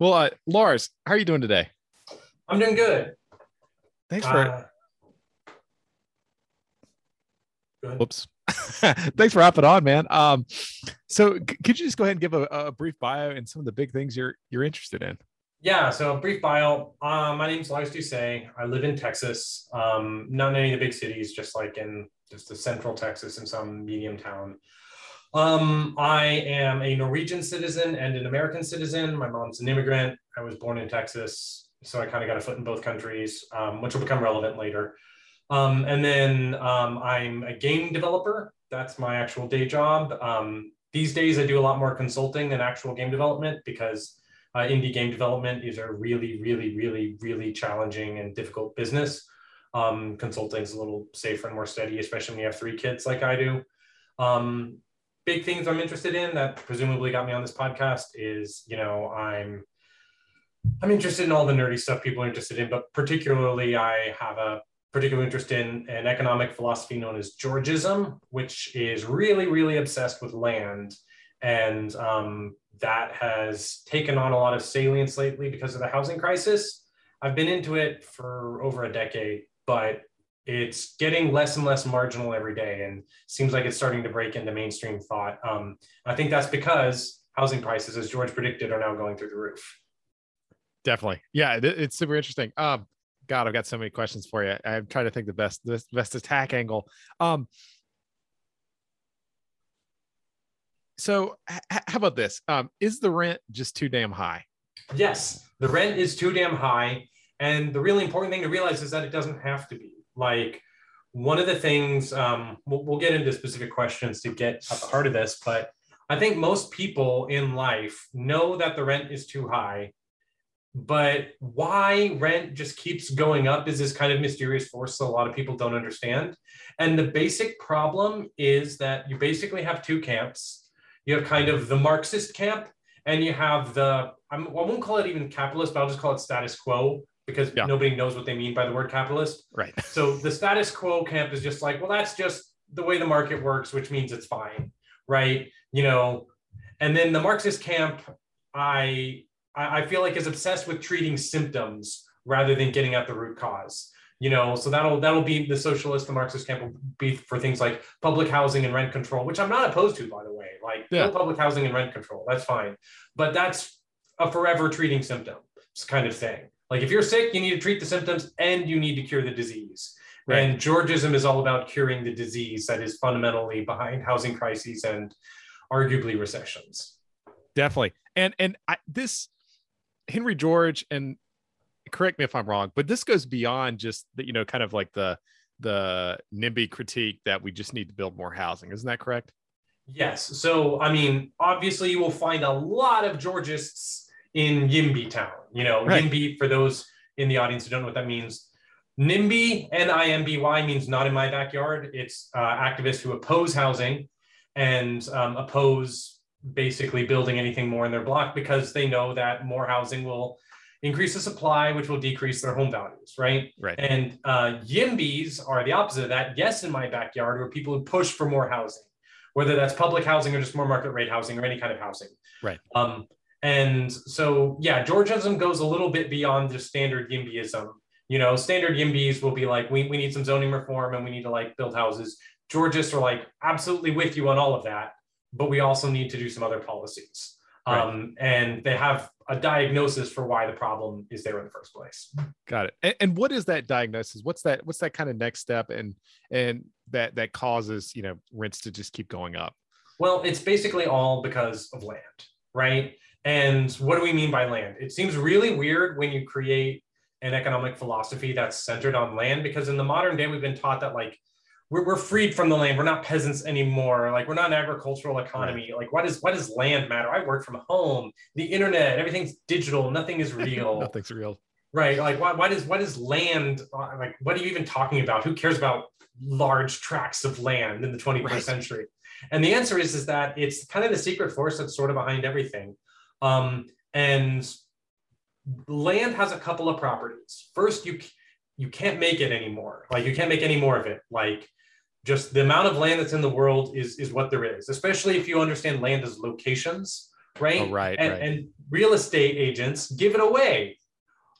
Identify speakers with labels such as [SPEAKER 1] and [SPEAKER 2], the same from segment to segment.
[SPEAKER 1] Well, uh, Lars, how are you doing today?
[SPEAKER 2] I'm doing good.
[SPEAKER 1] Thanks for.
[SPEAKER 2] Uh, ahead.
[SPEAKER 1] Whoops. Thanks for hopping on, man. Um, so c- could you just go ahead and give a, a brief bio and some of the big things you're you're interested in?
[SPEAKER 2] Yeah, so a brief bio. Uh, my name's Lars Doucet. I live in Texas, um, not in any of the big cities, just like in just the central Texas in some medium town. Um, I am a Norwegian citizen and an American citizen. My mom's an immigrant. I was born in Texas, so I kind of got a foot in both countries, um, which will become relevant later. Um, and then um, I'm a game developer. That's my actual day job. Um, these days, I do a lot more consulting than actual game development because uh, indie game development is a really, really, really, really challenging and difficult business. Um, consulting is a little safer and more steady, especially when you have three kids like I do. Um, big things I'm interested in that presumably got me on this podcast is, you know, I'm I'm interested in all the nerdy stuff people are interested in, but particularly I have a particular interest in an economic philosophy known as Georgism, which is really, really obsessed with land. And um, that has taken on a lot of salience lately because of the housing crisis. I've been into it for over a decade, but it's getting less and less marginal every day and seems like it's starting to break into mainstream thought. Um, I think that's because housing prices, as George predicted, are now going through the roof.
[SPEAKER 1] Definitely. Yeah, it, it's super interesting. Um, God, I've got so many questions for you. I'm trying to think the best the best attack angle. Um, so h- how about this? Um, is the rent just too damn high?
[SPEAKER 2] Yes, the rent is too damn high. And the really important thing to realize is that it doesn't have to be. Like, one of the things, um, we'll, we'll get into specific questions to get at the heart of this, but I think most people in life know that the rent is too high. But why rent just keeps going up is this kind of mysterious force that a lot of people don't understand. And the basic problem is that you basically have two camps. You have kind of the Marxist camp, and you have the, I'm, I won't call it even capitalist, but I'll just call it status quo because
[SPEAKER 1] Yeah.
[SPEAKER 2] nobody knows what they mean by the word capitalist.
[SPEAKER 1] Right.
[SPEAKER 2] So the status quo camp is just like, well, that's just the way the market works, which means it's fine, right? You know, and then the Marxist camp, I I feel like is obsessed with treating symptoms rather than getting at the root cause. You know, so that'll that'll be the socialist, the Marxist camp will be for things like public housing and rent control, which I'm not opposed to, by the way. Like
[SPEAKER 1] Yeah.
[SPEAKER 2] no public housing and rent control, that's fine. But that's a forever treating symptoms kind of thing. Like if you're sick, you need to treat the symptoms and you need to cure the disease.
[SPEAKER 1] Right.
[SPEAKER 2] And Georgism is all about curing the disease that is fundamentally behind housing crises and arguably recessions.
[SPEAKER 1] Definitely. And and I, this Henry George and correct me if I'm wrong, but this goes beyond just the you know kind of like the the NIMBY critique that we just need to build more housing. Isn't that correct?
[SPEAKER 2] Yes. So, I mean, obviously, you will find a lot of Georgists in YIMBY town. You know,
[SPEAKER 1] Right.
[SPEAKER 2] YIMBY, for those in the audience who don't know what that means, NIMBY, N I M B Y, means not in my backyard. It's uh, activists who oppose housing and um, oppose basically building anything more in their block because they know that more housing will increase the supply, which will decrease their home values, right?
[SPEAKER 1] Right.
[SPEAKER 2] And uh, YIMBYs are the opposite of that. Yes, in my backyard, where people who push for more housing, whether that's public housing or just more market rate housing or any kind of housing.
[SPEAKER 1] Right.
[SPEAKER 2] Um, and so, yeah, Georgism goes a little bit beyond just standard YIMBYism. You know, standard YIMBYs will be like, we, we need some zoning reform and we need to like build houses. Georgists are like, absolutely with you on all of that, but we also need to do some other policies.
[SPEAKER 1] Right.
[SPEAKER 2] Um, and they have a diagnosis for why the problem is there in the first place.
[SPEAKER 1] Got it. And, and what is that diagnosis? What's that? What's that kind of next step? And and that that causes you know rents to just keep going up.
[SPEAKER 2] Well, it's basically all because of land, right? And what do we mean by land? It seems really weird when you create an economic philosophy that's centered on land because in the modern day we've been taught that like we're, we're freed from the land. We're not peasants anymore. Like we're not an agricultural economy. Like why does why does land matter? I work from home. The internet, everything's digital. Nothing is real.
[SPEAKER 1] Nothing's real.
[SPEAKER 2] Right. Like why, why does why does land uh, like what are you even talking about? Who cares about large tracts of land in the 21st right. century? And the answer is is that it's kind of the secret force that's sort of behind everything. Um, and land has a couple of properties. First, you you can't make it anymore. Like you can't make any more of it. Like just the amount of land that's in the world is is what there is. Especially if you understand land as locations, right?
[SPEAKER 1] Oh, right,
[SPEAKER 2] and,
[SPEAKER 1] right.
[SPEAKER 2] and real estate agents give it away.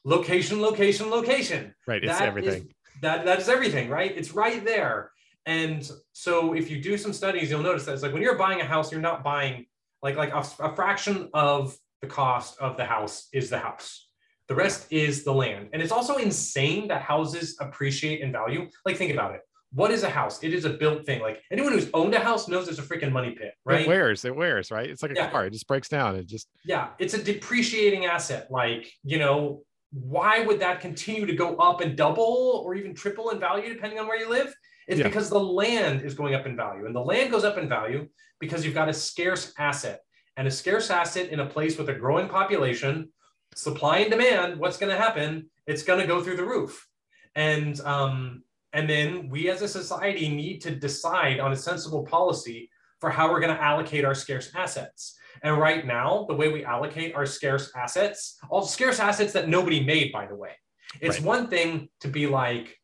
[SPEAKER 2] Location, location, location.
[SPEAKER 1] Right. It's
[SPEAKER 2] that
[SPEAKER 1] everything.
[SPEAKER 2] Is, that that is everything, right? It's right there. And so if you do some studies, you'll notice that it's like when you're buying a house, you're not buying like like a, a fraction of the cost of the house is the house. The rest is the land. And it's also insane that houses appreciate in value. Like, think about it. What is a house? It is a built thing. Like anyone who's owned a house knows it's a freaking money pit, right?
[SPEAKER 1] It wears, it wears, right? It's like a
[SPEAKER 2] Yeah.
[SPEAKER 1] car. It just breaks down. It just
[SPEAKER 2] Yeah, it's a depreciating asset. Like, you know, why would that continue to go up and double or even triple in value depending on where you live? It's
[SPEAKER 1] Yeah.
[SPEAKER 2] because the land is going up in value. And the land goes up in value because you've got a scarce asset. And a scarce asset in a place with a growing population, supply and demand, what's going to happen? It's going to go through the roof. And um, and then we as a society need to decide on a sensible policy for how we're going to allocate our scarce assets. And right now, the way we allocate our scarce assets, all scarce assets that nobody made, by the way, it's
[SPEAKER 1] Right.
[SPEAKER 2] one thing to be like,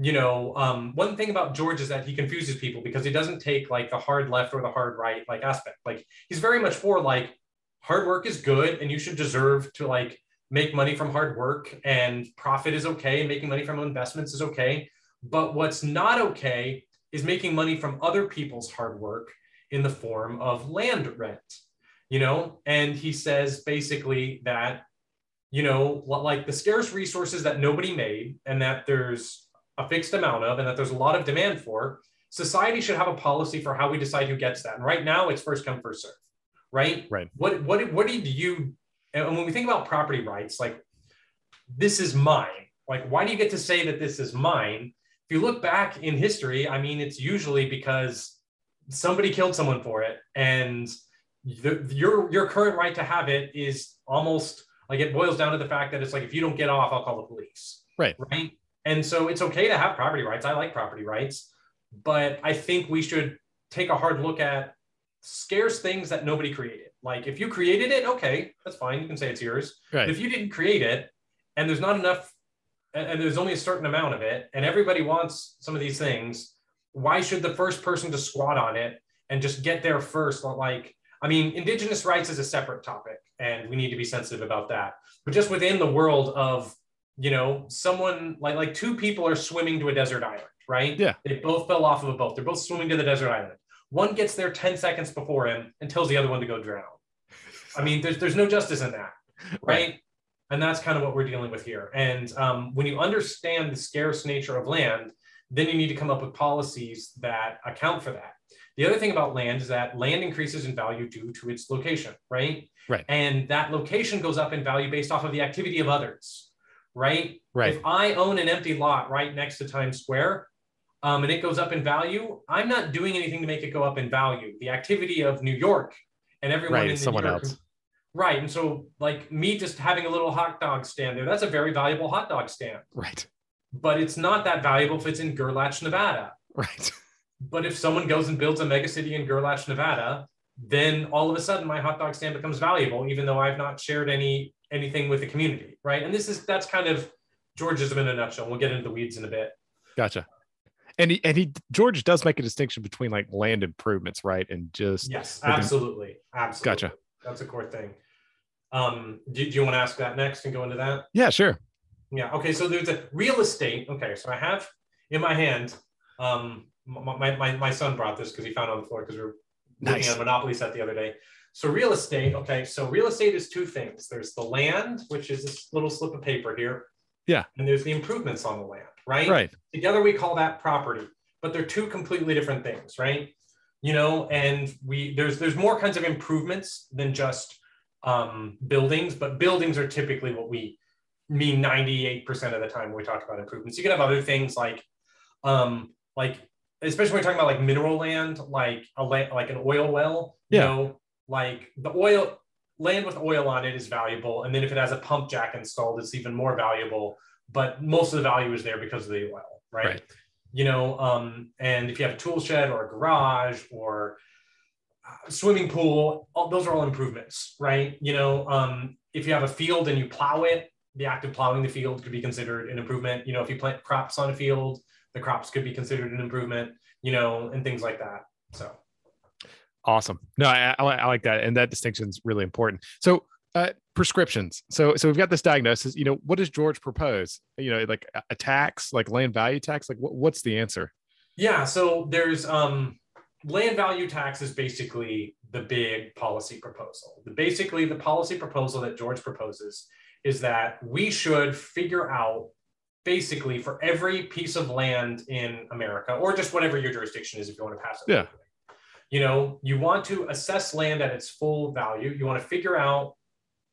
[SPEAKER 2] you know, um, one thing about George is that he confuses people because he doesn't take like the hard left or the hard right like aspect. Like he's very much for like hard work is good and you should deserve to like make money from hard work and profit is okay. Making money from investments is okay. But what's not okay is making money from other people's hard work in the form of land rent, you know? And he says basically that, you know, like the scarce resources that nobody made and that there's a fixed amount of and that there's a lot of demand for, society should have a policy for how we decide who gets that. And right now it's first come, first serve, right?
[SPEAKER 1] Right.
[SPEAKER 2] What, what, what did you, and when we think about property rights, like this is mine. Like, why do you get to say that this is mine? If you look back in history, I mean, it's usually because somebody killed someone for it, and the, your your current right to have it is almost like it boils down to the fact that it's like if you don't get off, I'll call the police.
[SPEAKER 1] Right.
[SPEAKER 2] Right. And so it's okay to have property rights. I like property rights, but I think we should take a hard look at scarce things that nobody created. Like if you created it, okay, that's fine. You can say it's yours.
[SPEAKER 1] right.
[SPEAKER 2] But if you didn't create it and there's not enough and, and there's only a certain amount of it and everybody wants some of these things why should the first person to squat on it and just get there first like i mean indigenous rights is a separate topic and we need to be sensitive about that but just within the world of you know someone like like two people are swimming to a desert island right
[SPEAKER 1] Yeah.
[SPEAKER 2] they both fell off of a boat they're both swimming to the desert island one gets there 10 seconds before him and tells the other one to go drown i mean there's, there's no justice in that right? And that's kind of what we're dealing with here. And um, when you understand the scarce nature of land, then you need to come up with policies that account for that. The other thing about land is that land increases in value due to its location, right?
[SPEAKER 1] Right.
[SPEAKER 2] And that location goes up in value based off of the activity of others, right?
[SPEAKER 1] Right.
[SPEAKER 2] If I own an empty lot right next to Times Square, um, and it goes up in value, I'm not doing anything to make it go up in value. The activity of New York and everyone
[SPEAKER 1] Right,
[SPEAKER 2] in the
[SPEAKER 1] someone
[SPEAKER 2] York
[SPEAKER 1] else.
[SPEAKER 2] Right. And so, like me just having a little hot dog stand there, that's a very valuable hot dog stand.
[SPEAKER 1] Right.
[SPEAKER 2] But it's not that valuable if it's in Gerlach, Nevada.
[SPEAKER 1] Right.
[SPEAKER 2] But if someone goes and builds a mega city in Gerlach, Nevada, then all of a sudden my hot dog stand becomes valuable, even though I've not shared any anything with the community. Right. And this is that's kind of Georgism in a nutshell. We'll get into the weeds in a bit.
[SPEAKER 1] Gotcha. And he and he George does make a distinction between like land improvements, right? And just
[SPEAKER 2] Yes, absolutely. Absolutely.
[SPEAKER 1] Gotcha.
[SPEAKER 2] That's a core thing. Um, do, do you want to ask that next and go into that?
[SPEAKER 1] yeah, sure.
[SPEAKER 2] Yeah. Okay. So there's a real estate. Okay. So I have in my hand. Um, my my, my son brought this because he found it on the floor because we were looking at a monopoly set the other day. So real estate. Okay. So real estate is two things. There's the land, which is this little slip of paper here.
[SPEAKER 1] Yeah.
[SPEAKER 2] And there's the improvements on the land. Right.
[SPEAKER 1] Right.
[SPEAKER 2] Together we call that property, but they're two completely different things. Right. You know, and we there's there's more kinds of improvements than just um, buildings, but buildings are typically what we mean 98% of the time when we talk about improvements. You can have other things like um, like especially when we're talking about like mineral land, like a la- like an oil well. You
[SPEAKER 1] Yeah.
[SPEAKER 2] know, like the oil land with oil on it is valuable, and then if it has a pump jack installed, it's even more valuable. But most of the value is there because of the oil, right?
[SPEAKER 1] Right.
[SPEAKER 2] You know, um, and if you have a tool shed or a garage or a swimming pool, all, those are all improvements, right? You know, um, if you have a field and you plow it, the act of plowing the field could be considered an improvement. You know, if you plant crops on a field, the crops could be considered an improvement. You know, and things like that. So.
[SPEAKER 1] Awesome. No, I, I, I like that, and that distinction is really important. So, uh, prescriptions. So, so we've got this diagnosis. You know, what does George propose? You know, like a- tax, like land value tax. Like, what, what's the answer?
[SPEAKER 2] Yeah, so there's um, land value tax is basically the big policy proposal. The, basically, the policy proposal that George proposes is that we should figure out basically for every piece of land in America, or just whatever your jurisdiction is, if you want to pass it.
[SPEAKER 1] Yeah.
[SPEAKER 2] You know, you want to assess land at its full value. You want to figure out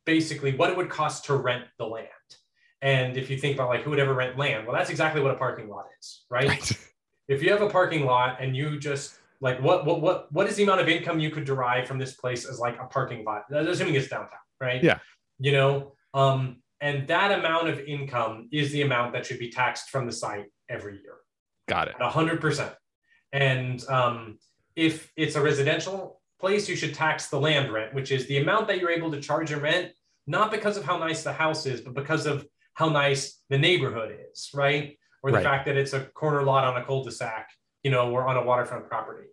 [SPEAKER 2] basically what it would cost to rent the land. And if you think about like who would ever rent land, well, that's exactly what a parking lot is, right? if you have a parking lot and you just like what what what what is the amount of income you could derive from this place as like a parking lot assuming it's downtown right
[SPEAKER 1] Yeah.
[SPEAKER 2] you know um and that amount of income is the amount that should be taxed from the site every year
[SPEAKER 1] Got it.
[SPEAKER 2] at 100% and um if it's a residential place you should tax the land rent which is the amount that you're able to charge in rent not because of how nice the house is but because of how nice the neighborhood is right or the
[SPEAKER 1] Right.
[SPEAKER 2] fact that it's a corner lot on a cul-de-sac, you know, or on a waterfront property,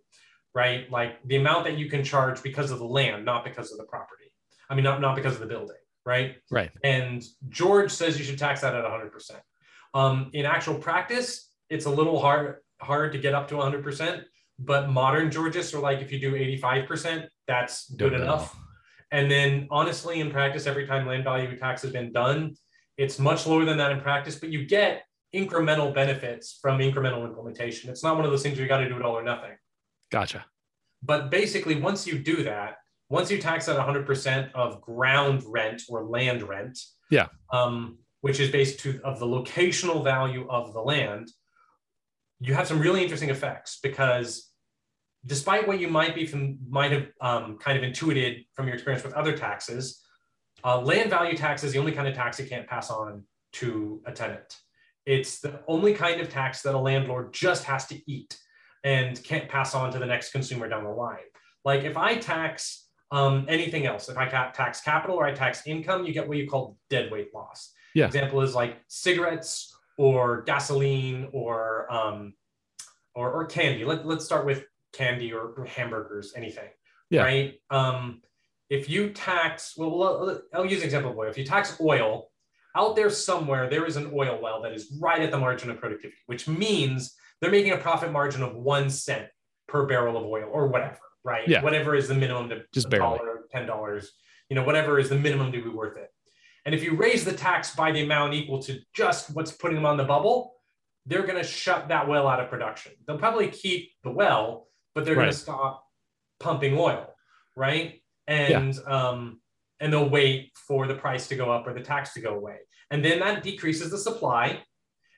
[SPEAKER 2] right? Like the amount that you can charge because of the land, not because of the property. I mean, not, not because of the building, right?
[SPEAKER 1] Right.
[SPEAKER 2] And George says you should tax that at 100%. Um, in actual practice, it's a little hard hard to get up to 100%, but modern Georgists are like, if you do 85%, that's good
[SPEAKER 1] Good
[SPEAKER 2] enough. And then honestly, in practice, every time land value tax has been done, it's much lower than that in practice, but you get incremental benefits from incremental implementation. It's not one of those things where you got to do it all or nothing.
[SPEAKER 1] Gotcha.
[SPEAKER 2] But basically, once you do that, once you tax at 100% of ground rent or land rent,
[SPEAKER 1] Yeah.
[SPEAKER 2] um, which is based to of the locational value of the land, you have some really interesting effects because despite what you might be from might have um, kind of intuited from your experience with other taxes, uh, land value tax is the only kind of tax you can't pass on to a tenant. It's the only kind of tax that a landlord just has to eat and can't pass on to the next consumer down the line. Like if I tax um, anything else, if I tax capital or I tax income, you get what you call deadweight loss.
[SPEAKER 1] Yeah.
[SPEAKER 2] Example is like cigarettes or gasoline or um, or, or candy. Let, let's start with candy or, hamburgers, anything.
[SPEAKER 1] Yeah.
[SPEAKER 2] Right. Um, if you tax, well, well, I'll use an example of oil. If you tax oil, out there somewhere, there is an oil well that is right at the margin of productivity, which means they're making a profit margin of one cent per barrel of oil or whatever, right?
[SPEAKER 1] Yeah.
[SPEAKER 2] Whatever is the minimum to
[SPEAKER 1] Just barely.
[SPEAKER 2] dollar, ten dollars, you know, whatever is the minimum to be worth it. And if you raise the tax by the amount equal to just what's putting them on the bubble, they're going to shut that well out of production. They'll probably keep the well, but they're going to stop pumping oil, right? And um, and they'll wait for the price to go up or the tax to go away, and then that decreases the supply,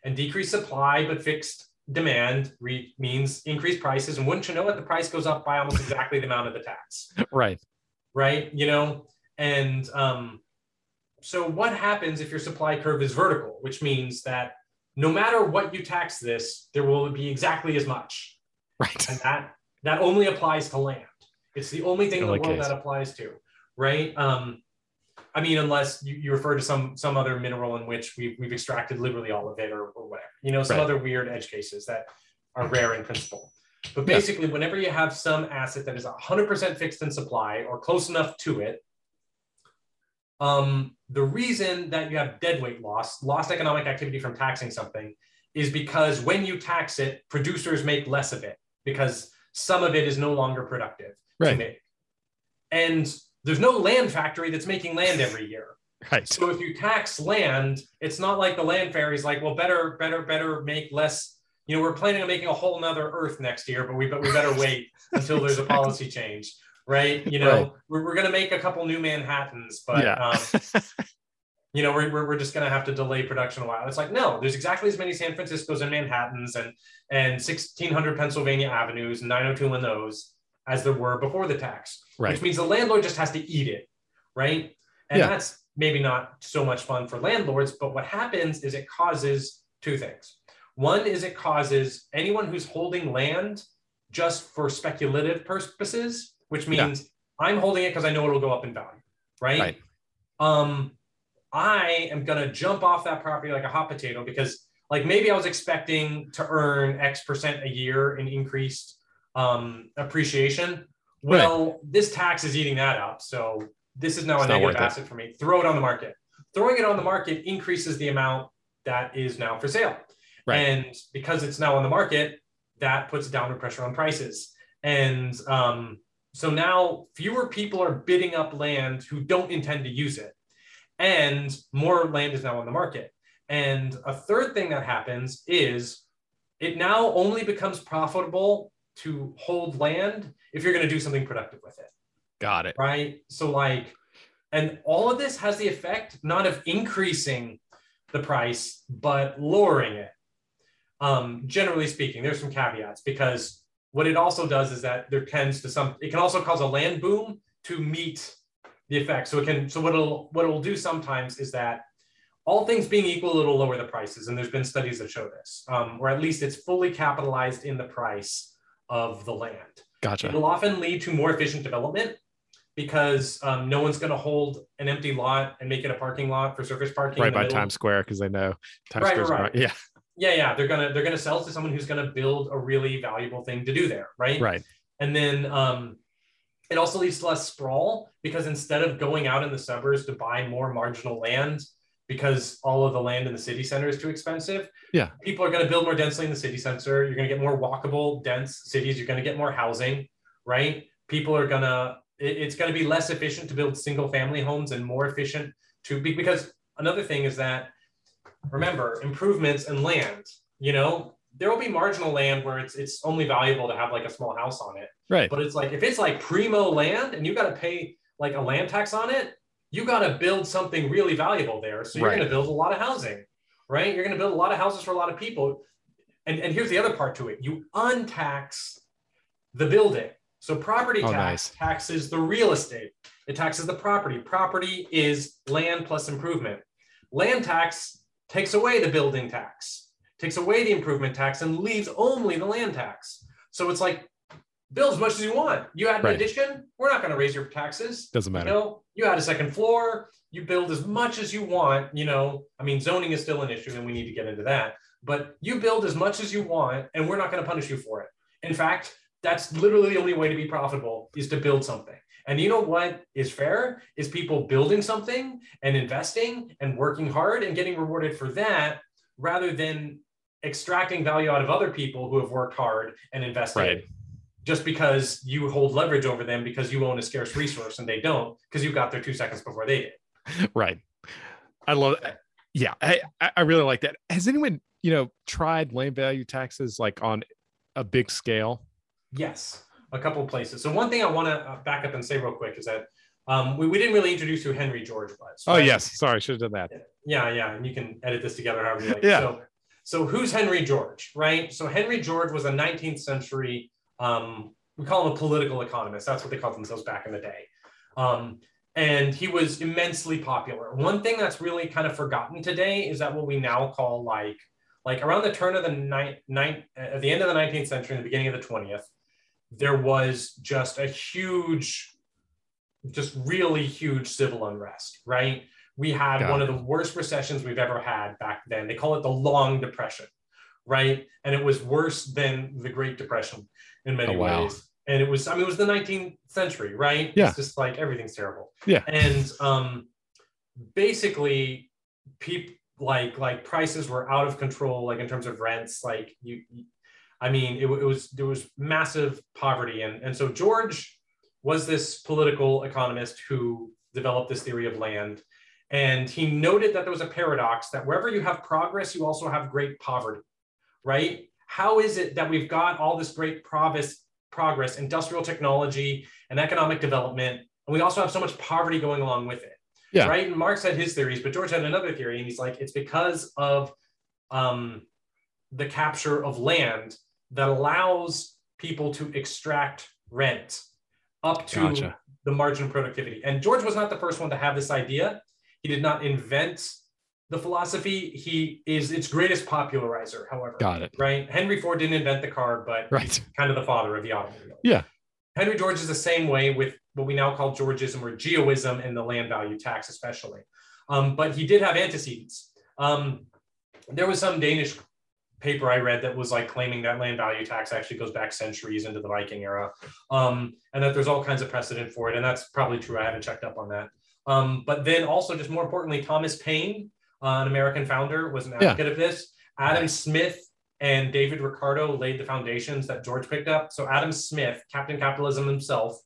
[SPEAKER 2] and decreased supply but fixed demand re- means increased prices. And wouldn't you know it, the price goes up by almost exactly the amount of the tax
[SPEAKER 1] Right.
[SPEAKER 2] right? You know, and um, so what happens if your supply curve is vertical, which means that no matter what you tax this, there will be exactly as much,
[SPEAKER 1] Right.
[SPEAKER 2] and that that only applies to land. It's the only thing in the world
[SPEAKER 1] case.
[SPEAKER 2] that applies to, right? Um, I mean, unless you, you refer to some some other mineral in which we've, we've extracted literally all of it or, or whatever, you know, some
[SPEAKER 1] Right.
[SPEAKER 2] other weird edge cases that are rare in principle. But
[SPEAKER 1] Yeah.
[SPEAKER 2] basically, whenever you have some asset that is 100% fixed in supply or close enough to it, um, the reason that you have deadweight loss, lost economic activity from taxing something, is because when you tax it, producers make less of it because some of it is no longer productive to
[SPEAKER 1] Right.
[SPEAKER 2] make. And there's no land factory that's making land every year.
[SPEAKER 1] Right.
[SPEAKER 2] So if you tax land, it's not like the land fairy's like, well, better, better, better make less. You know, we're planning on making a whole nother Earth next year, but we but we better wait until there's a policy change, right? You know,
[SPEAKER 1] Right.
[SPEAKER 2] we're, we're gonna make a couple new Manhattans, but
[SPEAKER 1] Yeah.
[SPEAKER 2] um, you know, we're, we're, just going to have to delay production a while. It's like, no, there's exactly as many San Franciscos and Manhattans and, and 1600 Pennsylvania avenues, 902 Lindos as there were before the tax,
[SPEAKER 1] right.
[SPEAKER 2] which means the landlord just has to eat it. Right. And yeah. that's maybe not so much fun for landlords, but what happens is it causes two things. One is it causes anyone who's holding land just for speculative purposes, which means yeah. I'm holding it because I know it'll go up in value. Right. right. Um, I am going to jump off that property like a hot potato because, like, maybe I was expecting to earn X percent a year in increased um, appreciation. Well, right. this tax is eating that up. So this is now it's a negative asset it. for me. Throw it on the market. Throwing it on the market increases the amount that is now for sale. Right. And because it's now on the market, that puts downward pressure on prices. And um, so now fewer people are bidding up land who don't intend to use it and more land is now on the market. And a third thing that happens is it now only becomes profitable to hold land if you're going to do something productive with it.
[SPEAKER 1] Got it.
[SPEAKER 2] Right. So, like, and all of this has the effect not of increasing the price, but lowering it. Um, generally speaking, there's some caveats because what it also does is that there tends to some, it can also cause a land boom to meet the effect. So it can, so what it'll, what it'll do sometimes is that all things being equal, it'll lower the prices. And there's been studies that show this, um, or at least it's fully capitalized in the price of the land.
[SPEAKER 1] Gotcha.
[SPEAKER 2] It'll often lead to more efficient development because um, no one's going to hold an empty lot and make it a parking lot for surface parking.
[SPEAKER 1] Right by middle. Times Square because they know Times
[SPEAKER 2] right, Square's right.
[SPEAKER 1] yeah.
[SPEAKER 2] Yeah, yeah. They're gonna they're gonna sell to someone who's gonna build a really valuable thing to do there, right?
[SPEAKER 1] Right.
[SPEAKER 2] And then um, it also leads to less sprawl because instead of going out in the suburbs to buy more marginal land because all of the land in the city center is too expensive.
[SPEAKER 1] Yeah.
[SPEAKER 2] People are going to build more densely in the city center. You're going to get more walkable, dense cities. You're going to get more housing, right? People are going to, it's going to be less efficient to build single family homes and more efficient to be, because another thing is that, remember, improvements and land, you know, there will be marginal land where it's it's only valuable to have like a small house on it.
[SPEAKER 1] Right.
[SPEAKER 2] But it's like if it's like primo land and you got to pay like a land tax on it, you got to build something really valuable there. So you're right. going to build a lot of housing, right? You're going to build a lot of houses for a lot of people. And, and here's the other part to it you untax the building. So property oh, tax nice. taxes the real estate, it taxes the property. Property is land plus improvement. Land tax takes away the building tax takes away the improvement tax and leaves only the land tax. So it's like build as much as you want. You add an right. addition, we're not going to raise your taxes.
[SPEAKER 1] Doesn't matter.
[SPEAKER 2] You know, you add a second floor, you build as much as you want. You know, I mean, zoning is still an issue, and we need to get into that. But you build as much as you want, and we're not going to punish you for it. In fact, that's literally the only way to be profitable is to build something. And you know what is fair is people building something and investing and working hard and getting rewarded for that rather than extracting value out of other people who have worked hard and invested right. just because you hold leverage over them because you own a scarce resource and they don't because you got there two seconds before they did.
[SPEAKER 1] Right. I love that. Yeah, I, I really like that. Has anyone, you know, tried land value taxes like on a big scale?
[SPEAKER 2] Yes, a couple of places. So one thing I want to uh, back up and say real quick is that um, we, we didn't really introduce who Henry George was.
[SPEAKER 1] Oh, right? Oh yes, sorry, should have done that.
[SPEAKER 2] Yeah, yeah, and you can edit this together however you like.
[SPEAKER 1] yeah.
[SPEAKER 2] So so who's Henry George, right? So Henry George was a 19th century, um, we call him a political economist. That's what they called themselves back in the day. Um, and he was immensely popular. One thing that's really kind of forgotten today is that what we now call like, like around the turn of the ninth, ninth at the end of the 19th century and the beginning of the 20th, there was just a huge, just really huge civil unrest, right? We had Got one it. of the worst recessions we've ever had back then. They call it the Long Depression, right? And it was worse than the Great Depression in many oh, wow. ways. And it was, I mean, it was the 19th century, right?
[SPEAKER 1] Yeah.
[SPEAKER 2] It's just like everything's terrible.
[SPEAKER 1] Yeah.
[SPEAKER 2] And um, basically, people like like prices were out of control, like in terms of rents. Like you, I mean, it, it was there was massive poverty, and and so George was this political economist who developed this theory of land and he noted that there was a paradox that wherever you have progress, you also have great poverty, right? How is it that we've got all this great progress, progress, industrial technology, and economic development, and we also have so much poverty going along with it?
[SPEAKER 1] Yeah.
[SPEAKER 2] Right. And Marx had his theories, but George had another theory, and he's like, it's because of um, the capture of land that allows people to extract rent up to
[SPEAKER 1] Gotcha.
[SPEAKER 2] the margin of productivity. And George was not the first one to have this idea. He did not invent the philosophy. He is its greatest popularizer, however.
[SPEAKER 1] Got it.
[SPEAKER 2] Right. Henry Ford didn't invent the car, but
[SPEAKER 1] Right.
[SPEAKER 2] kind of the father of the automobile.
[SPEAKER 1] Yeah.
[SPEAKER 2] Henry George is the same way with what we now call Georgism or Geoism and the land value tax, especially. Um, but he did have antecedents. Um, there was some Danish paper I read that was like claiming that land value tax actually goes back centuries into the Viking era, um, and that there's all kinds of precedent for it. And that's probably true. I haven't checked up on that. Um, but then also, just more importantly, Thomas Paine, uh, an American founder, was an
[SPEAKER 1] Yeah.
[SPEAKER 2] advocate of this. Adam Smith and David Ricardo laid the foundations that George picked up. So Adam Smith, Captain Capitalism himself,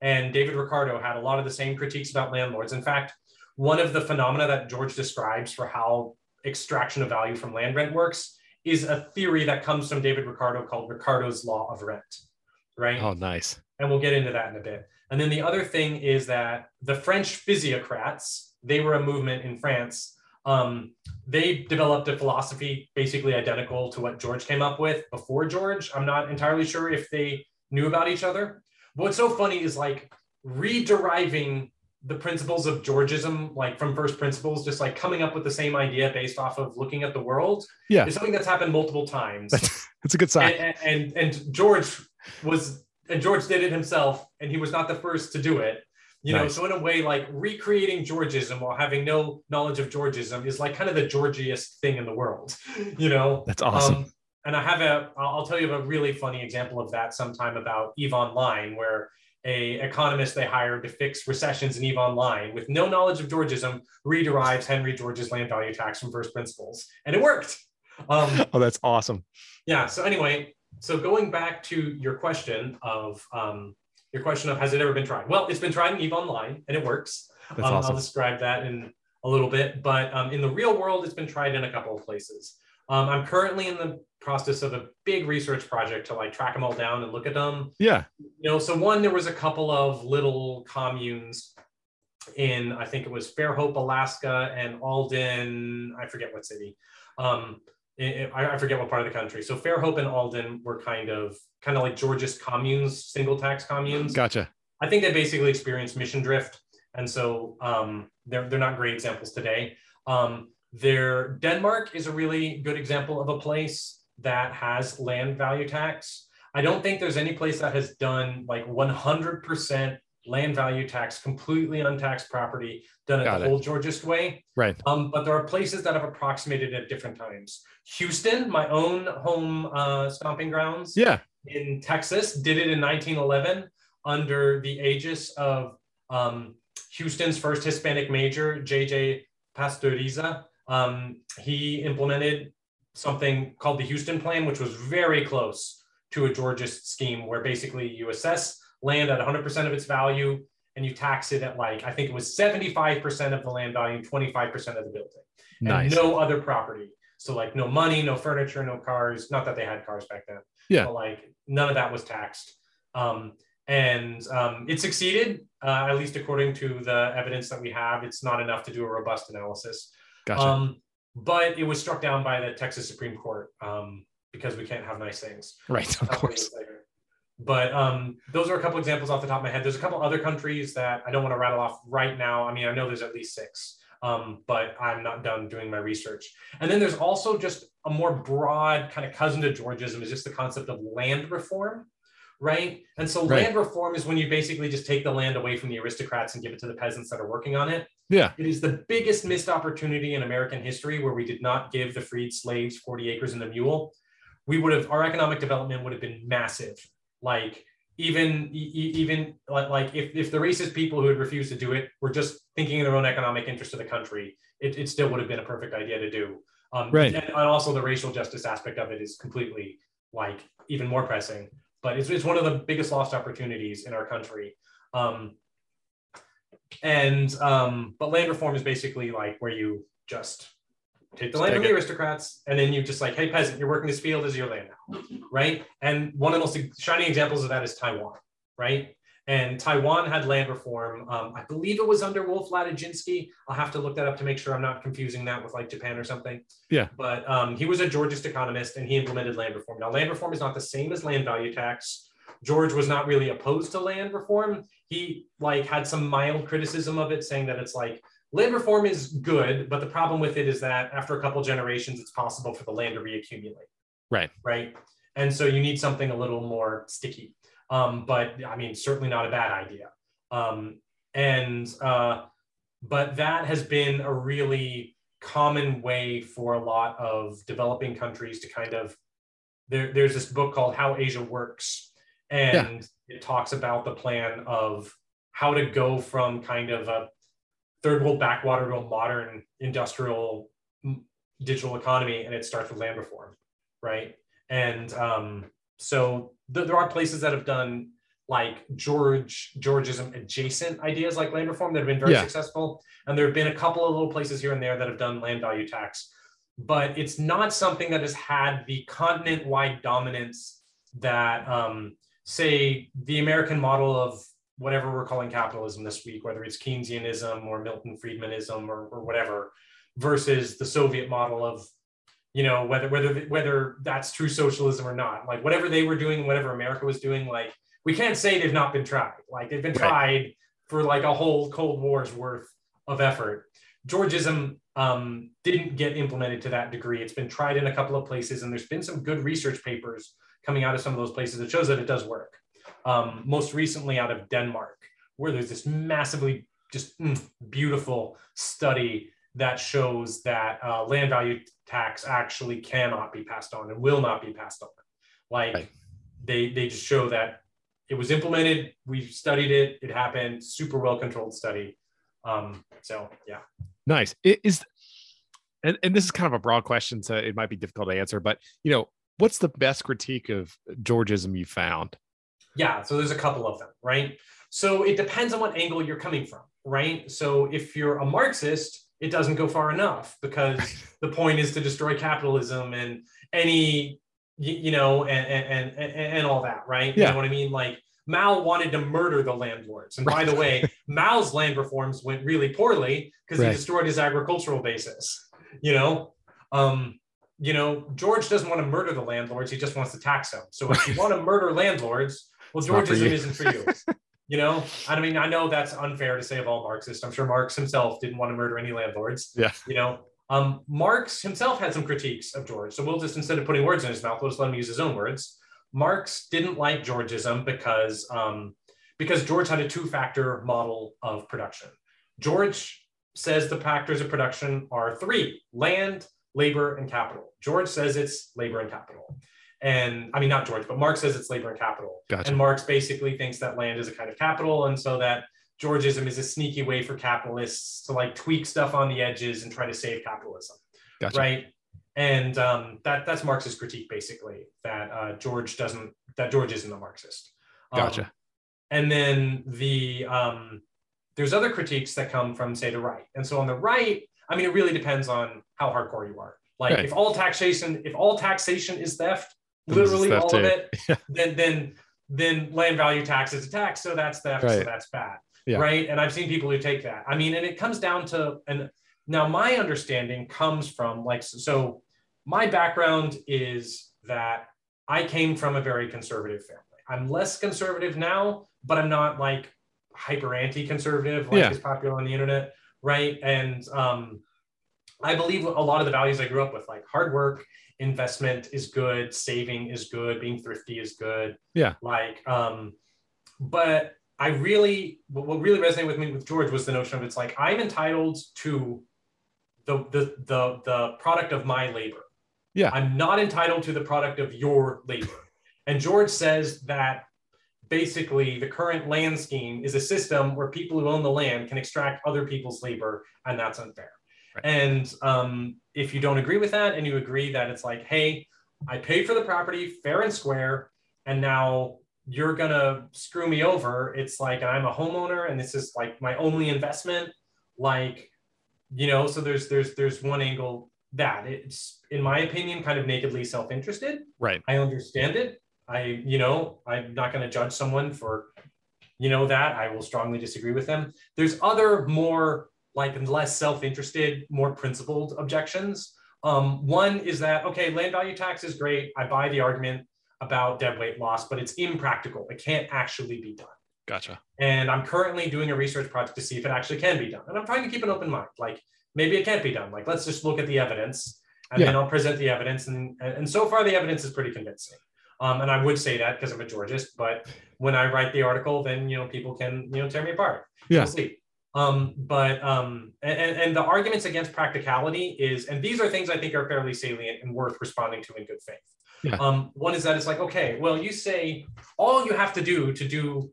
[SPEAKER 2] and David Ricardo had a lot of the same critiques about landlords. In fact, one of the phenomena that George describes for how extraction of value from land rent works is a theory that comes from David Ricardo called Ricardo's law of rent, right?
[SPEAKER 1] Oh, nice.
[SPEAKER 2] and we'll get into that in a bit. And then the other thing is that the French physiocrats, they were a movement in France. Um, they developed a philosophy basically identical to what George came up with before George. I'm not entirely sure if they knew about each other. But what's so funny is like rederiving the principles of Georgism, like from first principles, just like coming up with the same idea based off of looking at the world,
[SPEAKER 1] Yeah.
[SPEAKER 2] is something that's happened multiple times
[SPEAKER 1] It's a good sign.
[SPEAKER 2] and, and and George was and George did it himself, and he was not the first to do it. You know, so in a way, like recreating Georgism while having no knowledge of Georgism is like kind of the Georgiest thing in the world. You know,
[SPEAKER 1] That's awesome.
[SPEAKER 2] Um, and I have a, I'll I'll tell you a really funny example of that sometime about Eve Online, where a economist they hired to fix recessions in Eve Online with no knowledge of Georgism rederives Henry George's land value tax from first principles, and it worked. Um,
[SPEAKER 1] oh, that's awesome.
[SPEAKER 2] yeah. So anyway, so going back to your question of um, your question of has it ever been tried? Well, it's been tried in Eve Online and it works.
[SPEAKER 1] That's
[SPEAKER 2] Um,
[SPEAKER 1] awesome.
[SPEAKER 2] I'll describe that in a little bit, but um, in the real world, it's been tried in a couple of places. Um, I'm currently in the process of a big research project to like track them all down and look at them.
[SPEAKER 1] Yeah.
[SPEAKER 2] You know, so one, there was a couple of little communes in, I think it was Fairhope, Alaska, and Arden, I forget what city. Um, I, I forget what part of the country. So Fairhope and Arden were kind of kind of like Georgist communes, single tax communes.
[SPEAKER 1] Gotcha.
[SPEAKER 2] I think they basically experienced mission drift, and so um, they're they're not great examples today. Um, there, Denmark is a really good example of a place that has land value tax. I don't think there's any place that has done like 100% land value tax, completely untaxed property, done it
[SPEAKER 1] Got
[SPEAKER 2] the
[SPEAKER 1] it.
[SPEAKER 2] whole Georgist way.
[SPEAKER 1] Right.
[SPEAKER 2] Um, but there are places that have approximated at different times. Houston, my own home uh, stomping grounds
[SPEAKER 1] Yeah.
[SPEAKER 2] in Texas, did it in 1911 under the aegis of um, Houston's first Hispanic major, J.J. Pastoriza. Um, he implemented something called the Houston Plan, which was very close to a Georgist scheme where basically you assess land at 100% of its value and you tax it at like, I think it was 75% of the land value 25% of the building and no other property. So like no money, no furniture, no cars. Not that they had cars back then.
[SPEAKER 1] Yeah.
[SPEAKER 2] But like none of that was taxed. Um, and um, it succeeded, uh, at least according to the evidence that we have. It's not enough to do a robust analysis.
[SPEAKER 1] Gotcha.
[SPEAKER 2] Um, but it was struck down by the Texas Supreme Court um, because we can't have nice things.
[SPEAKER 1] right. Of course.
[SPEAKER 2] later. But um, those are a couple examples off the top of my head. There's a couple other countries that I don't want to rattle off right now. I mean, I know there's at least six, um, but I'm not done doing my research. And then there's also just a more broad kind of cousin to Georgism is just the concept of land reform, right? And so
[SPEAKER 1] Right.
[SPEAKER 2] land reform is when you basically just take the land away from the aristocrats and give it to the peasants that are working on it.
[SPEAKER 1] Yeah.
[SPEAKER 2] It is the biggest missed opportunity in American history where we did not give the freed slaves 40 acres and a mule. We would have, our economic development would have been massive. Like, even even like, like if, if the racist people who had refused to do it were just thinking in their own economic interest of the country, it, it still would have been a perfect idea to do. Um,
[SPEAKER 1] Right.
[SPEAKER 2] And, and also the racial justice aspect of it is completely like even more pressing. But it's, it's one of the biggest lost opportunities in our country. Um, and um, but land reform is basically like where you just take the land from the aristocrats and then you just like, hey peasant, you're working this field as your land now, right? And one of the most shining examples of that is Taiwan, right? And Taiwan had land reform. Um, I believe it was under Wolf Ladejinsky. I'll have to look that up to make sure I'm not confusing that with like Japan or something.
[SPEAKER 1] Yeah.
[SPEAKER 2] But um, he was a Georgist economist and he implemented land reform. Now, land reform is not the same as land value tax. George was not really opposed to land reform. He like had some mild criticism of it, saying that it's like land reform is good, but the problem with it is that after a couple generations, it's possible for the land to reaccumulate.
[SPEAKER 1] Right.
[SPEAKER 2] Right. And so you need something a little more sticky. Um, but I mean, certainly not a bad idea. Um, and uh, but that has been a really common way for a lot of developing countries to kind of there, there's this book called How Asia Works, and yeah. it talks about the plan of how to go from kind of a third world backwater to a modern industrial digital economy, and it starts with land reform, right? And um, so th- there are places that have done like George Georgism adjacent ideas like land reform that have been very yeah. successful, and there have been a couple of little places here and there that have done land value tax, but it's not something that has had the continent-wide dominance that, um, say, the American model of whatever we're calling capitalism this week, whether it's Keynesianism or Milton Friedmanism or, or whatever, versus the Soviet model of you know whether whether whether that's true socialism or not. Like whatever they were doing whatever america was doing like we can't say they've not been tried. Like they've been right. tried for like a whole cold war's worth of effort. Georgism um, didn't get implemented to that degree. It's been tried in a couple of places and there's been some good research papers coming out of some of those places that shows that it does work um, most recently out of denmark where there's this massively just mm, beautiful study that shows that uh, land value tax actually cannot be passed on and will not be passed on. Like right. they they just show that it was implemented. We studied it. It happened. Super well controlled study. Um, so yeah.
[SPEAKER 1] Nice. It is, and, and this is kind of a broad question, so it might be difficult to answer. But you know, what's the best critique of Georgism you found?
[SPEAKER 2] Yeah. So there's a couple of them, right? So it depends on what angle you're coming from, right? So if you're a Marxist, it doesn't go far enough because the point is to destroy capitalism and any you know and and and, and all that right yeah. you know what i mean like mao wanted to murder the landlords and by the way mao's land reforms went really poorly because right. he destroyed his agricultural basis you know um you know george doesn't want to murder the landlords he just wants to tax them so if you want to murder landlords well georgism isn't for you You know, I mean, I know that's unfair to say of all Marxists. I'm sure Marx himself didn't want to murder any landlords.
[SPEAKER 1] Yeah.
[SPEAKER 2] You know, um, Marx himself had some critiques of George. So we'll just, instead of putting words in his mouth, we'll just let him use his own words. Marx didn't like Georgism because, um, because George had a two factor model of production. George says the factors of production are three land, labor, and capital. George says it's labor and capital. And I mean, not George, but Marx says it's labor and capital.
[SPEAKER 1] Gotcha.
[SPEAKER 2] And Marx basically thinks that land is a kind of capital. And so that Georgism is a sneaky way for capitalists to like tweak stuff on the edges and try to save capitalism.
[SPEAKER 1] Gotcha.
[SPEAKER 2] Right. And um, that that's Marx's critique, basically, that uh, George doesn't, that George isn't a Marxist.
[SPEAKER 1] Um, gotcha.
[SPEAKER 2] And then the, um, there's other critiques that come from, say, the right. And so on the right, I mean, it really depends on how hardcore you are. Like right. if all taxation, if all taxation is theft, literally all too. of it, then then then land value tax is a tax, so that's theft, right. so that's bad, yeah. right? And I've seen people who take that. I mean, and it comes down to and now my understanding comes from like so. My background is that I came from a very conservative family. I'm less conservative now, but I'm not like hyper anti-conservative like yeah. is popular on the internet, right? And um, I believe a lot of the values I grew up with, like hard work investment is good, saving is good, being thrifty is good.
[SPEAKER 1] Yeah.
[SPEAKER 2] Like, um, but I really, what really resonated with me with George was the notion of it's like I'm entitled to the the the the product of my labor.
[SPEAKER 1] Yeah.
[SPEAKER 2] I'm not entitled to the product of your labor. and George says that basically the current land scheme is a system where people who own the land can extract other people's labor, and that's unfair. Right. And um, if you don't agree with that and you agree that it's like, hey, I paid for the property fair and square, and now you're gonna screw me over. It's like I'm a homeowner and this is like my only investment. Like, you know, so there's there's there's one angle that it's in my opinion kind of nakedly self-interested.
[SPEAKER 1] Right.
[SPEAKER 2] I understand it. I, you know, I'm not gonna judge someone for you know that I will strongly disagree with them. There's other more like less self-interested, more principled objections. Um, one is that okay, land value tax is great. I buy the argument about dead weight loss, but it's impractical. It can't actually be done.
[SPEAKER 1] Gotcha.
[SPEAKER 2] And I'm currently doing a research project to see if it actually can be done. And I'm trying to keep an open mind. Like maybe it can't be done. Like let's just look at the evidence and yeah. then I'll present the evidence. And, and so far the evidence is pretty convincing. Um, and I would say that because I'm a Georgist, but when I write the article, then you know people can you know tear me apart.
[SPEAKER 1] Yeah. We'll see.
[SPEAKER 2] Um, but um, and, and the arguments against practicality is, and these are things I think are fairly salient and worth responding to in good faith. Yeah. Um, one is that it's like, okay, well, you say all you have to do to do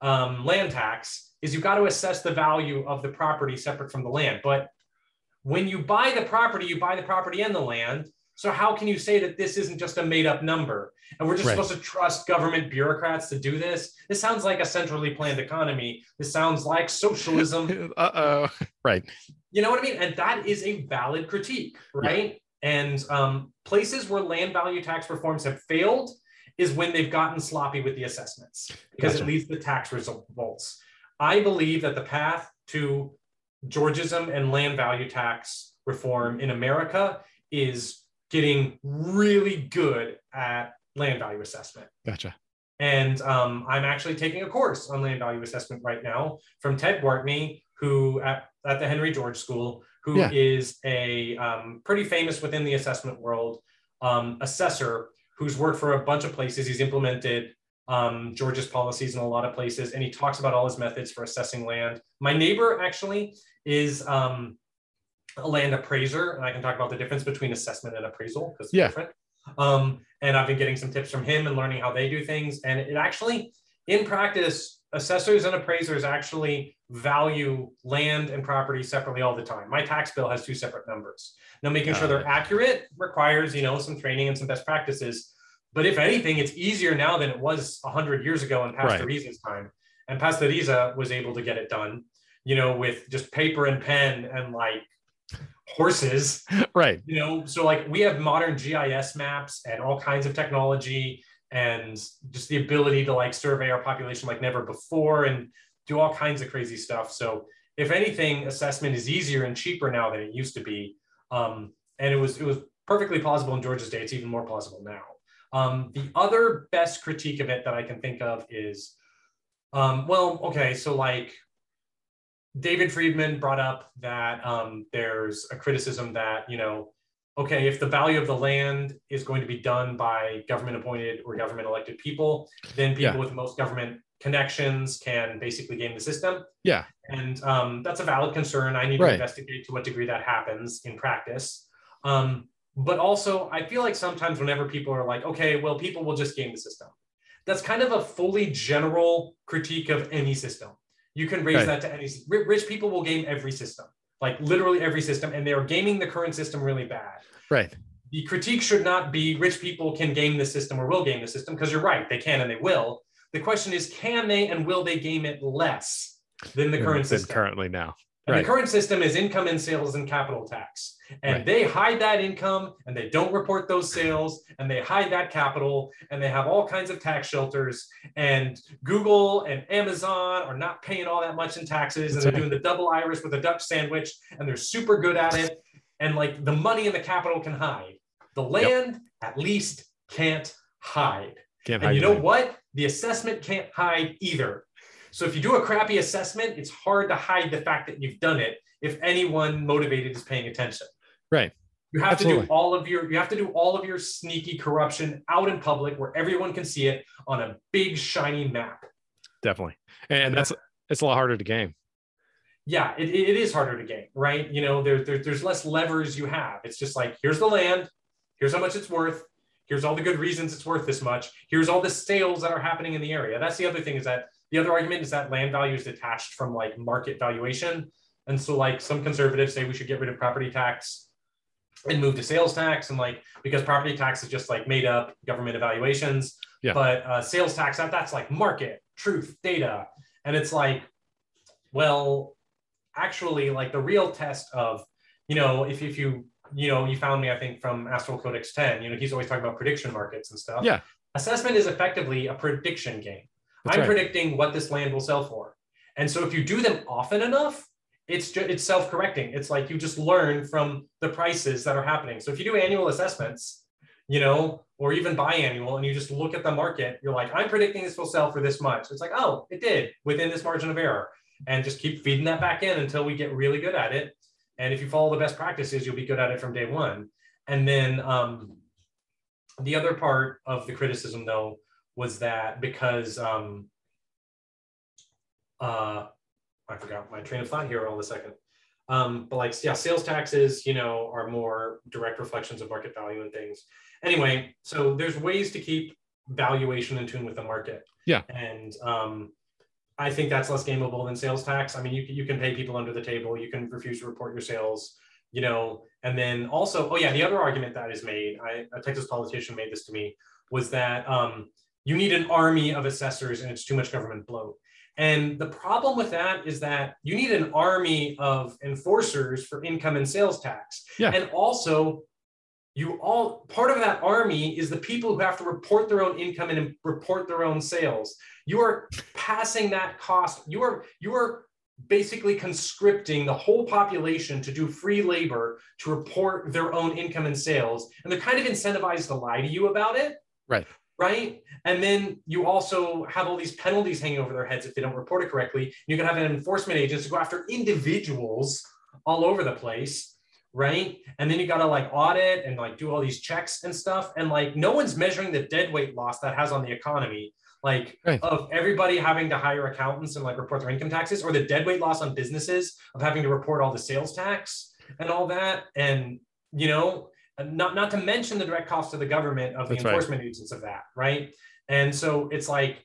[SPEAKER 2] um, land tax is you've got to assess the value of the property separate from the land. But when you buy the property, you buy the property and the land. So how can you say that this isn't just a made up number? And we're just right. supposed to trust government bureaucrats to do this? This sounds like a centrally planned economy. This sounds like socialism.
[SPEAKER 1] uh oh. Right.
[SPEAKER 2] You know what I mean? And that is a valid critique, right? Yeah. And um, places where land value tax reforms have failed is when they've gotten sloppy with the assessments because gotcha. it leads to tax results. I believe that the path to Georgism and land value tax reform in America is getting really good at land value assessment.
[SPEAKER 1] Gotcha.
[SPEAKER 2] And um, I'm actually taking a course on land value assessment right now from Ted Gwartney, who at, at the Henry George School, who yeah. is a um, pretty famous within the assessment world um, assessor who's worked for a bunch of places. He's implemented um, George's policies in a lot of places, and he talks about all his methods for assessing land. My neighbor actually is um, a land appraiser, and I can talk about the difference between assessment and appraisal because yeah. different. Um, and I've been getting some tips from him and learning how they do things. And it actually, in practice, assessors and appraisers actually value land and property separately all the time. My tax bill has two separate numbers. Now, making sure they're accurate requires, you know, some training and some best practices. But if anything, it's easier now than it was 100 years ago in Pastoriza's right. time. And Pastoriza was able to get it done, you know, with just paper and pen and like horses.
[SPEAKER 1] Right.
[SPEAKER 2] You know, so like we have modern GIS maps and all kinds of technology and just the ability to like survey our population like never before and do all kinds of crazy stuff. So if anything, assessment is easier and cheaper now than it used to be. Um, and it was it was perfectly plausible in George's day. It's even more plausible now. Um, the other best critique of it that I can think of is, um, well, okay, so like David Friedman brought up that um, there's a criticism that, you know, okay, if the value of the land is going to be done by government appointed or government elected people, then people yeah. with most government connections can basically game the system.
[SPEAKER 1] Yeah.
[SPEAKER 2] And um, that's a valid concern. I need right. to investigate to what degree that happens in practice. Um, but also, I feel like sometimes whenever people are like, okay, well, people will just game the system, that's kind of a fully general critique of any system. You can raise right. that to any rich people will game every system, like literally every system, and they are gaming the current system really bad.
[SPEAKER 1] Right.
[SPEAKER 2] The critique should not be rich people can game the system or will game the system because you're right, they can and they will. The question is, can they and will they game it less than the current than system?
[SPEAKER 1] Currently now.
[SPEAKER 2] And right. the current system is income and sales and capital tax. And right. they hide that income and they don't report those sales and they hide that capital and they have all kinds of tax shelters. And Google and Amazon are not paying all that much in taxes and they're doing the double Irish with a Dutch sandwich and they're super good at it. And like the money and the capital can hide. The land yep. at least can't hide. Can't and hide you know what? The assessment can't hide either. So if you do a crappy assessment, it's hard to hide the fact that you've done it if anyone motivated is paying attention.
[SPEAKER 1] Right.
[SPEAKER 2] You have Absolutely. to do all of your you have to do all of your sneaky corruption out in public where everyone can see it on a big shiny map.
[SPEAKER 1] Definitely. And that's it's a lot harder to game.
[SPEAKER 2] Yeah, it, it is harder to game, right? You know, there, there, there's less levers you have. It's just like, here's the land, here's how much it's worth, here's all the good reasons it's worth this much, here's all the sales that are happening in the area. That's the other thing is that the other argument is that land value is detached from like market valuation. And so like some conservatives say we should get rid of property tax and move to sales tax and like because property tax is just like made up government evaluations. Yeah. But uh, sales tax that that's like market, truth, data. And it's like, well, actually like the real test of, you know, if, if you, you know, you found me, I think from Astral Codex 10, you know, he's always talking about prediction markets and stuff.
[SPEAKER 1] Yeah.
[SPEAKER 2] Assessment is effectively a prediction game. That's I'm right. predicting what this land will sell for. And so if you do them often enough, it's just it's self-correcting. It's like you just learn from the prices that are happening. So if you do annual assessments, you know, or even biannual, and you just look at the market, you're like, I'm predicting this will sell for this much. It's like, oh, it did within this margin of error. And just keep feeding that back in until we get really good at it. And if you follow the best practices, you'll be good at it from day one. And then um, the other part of the criticism, though, was that because um, uh, I forgot my train of thought here all of a second. Um, but like, yeah, sales taxes, you know, are more direct reflections of market value and things. Anyway, so there's ways to keep valuation in tune with the market.
[SPEAKER 1] Yeah.
[SPEAKER 2] And um, I think that's less gameable than sales tax. I mean, you, you can pay people under the table, you can refuse to report your sales, you know, and then also, oh yeah, the other argument that is made, I, a Texas politician made this to me, was that um, you need an army of assessors and it's too much government bloat. And the problem with that is that you need an army of enforcers for income and sales tax.
[SPEAKER 1] Yeah.
[SPEAKER 2] And also, you all part of that army is the people who have to report their own income and report their own sales. You are passing that cost. You are you are basically conscripting the whole population to do free labor to report their own income and sales. And they're kind of incentivized to lie to you about it.
[SPEAKER 1] Right
[SPEAKER 2] right? And then you also have all these penalties hanging over their heads if they don't report it correctly. You can have an enforcement agent to go after individuals all over the place, right? And then you got to like audit and like do all these checks and stuff. And like no one's measuring the dead weight loss that has on the economy. Like right. of everybody having to hire accountants and like report their income taxes, or the dead weight loss on businesses of having to report all the sales tax and all that. And you know, not not to mention the direct cost to the government of the That's enforcement right. agents of that, right? And so it's like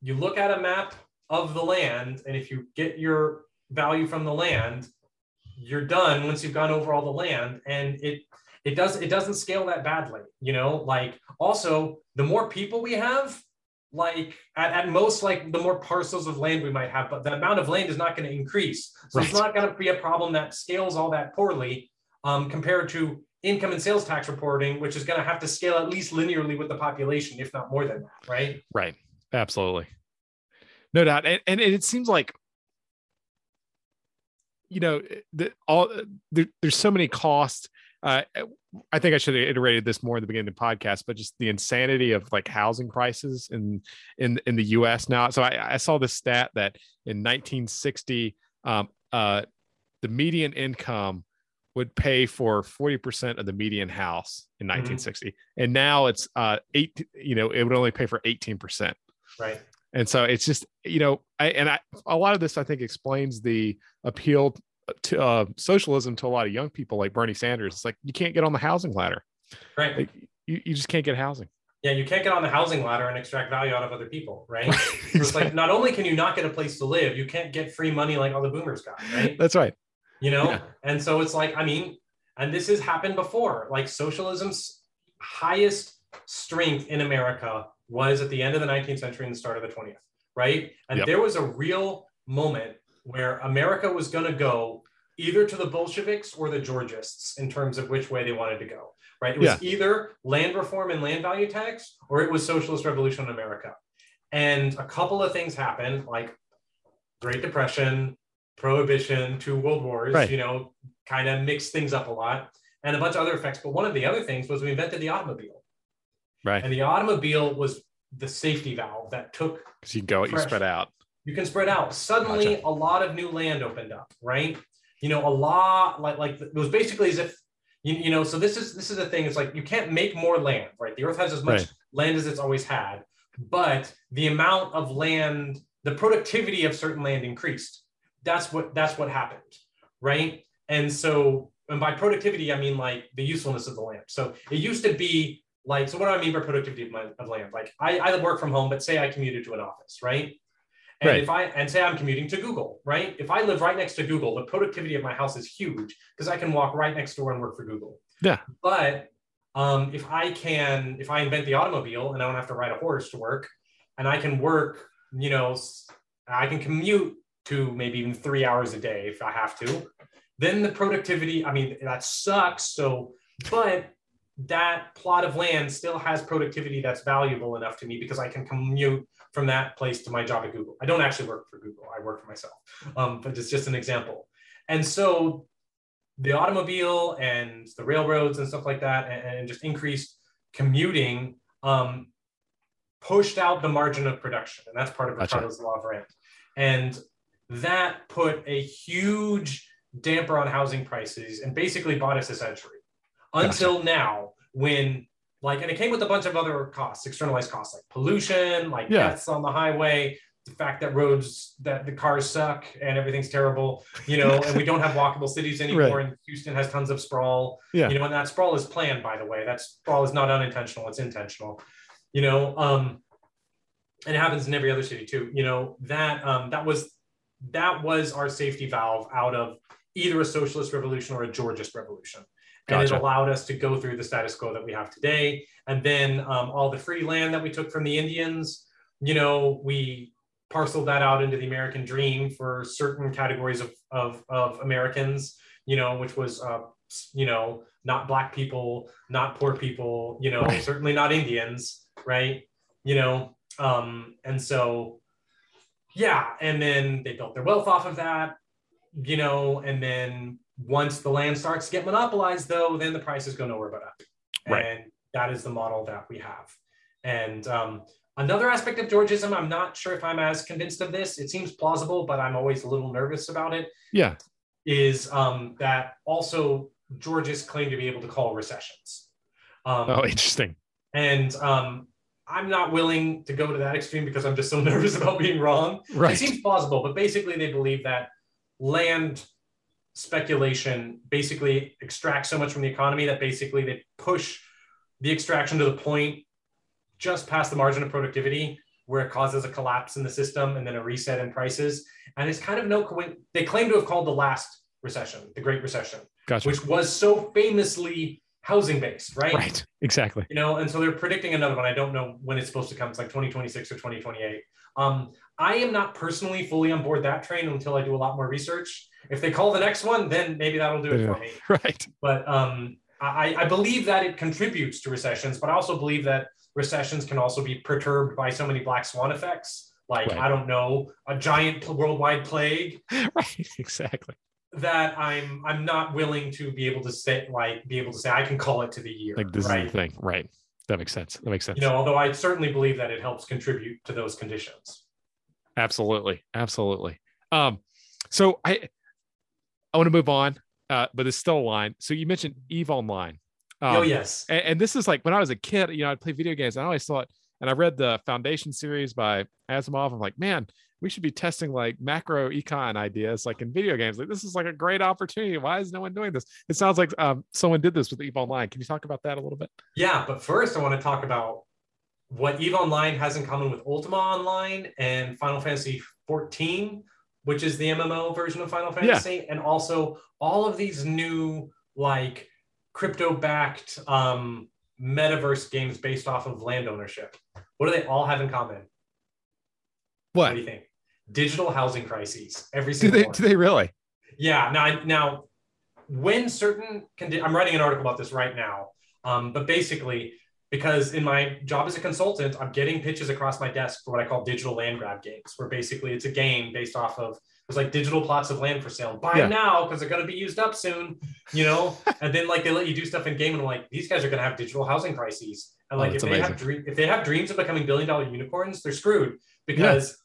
[SPEAKER 2] you look at a map of the land, and if you get your value from the land, you're done once you've gone over all the land, and it it does it doesn't scale that badly, you know. Like also, the more people we have, like at, at most like the more parcels of land we might have but the amount of land is not going to increase so right. it's not going to be a problem that scales all that poorly um, compared to income and sales tax reporting, which is going to have to scale at least linearly with the population, if not more than that, right?
[SPEAKER 1] Right. Absolutely. No doubt. And, and it seems like, you know, the, all there, there's so many costs. Uh, I think I should have iterated this more in the beginning of the podcast, but just the insanity of like housing prices in in in the U.S. now. So I, I saw this stat that in 1960, um, uh, the median income would pay for 40% of the median house in 1960 mm-hmm. and now it's uh eight you know it would only pay for 18%
[SPEAKER 2] right
[SPEAKER 1] and so it's just you know I, and I, a lot of this i think explains the appeal to uh, socialism to a lot of young people like bernie sanders it's like you can't get on the housing ladder
[SPEAKER 2] right
[SPEAKER 1] like, you, you just can't get housing
[SPEAKER 2] yeah, you can't get on the housing ladder and extract value out of other people, right? exactly. It's like not only can you not get a place to live, you can't get free money like all the boomers got, right?
[SPEAKER 1] That's right
[SPEAKER 2] you know yeah. and so it's like i mean and this has happened before like socialism's highest strength in america was at the end of the 19th century and the start of the 20th right and yep. there was a real moment where america was going to go either to the bolsheviks or the georgists in terms of which way they wanted to go right it was yeah. either land reform and land value tax or it was socialist revolution in america and a couple of things happened like great depression prohibition, to world wars, right. you know, kind of mixed things up a lot and a bunch of other effects. But one of the other things was we invented the automobile.
[SPEAKER 1] Right.
[SPEAKER 2] And the automobile was the safety valve that took.
[SPEAKER 1] Because you go, you spread out.
[SPEAKER 2] You can spread out. Suddenly, gotcha. a lot of new land opened up, right? You know, a lot like like it was basically as if you, you know. So this is this is the thing. It's like you can't make more land, right? The Earth has as much right. land as it's always had, but the amount of land, the productivity of certain land increased that's what that's what happened right and so and by productivity i mean like the usefulness of the land so it used to be like so what do i mean by productivity of, my, of land like I, I work from home but say i commuted to an office right and right. if I and say I'm commuting to Google, right? If I live right next to Google, the productivity of my house is huge because I can walk right next door and work for Google.
[SPEAKER 1] Yeah.
[SPEAKER 2] But um, if I can, if I invent the automobile and I don't have to ride a horse to work, and I can work, you know, I can commute two, maybe even three hours a day if I have to. Then the productivity, I mean, that sucks. So, but that plot of land still has productivity that's valuable enough to me because I can commute from that place to my job at Google. I don't actually work for Google, I work for myself, um, but it's just an example. And so the automobile and the railroads and stuff like that, and, and just increased commuting um, pushed out the margin of production. And that's part of Ricardo's gotcha. law of rent. And that put a huge damper on housing prices and basically bought us a century until gotcha. now when like and it came with a bunch of other costs externalized costs like pollution like yeah. deaths on the highway the fact that roads that the cars suck and everything's terrible you know and we don't have walkable cities anymore right. and houston has tons of sprawl yeah. you know and that sprawl is planned by the way that sprawl is not unintentional it's intentional you know um and it happens in every other city too you know that um that was that was our safety valve out of either a socialist revolution or a georgist revolution and it allowed us to go through the status quo that we have today. And then um, all the free land that we took from the Indians, you know, we parceled that out into the American dream for certain categories of, of, of Americans, you know, which was, uh, you know, not Black people, not poor people, you know, right. certainly not Indians, right? You know, um, and so, yeah, and then they built their wealth off of that, you know, and then once the land starts to get monopolized, though, then the prices go nowhere but up. Right. And that is the model that we have. And um, another aspect of Georgism, I'm not sure if I'm as convinced of this. It seems plausible, but I'm always a little nervous about it.
[SPEAKER 1] Yeah.
[SPEAKER 2] Is um, that also Georgists claim to be able to call recessions?
[SPEAKER 1] Um, oh, interesting.
[SPEAKER 2] And um, I'm not willing to go to that extreme because I'm just so nervous about being wrong. Right. It seems plausible, but basically they believe that land speculation basically extracts so much from the economy that basically they push the extraction to the point just past the margin of productivity where it causes a collapse in the system and then a reset in prices. And it's kind of no coincidence. They claim to have called the last recession, the Great Recession,
[SPEAKER 1] gotcha.
[SPEAKER 2] which was so famously housing based, right?
[SPEAKER 1] Right, exactly.
[SPEAKER 2] You know, and so they're predicting another one. I don't know when it's supposed to come. It's like 2026 or 2028. Um, I am not personally fully on board that train until I do a lot more research. If they call the next one, then maybe that'll do it yeah, for me.
[SPEAKER 1] Right.
[SPEAKER 2] But um, I, I believe that it contributes to recessions, but I also believe that recessions can also be perturbed by so many black swan effects. Like, right. I don't know, a giant worldwide plague.
[SPEAKER 1] right, exactly.
[SPEAKER 2] That I'm I'm not willing to be able to say like be able to say I can call it to the year.
[SPEAKER 1] Like this right? is the thing, right? That makes sense. That makes sense.
[SPEAKER 2] You know, although I certainly believe that it helps contribute to those conditions.
[SPEAKER 1] Absolutely, absolutely. Um, so I I want to move on, uh, but it's still a line. So you mentioned Eve Online.
[SPEAKER 2] Um, oh yes.
[SPEAKER 1] And, and, this is like when I was a kid, you know, I'd play video games. And I always thought, and I read the Foundation series by Asimov. I'm like, man, we should be testing like macro econ ideas like in video games. Like this is like a great opportunity. Why is no one doing this? It sounds like um, someone did this with Eve Online. Can you talk about that a little bit?
[SPEAKER 2] Yeah, but first I want to talk about what Eve Online has in common with Ultima Online and Final Fantasy 14 which is the MMO version of Final Fantasy, yeah. and also all of these new like crypto backed um, metaverse games based off of land ownership. What do they all have in common?
[SPEAKER 1] What,
[SPEAKER 2] what do you think? Digital housing crises. Every single
[SPEAKER 1] do they, one. Do they really?
[SPEAKER 2] Yeah. Now, now, when certain condi- I'm writing an article about this right now. Um, but basically, because in my job as a consultant, I'm getting pitches across my desk for what I call digital land grab games, where basically it's a game based off of there's like digital plots of land for sale. Buy yeah. them now because they're going to be used up soon, you know. and then like they let you do stuff in game, and I'm like, these guys are going to have digital housing crises. And like oh, if they have dream, if they have dreams of becoming billion dollar unicorns, they're screwed because.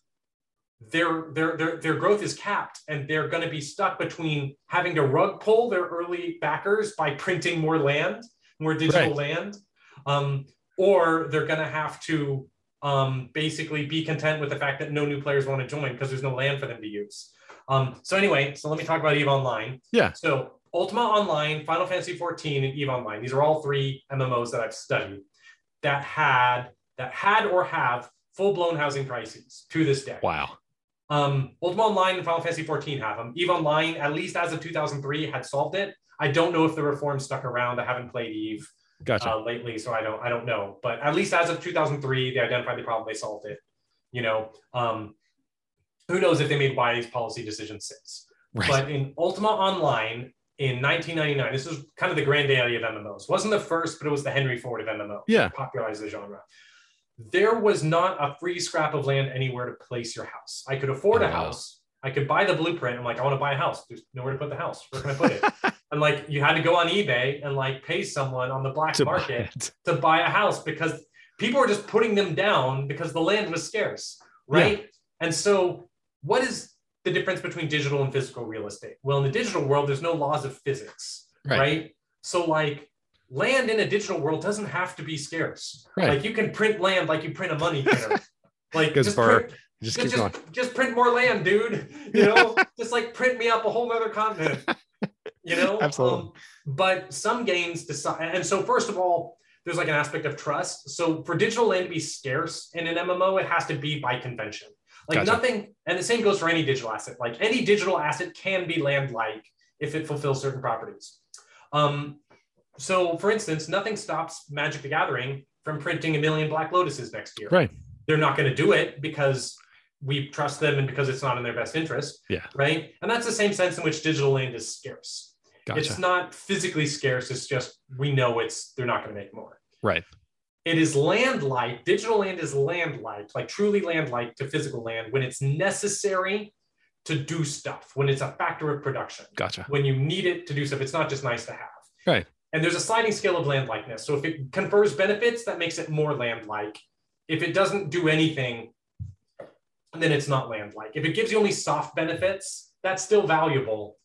[SPEAKER 2] Their, their their their growth is capped and they're going to be stuck between having to rug pull their early backers by printing more land more digital right. land um, or they're going to have to um, basically be content with the fact that no new players want to join because there's no land for them to use. Um, so anyway, so let me talk about EVE Online.
[SPEAKER 1] Yeah.
[SPEAKER 2] So Ultima Online, Final Fantasy 14, and EVE Online. These are all three MMOs that I've studied that had that had or have full-blown housing crises to this day.
[SPEAKER 1] Wow.
[SPEAKER 2] Um, Ultima Online and Final Fantasy 14 have them. EVE Online, at least as of 2003, had solved it. I don't know if the reforms stuck around. I haven't played Eve
[SPEAKER 1] gotcha.
[SPEAKER 2] uh, lately, so I don't I don't know. But at least as of 2003, they identified the problem, they solved it. You know, um, who knows if they made wise policy decisions since? Right. But in Ultima Online, in 1999. This was kind of the granddaddy of MMOs. wasn't the first, but it was the Henry Ford of MMO.
[SPEAKER 1] Yeah.
[SPEAKER 2] popularized the genre. There was not a free scrap of land anywhere to place your house. I could afford a house. I could buy the blueprint. I'm like, I want to buy a house. There's nowhere to put the house. Where can I put it? and like, you had to go on eBay and like pay someone on the black
[SPEAKER 1] To
[SPEAKER 2] market
[SPEAKER 1] it.
[SPEAKER 2] to buy a house because people were just putting them down because the land was scarce, right? And so, what is the difference between digital and physical real estate? Well, in the digital world, there's no laws of physics,
[SPEAKER 1] Right.
[SPEAKER 2] right? So, like, land in a digital world doesn't have to be scarce.
[SPEAKER 1] Right.
[SPEAKER 2] Like, you can print land like you print a money printer. like, just print,
[SPEAKER 1] Just
[SPEAKER 2] just, just, just print more land, dude. You know, just like print me up a whole nother continent. You know,
[SPEAKER 1] Absolutely.
[SPEAKER 2] Um, but some games decide, and so first of all, there's like an aspect of trust. So for digital land to be scarce in an MMO, it has to be by convention. Like
[SPEAKER 1] Gotcha.
[SPEAKER 2] nothing, and the same goes for any digital asset. Like any digital asset can be land-like if it fulfills certain properties. Um, so for instance, nothing stops Magic the Gathering from printing a million Black Lotuses next year
[SPEAKER 1] Right.
[SPEAKER 2] they're not going to do it because we trust them and because it's not in their best interest.
[SPEAKER 1] Yeah.
[SPEAKER 2] Right. And that's the same sense in which digital land is scarce.
[SPEAKER 1] Gotcha.
[SPEAKER 2] It's not physically scarce. It's just we know it's they're not going to make more.
[SPEAKER 1] Right.
[SPEAKER 2] It is land like digital land is land like, like truly land like to physical land when it's necessary to do stuff, when it's a factor of production
[SPEAKER 1] Gotcha.
[SPEAKER 2] when you need it to do stuff. It's not just nice to have.
[SPEAKER 1] Right.
[SPEAKER 2] And there's a sliding scale of land likeness. So if it confers benefits, that makes it more land like. If it doesn't do anything, then it's not land like. If it gives you only soft benefits, that's still valuable.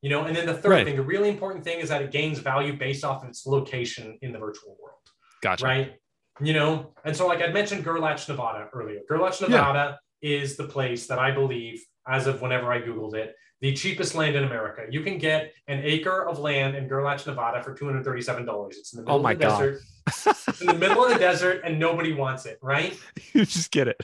[SPEAKER 2] You know, and then the third
[SPEAKER 1] Right.
[SPEAKER 2] thing, the really important thing is that it gains value based off of its location in the virtual world
[SPEAKER 1] Gotcha.
[SPEAKER 2] right? You know, and so like I mentioned Gerlach, Nevada earlier. Gerlach, Nevada is the place that I believe, as of whenever I Googled it, the cheapest land in America. You can get an acre of land in Gerlach, Nevada for $237. It's in the middle
[SPEAKER 1] Oh my
[SPEAKER 2] of the
[SPEAKER 1] God.
[SPEAKER 2] desert. it's in the middle of the desert and nobody wants it, right?
[SPEAKER 1] you just get it.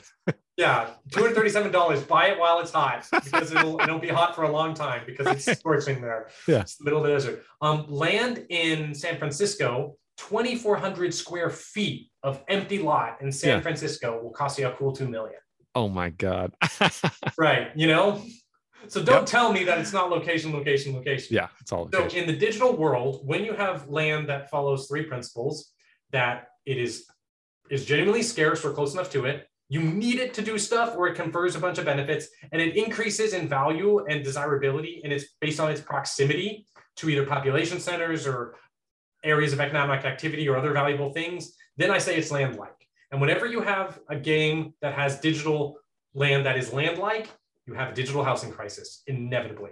[SPEAKER 2] Yeah, $237. Buy it while it's hot because it'll it'll be hot for a long time because it's scorching there.
[SPEAKER 1] Yeah.
[SPEAKER 2] It's the middle of the desert. Um, land in San Francisco, 2,400 square feet of empty lot in San
[SPEAKER 1] Yeah.
[SPEAKER 2] Francisco will cost you a cool two million.
[SPEAKER 1] Oh my god.
[SPEAKER 2] Right. You know? So don't
[SPEAKER 1] Yep.
[SPEAKER 2] tell me that it's not location, location, location.
[SPEAKER 1] yeah, it's all
[SPEAKER 2] So in the digital world, when you have land that follows three principles, that it is is genuinely scarce or close enough to it, you need it to do stuff or it confers a bunch of benefits and it increases in value and desirability and it's based on its proximity to either population centers or areas of economic activity or other valuable things, then I say it's land-like. And whenever you have a game that has digital land that is land-like, you have a digital housing crisis inevitably.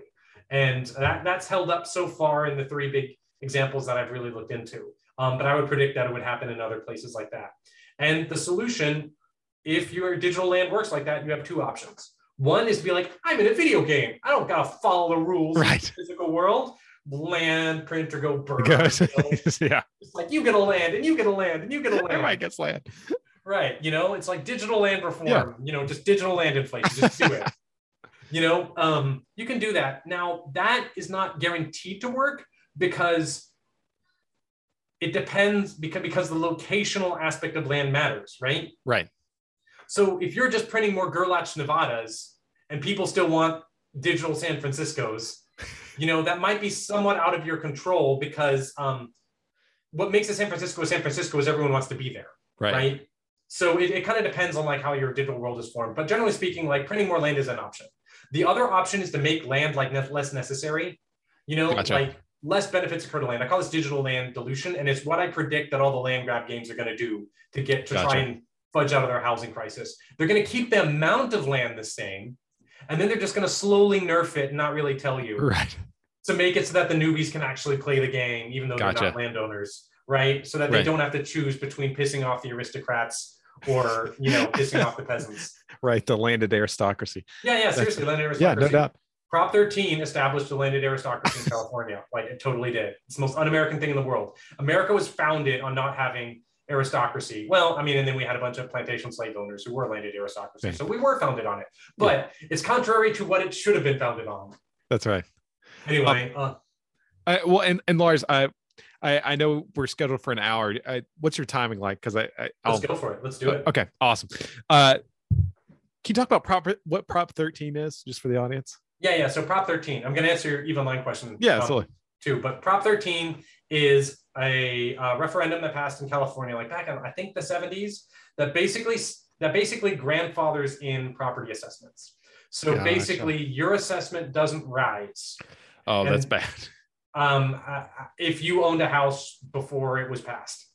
[SPEAKER 2] And that, that's held up so far in the three big examples that I've really looked into. Um, but I would predict that it would happen in other places like that. And the solution, if your digital land works like that, you have two options. One is to be like, I'm in a video game. I don't gotta follow the rules
[SPEAKER 1] Right.
[SPEAKER 2] of the physical world. Land, print, or go burn.
[SPEAKER 1] Goes-
[SPEAKER 2] you know?
[SPEAKER 1] yeah.
[SPEAKER 2] It's like you get a land and you get a land and you get a land.
[SPEAKER 1] Everybody gets land.
[SPEAKER 2] Right. You know, it's like digital land reform,
[SPEAKER 1] Yeah.
[SPEAKER 2] you know, just digital land inflation. Just do it. you know, um, you can do that. Now, that is not guaranteed to work because it depends because, because the locational aspect of land matters, right?
[SPEAKER 1] Right.
[SPEAKER 2] So if you're just printing more Gerlach Nevadas and people still want digital San Franciscos, you know, that might be somewhat out of your control because um, what makes a San Francisco a San Francisco is everyone wants to be there
[SPEAKER 1] Right.
[SPEAKER 2] right? So it, it kind of depends on like how your digital world is formed. But generally speaking, like printing more land is an option. The other option is to make land like ne- less necessary. You know,
[SPEAKER 1] Gotcha.
[SPEAKER 2] like less benefits occur to land. I call this digital land dilution, and it's what I predict that all the land grab games are going to do to get to
[SPEAKER 1] Gotcha.
[SPEAKER 2] try and fudge out of their housing crisis. They're going to keep the amount of land the same, and then they're just going to slowly nerf it and not really tell you
[SPEAKER 1] Right.
[SPEAKER 2] to make it so that the newbies can actually play the game, even though they're not landowners, right? So that they
[SPEAKER 1] Right.
[SPEAKER 2] don't have to choose between pissing off the aristocrats or you know pissing off the peasants.
[SPEAKER 1] Right. The landed aristocracy.
[SPEAKER 2] Yeah, yeah, seriously, landed aristocracy.
[SPEAKER 1] Yeah, no doubt.
[SPEAKER 2] Prop 13 established the landed aristocracy in California. Like it totally did. It's the most un-American thing in the world. America was founded on not having aristocracy. Well, I mean, and then we had a bunch of plantation slave owners who were landed aristocracy. So we were founded on it. But it's contrary to what it should have been founded on.
[SPEAKER 1] That's right.
[SPEAKER 2] Anyway, uh,
[SPEAKER 1] I, well, and and Lars, I, I I know we're scheduled for an hour. I, what's your timing like? Because I, I I'll,
[SPEAKER 2] let's go for it. Let's do it.
[SPEAKER 1] Okay, awesome. Uh, can you talk about prop what prop thirteen is, just for the audience?
[SPEAKER 2] Yeah, yeah. So Prop 13. I'm going to answer your Eve Online question.
[SPEAKER 1] Yeah,
[SPEAKER 2] um,
[SPEAKER 1] absolutely.
[SPEAKER 2] too. But Prop 13 is a uh, referendum that passed in California, like back in I think the 70s, that basically that basically grandfathers in property assessments. So
[SPEAKER 1] Gotcha.
[SPEAKER 2] basically, your assessment doesn't rise
[SPEAKER 1] Oh, that's bad.
[SPEAKER 2] Um, uh, if you owned a house before it was passed.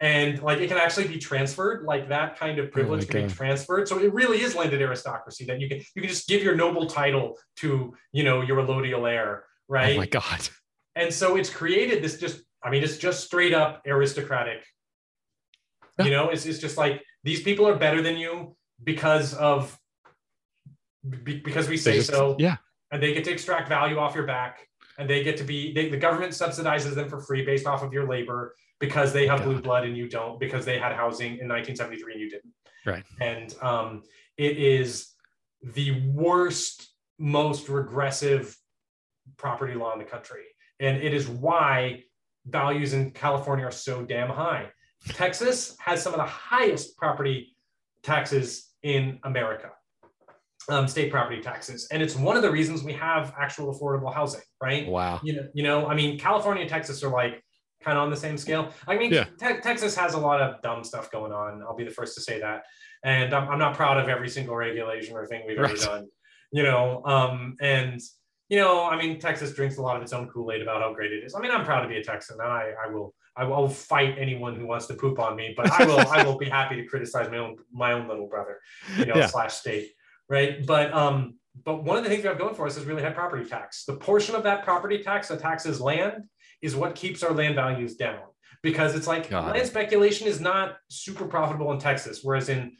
[SPEAKER 2] And like it can actually be transferred, like that kind of privilege
[SPEAKER 1] Oh
[SPEAKER 2] can be transferred. So it really is landed aristocracy that you can you can just give your noble title to you know your allodial heir, right?
[SPEAKER 1] Oh my god.
[SPEAKER 2] and so it's created this just i mean it's just straight up aristocratic
[SPEAKER 1] Yeah.
[SPEAKER 2] you know it's, it's just like these people are better than you because of be, because we say
[SPEAKER 1] just-
[SPEAKER 2] so
[SPEAKER 1] Yeah.
[SPEAKER 2] and they get to extract value off your back and they get to be they, the government subsidizes them for free based off of your labor because they have blue blood and you don't because they had housing in 1973 and you didn't.
[SPEAKER 1] Right.
[SPEAKER 2] and um, it is the worst most regressive property law in the country. And it is why values in california are so damn high. Texas has some of the highest property taxes in america um, state property taxes and it's one of the reasons we have actual affordable housing right
[SPEAKER 1] Wow.
[SPEAKER 2] you know, you know, I mean, California and Texas are like kind of on the same scale. I mean,
[SPEAKER 1] Yeah.
[SPEAKER 2] Te- Texas has a lot of dumb stuff going on. I'll be the first to say that. And I'm, I'm not proud of every single regulation or thing we've ever done, you know. Um, and, you know, I mean, Texas drinks a lot of its own Kool Aid about how great it is. I mean, I'm proud to be a Texan and I, I will. I will fight anyone who wants to poop on me, but I will. I will be happy to criticize my own my own little brother, you know,
[SPEAKER 1] Yeah.
[SPEAKER 2] slash state, right? But um, but one of the things we have going for us is really high property tax. The portion of that property tax that taxes land is what keeps our land values down because it's like
[SPEAKER 1] Got
[SPEAKER 2] land speculation is not super profitable in Texas, whereas in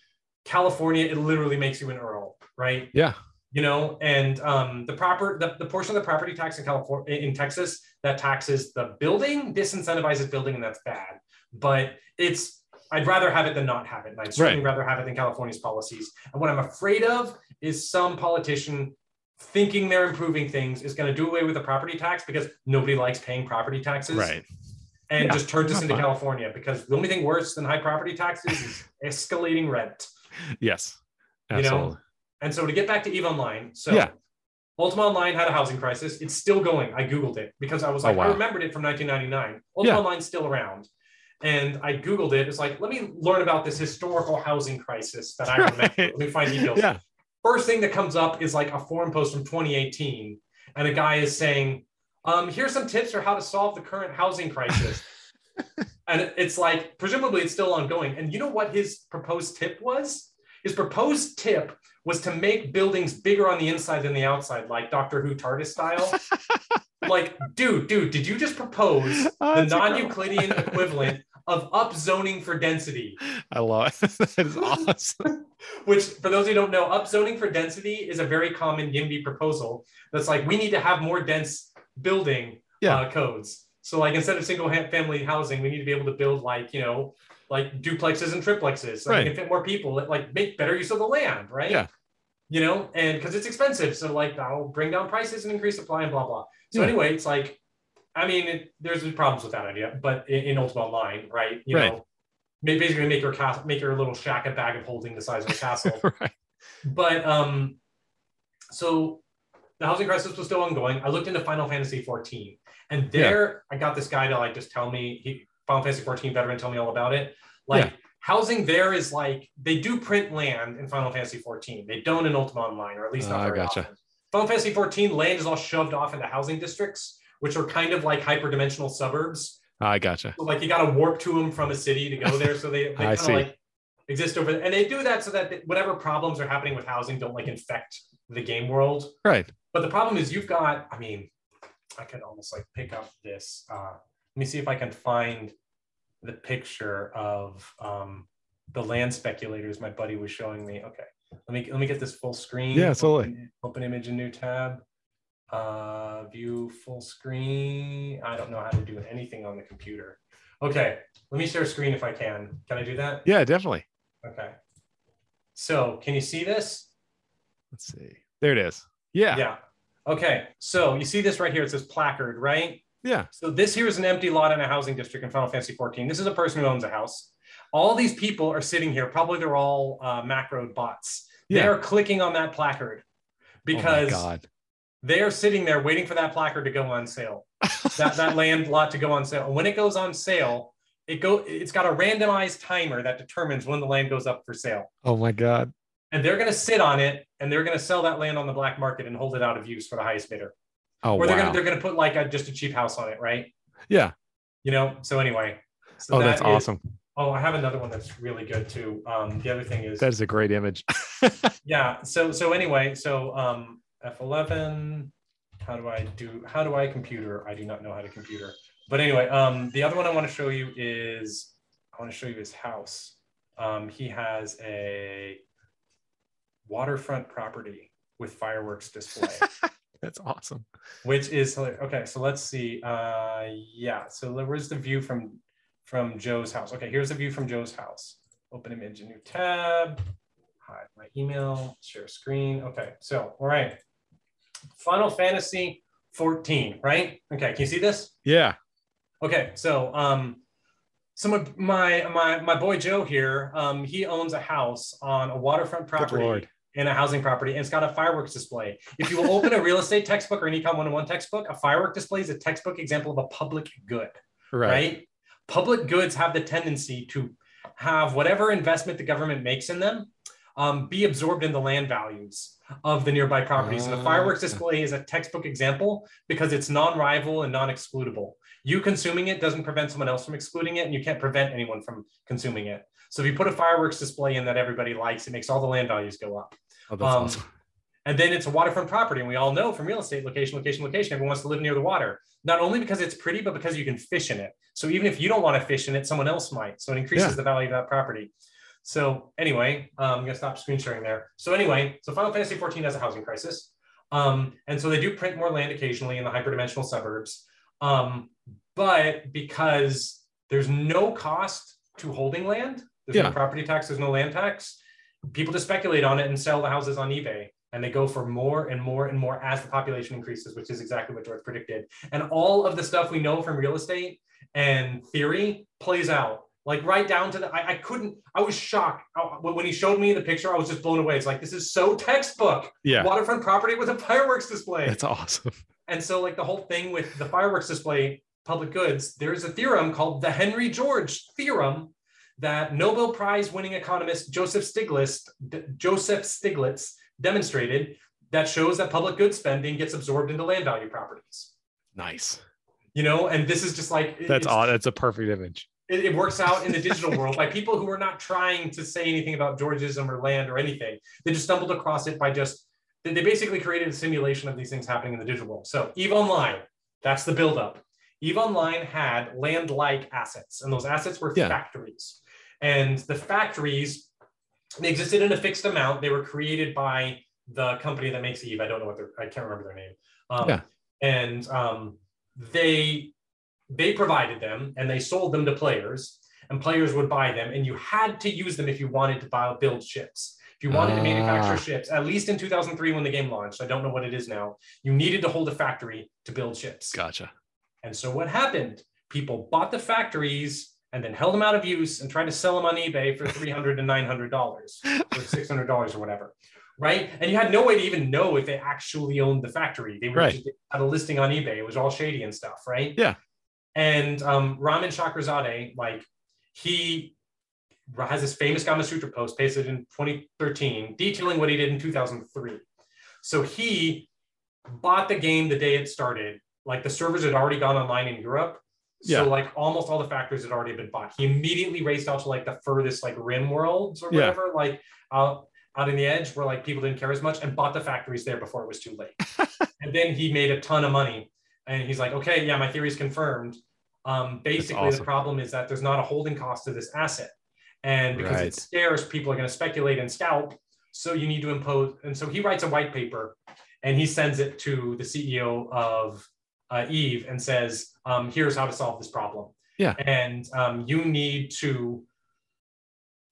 [SPEAKER 2] California it literally makes you an earl, right?
[SPEAKER 1] Yeah.
[SPEAKER 2] You know, and um, the proper the, the portion of the property tax in California in Texas that taxes the building disincentivizes building, and that's bad. But it's I'd rather have it than not have it. And I'd certainly rather have it than California's policies. And what I'm afraid of is some politician thinking they're improving things is going to do away with the property tax because nobody likes paying property taxes
[SPEAKER 1] Right.
[SPEAKER 2] and
[SPEAKER 1] Yeah,
[SPEAKER 2] just turns us
[SPEAKER 1] not
[SPEAKER 2] into
[SPEAKER 1] fine.
[SPEAKER 2] California because the only thing worse than high property taxes is escalating rent.
[SPEAKER 1] Yes.
[SPEAKER 2] You know,
[SPEAKER 1] Absolutely.
[SPEAKER 2] And so to get back to Eve Online, so
[SPEAKER 1] Yeah.
[SPEAKER 2] Ultima Online had a housing crisis. It's still going. I Googled it because I was
[SPEAKER 1] Oh,
[SPEAKER 2] like, I remembered it from 1999. Ultima
[SPEAKER 1] Yeah.
[SPEAKER 2] Online's still around. And I Googled it. It's like, let me learn about this historical housing crisis that I remember. Let me find details.
[SPEAKER 1] Yeah.
[SPEAKER 2] First thing that comes up is like a forum post from 2018. And a guy is saying, um, here's some tips for how to solve the current housing crisis. and it's like, presumably it's still ongoing. And you know what his proposed tip was? His proposed tip was to make buildings bigger on the inside than the outside, like Doctor Who TARDIS style. like, dude, dude, did you just propose
[SPEAKER 1] Oh,
[SPEAKER 2] the non-Euclidean equivalent of upzoning for density?
[SPEAKER 1] I love it. that is awesome.
[SPEAKER 2] Which, for those who don't know, upzoning for density is a very common YIMBY proposal. That's like we need to have more dense building
[SPEAKER 1] Yeah.
[SPEAKER 2] uh, codes. So, like instead of single family housing, we need to be able to build like you know, like duplexes and triplexes, so
[SPEAKER 1] Right.
[SPEAKER 2] we can fit more people. Like make better use of the land, right?
[SPEAKER 1] Yeah.
[SPEAKER 2] You know, and because it's expensive, so like that'll bring down prices and increase supply and blah blah. So
[SPEAKER 1] Yeah.
[SPEAKER 2] anyway, it's like, I mean, it, there's problems with that idea, but in, in Ultima Online, right? You
[SPEAKER 1] Right.
[SPEAKER 2] know, basically make your castle, make your little shack a bag of holding the size of a castle
[SPEAKER 1] right.
[SPEAKER 2] but um so the housing crisis was still ongoing i looked into final fantasy 14 and there i got this guy to like just tell me he final fantasy 14 veteran tell me all about it like
[SPEAKER 1] Yeah.
[SPEAKER 2] housing there is like they do print land in final fantasy 14 they don't in ultima online or at least not
[SPEAKER 1] Ah,
[SPEAKER 2] very
[SPEAKER 1] gotcha.
[SPEAKER 2] often final fantasy 14 land is all shoved off into housing districts which are kind of like hyperdimensional suburbs
[SPEAKER 1] I gotcha.
[SPEAKER 2] so, like you got to warp to them from a city to go there. So they, they kind of like exist over there. And they do that so that whatever problems are happening with housing don't like infect the game world.
[SPEAKER 1] Right.
[SPEAKER 2] But the problem is you've got, I mean, I could almost like pick up this. Uh, let me see if I can find the picture of um, the land speculators my buddy was showing me. Okay. Let me let me get this full screen.
[SPEAKER 1] Yeah, absolutely.
[SPEAKER 2] Open, open image in new tab. Uh, view full screen. I don't know how to do anything on the computer. Okay, let me share screen if I can. Can I do that?
[SPEAKER 1] Yeah, definitely.
[SPEAKER 2] Okay. So can you see this?
[SPEAKER 1] Let's see. There it is. Yeah.
[SPEAKER 2] Yeah. Okay. So you see this right here. It says placard, right?
[SPEAKER 1] Yeah.
[SPEAKER 2] So this here is an empty lot in a housing district in Final Fantasy 14. This is a person who owns a house. All these people are sitting here. Probably they're all uh, macro bots. They are clicking on that placard
[SPEAKER 1] oh
[SPEAKER 2] because
[SPEAKER 1] God.
[SPEAKER 2] They are sitting there waiting for that placard to go on sale. that that land lot to go on sale. And when it goes on sale, it go it's got a randomized timer that determines when the land goes up for sale.
[SPEAKER 1] Oh my god.
[SPEAKER 2] And they're going to sit on it and they're going to sell that land on the black market and hold it out of use for the highest bidder.
[SPEAKER 1] Oh
[SPEAKER 2] or they're
[SPEAKER 1] wow.
[SPEAKER 2] to they're going to put like a, just a cheap house on it, right?
[SPEAKER 1] yeah.
[SPEAKER 2] You know. So anyway. So
[SPEAKER 1] oh,
[SPEAKER 2] that
[SPEAKER 1] that's
[SPEAKER 2] is-
[SPEAKER 1] awesome.
[SPEAKER 2] Oh, I have another one that's really good too. Um, the other thing is
[SPEAKER 1] That is a great image.
[SPEAKER 2] yeah. So so anyway, so um, F11. How do I do? How do I computer? I do not know how to computer. But anyway, um, the other one I want to show you is I want to show you his house. Um, he has a waterfront property with fireworks display.
[SPEAKER 1] that's awesome.
[SPEAKER 2] which is okay so let's see uh yeah so where's the view from from joe's house okay here's the view from joe's house open image a new tab hide my email share screen okay so all right final fantasy 14 right okay can you see this
[SPEAKER 1] Yeah.
[SPEAKER 2] Okay, so um, some of my my my boy Joe here, um, he owns a house on a waterfront property in a housing property, and it's got a fireworks display. If you will open a real estate textbook or an Econ 101 textbook, a firework display is a textbook example of a public good,
[SPEAKER 1] Right.
[SPEAKER 2] right? Public goods have the tendency to have whatever investment the government makes in them um, be absorbed in the land values of the nearby properties. and the fireworks
[SPEAKER 1] Ah.
[SPEAKER 2] display is a textbook example because it's non-rival and non-excludable. You consuming it doesn't prevent someone else from excluding it, and you can't prevent anyone from consuming it. So if you put a fireworks display in that everybody likes, it makes all the land values go up.
[SPEAKER 1] Oh, that's
[SPEAKER 2] Um,
[SPEAKER 1] awesome.
[SPEAKER 2] And then it's a waterfront property. And we all know from real estate, location, location, location, everyone wants to live near the water. Not only because it's pretty, but because you can fish in it. So even if you don't want to fish in it, someone else might. So it increases
[SPEAKER 1] Yeah.
[SPEAKER 2] the value of that property. So anyway, um, I'm gonna stop screen sharing there. So anyway, so Final Fantasy 14 has a housing crisis. Um, and so they do print more land occasionally in the hyperdimensional suburbs. Um, but because there's no cost to holding land, there's
[SPEAKER 1] Yeah.
[SPEAKER 2] no property tax, there's no land tax, people just speculate on it and sell the houses on eBay. And they go for more and more and more as the population increases, which is exactly what George predicted. And all of the stuff we know from real estate and theory plays out. Like right down to the, I, I couldn't, I was shocked. Uh, I- when he showed me the picture, I was just blown away. It's like, this is so textbook.
[SPEAKER 1] Yeah.
[SPEAKER 2] Waterfront property with a fireworks display.
[SPEAKER 1] That's awesome.
[SPEAKER 2] And so, like the whole thing with the fireworks display, public goods, there's a theorem called the Henry George theorem that Nobel Prize winning economist Joseph Stiglitz, D- Joseph Stiglitz demonstrated that shows that public goods spending gets absorbed into land value properties.
[SPEAKER 1] Nice.
[SPEAKER 2] You know, and this is just like
[SPEAKER 1] That's
[SPEAKER 2] it's-
[SPEAKER 1] all. That's a perfect image.
[SPEAKER 2] It, it works out in the digital world by people who are not trying to say anything about Georgism or land or anything. They just stumbled across it by just they they basically created a simulation of these things happening in the digital world. So Eve Online, that's the buildup. Eve Online had land-like assets, and those assets were
[SPEAKER 1] Yeah.
[SPEAKER 2] factories. And the factories they existed in a fixed amount. They were created by the company that makes Eve. I don't know what their I can't remember their name. Um,
[SPEAKER 1] Yeah.
[SPEAKER 2] And um, they they provided them and they sold them to players and players would buy them and you had to use them if you wanted to buy build ships if you wanted to
[SPEAKER 1] Ah.
[SPEAKER 2] manufacture ships at least in 2003 when the game launched i don't know what it is now you needed to hold a factory to build ships
[SPEAKER 1] Gotcha.
[SPEAKER 2] and so what happened people bought the factories and then held them out of use and tried to sell them on ebay for 300 to 900 dollars or 600 dollars or whatever right and you had no way to even know if they actually owned the factory they were
[SPEAKER 1] Right.
[SPEAKER 2] just they had a listing on ebay it was all shady and stuff right
[SPEAKER 1] Yeah.
[SPEAKER 2] And um, Raman Chakrazade, like he has this famous Gamasutra post pasted in 2013 detailing what he did in 2003. So he bought the game the day it started. Like the servers had already gone online in Europe. So
[SPEAKER 1] Yeah.
[SPEAKER 2] like almost all the factories had already been bought. He immediately raced out to like the furthest like rim worlds or
[SPEAKER 1] Yeah.
[SPEAKER 2] whatever, like out out in the edge where like people didn't care as much and bought the factories there before it was too late. and then he made a ton of money. And he's like, okay, yeah, my theory is confirmed. Um, basically,
[SPEAKER 1] awesome.
[SPEAKER 2] the problem is that there's not a holding cost to this asset. And because
[SPEAKER 1] Right.
[SPEAKER 2] it's scarce, people are going to speculate and scalp. So you need to impose. And so he writes a white paper and he sends it to the CEO of uh, Eve and says, um, here's how to solve this problem.
[SPEAKER 1] Yeah.
[SPEAKER 2] And um, you need to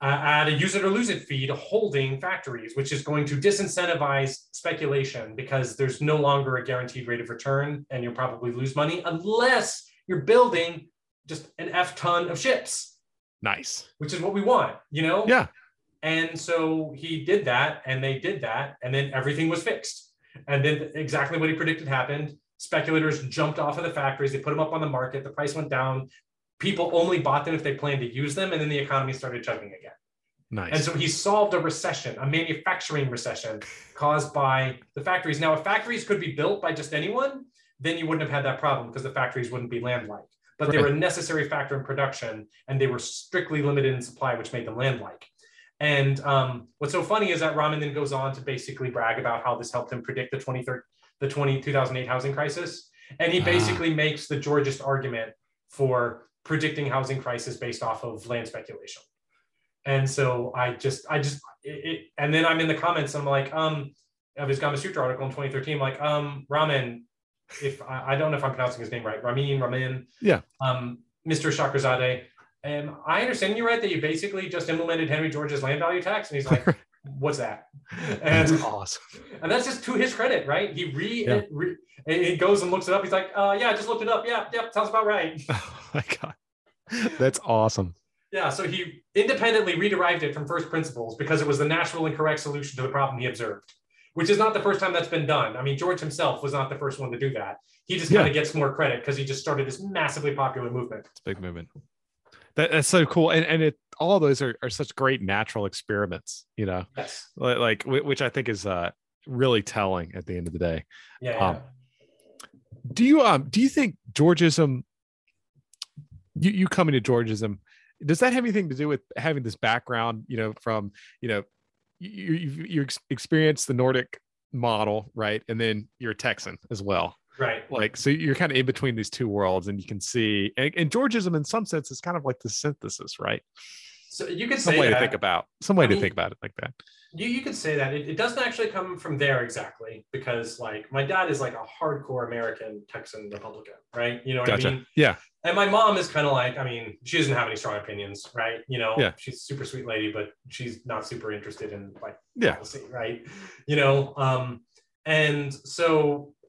[SPEAKER 2] uh, add a use it or lose it fee to holding factories, which is going to disincentivize speculation because there's no longer a guaranteed rate of return and you'll probably lose money unless you're building just an F ton of ships,
[SPEAKER 1] Nice.
[SPEAKER 2] which is what we want, you know?
[SPEAKER 1] Yeah.
[SPEAKER 2] And so he did that and they did that and then everything was fixed. And then exactly what he predicted happened. Speculators jumped off of the factories, they put them up on the market, the price went down. People only bought them if they planned to use them, and then the economy started chugging again.
[SPEAKER 1] Nice.
[SPEAKER 2] And so he solved a recession, a manufacturing recession caused by the factories. Now, if factories could be built by just anyone, then you wouldn't have had that problem because the factories wouldn't be land-like. But they were a necessary factor in production, and they were strictly limited in supply, which made them land-like. And um, what's so funny is that Raman then goes on to basically brag about how this helped him predict the 23rd, the 20, 2008 housing crisis. And he
[SPEAKER 1] Ah.
[SPEAKER 2] basically makes the Georgist argument for predicting housing crisis based off of land speculation. And so I just, I just, it, it, and then I'm in the comments, and I'm like, um, of his Gamasutra article in 2013, I'm like, um, Raman, if I, I don't know if I'm pronouncing his name right, Ramin, Ramin,
[SPEAKER 1] Yeah.
[SPEAKER 2] um, Mr. Shokrizade, am I understand you right that you basically just implemented Henry George's land value tax? And he's like, what's that?
[SPEAKER 1] That's
[SPEAKER 2] And,
[SPEAKER 1] awesome.
[SPEAKER 2] and that's just to his credit, right? He re,
[SPEAKER 1] Yeah.
[SPEAKER 2] re and he goes and looks it up. He's like, uh, yeah, I just looked it up. Yeah, yeah, sounds about right.
[SPEAKER 1] Oh my god. That's awesome.
[SPEAKER 2] Yeah, so he independently rederived it from first principles because it was the natural and correct solution to the problem he observed, which is not the first time that's been done. I mean, George himself was not the first one to do that. He just
[SPEAKER 1] Yeah.
[SPEAKER 2] kind of gets more credit because he just started this massively popular movement.
[SPEAKER 1] It's a big movement. That, that's so cool. And and it all those are, are such great natural experiments, you know,
[SPEAKER 2] Yes.
[SPEAKER 1] like, which I think is uh really telling at the end of the day.
[SPEAKER 2] Yeah.
[SPEAKER 1] Um, Do you um do you think Georgism you, you coming to Georgism, does that have anything to do with having this background, you know, from, you know, you you you ex- experienced the Nordic model, right? And then you're a Texan as well.
[SPEAKER 2] right.
[SPEAKER 1] like so you're kind of in between these two worlds and you can see and, and georgism in some sense is kind of like the synthesis right
[SPEAKER 2] So you could
[SPEAKER 1] some
[SPEAKER 2] say
[SPEAKER 1] way to think about some way
[SPEAKER 2] I
[SPEAKER 1] to
[SPEAKER 2] mean-
[SPEAKER 1] think about it like that
[SPEAKER 2] You, you could say that it, it doesn't actually come from there exactly because like my dad is like a hardcore American Texan Republican, right? You know what
[SPEAKER 1] gotcha
[SPEAKER 2] I mean?
[SPEAKER 1] yeah
[SPEAKER 2] And my mom is kind of like, I mean, she doesn't have any strong opinions, right? You know,
[SPEAKER 1] Yeah.
[SPEAKER 2] she's a super sweet lady, but she's not super interested in like
[SPEAKER 1] Yeah.
[SPEAKER 2] policy, right? You know, um, and so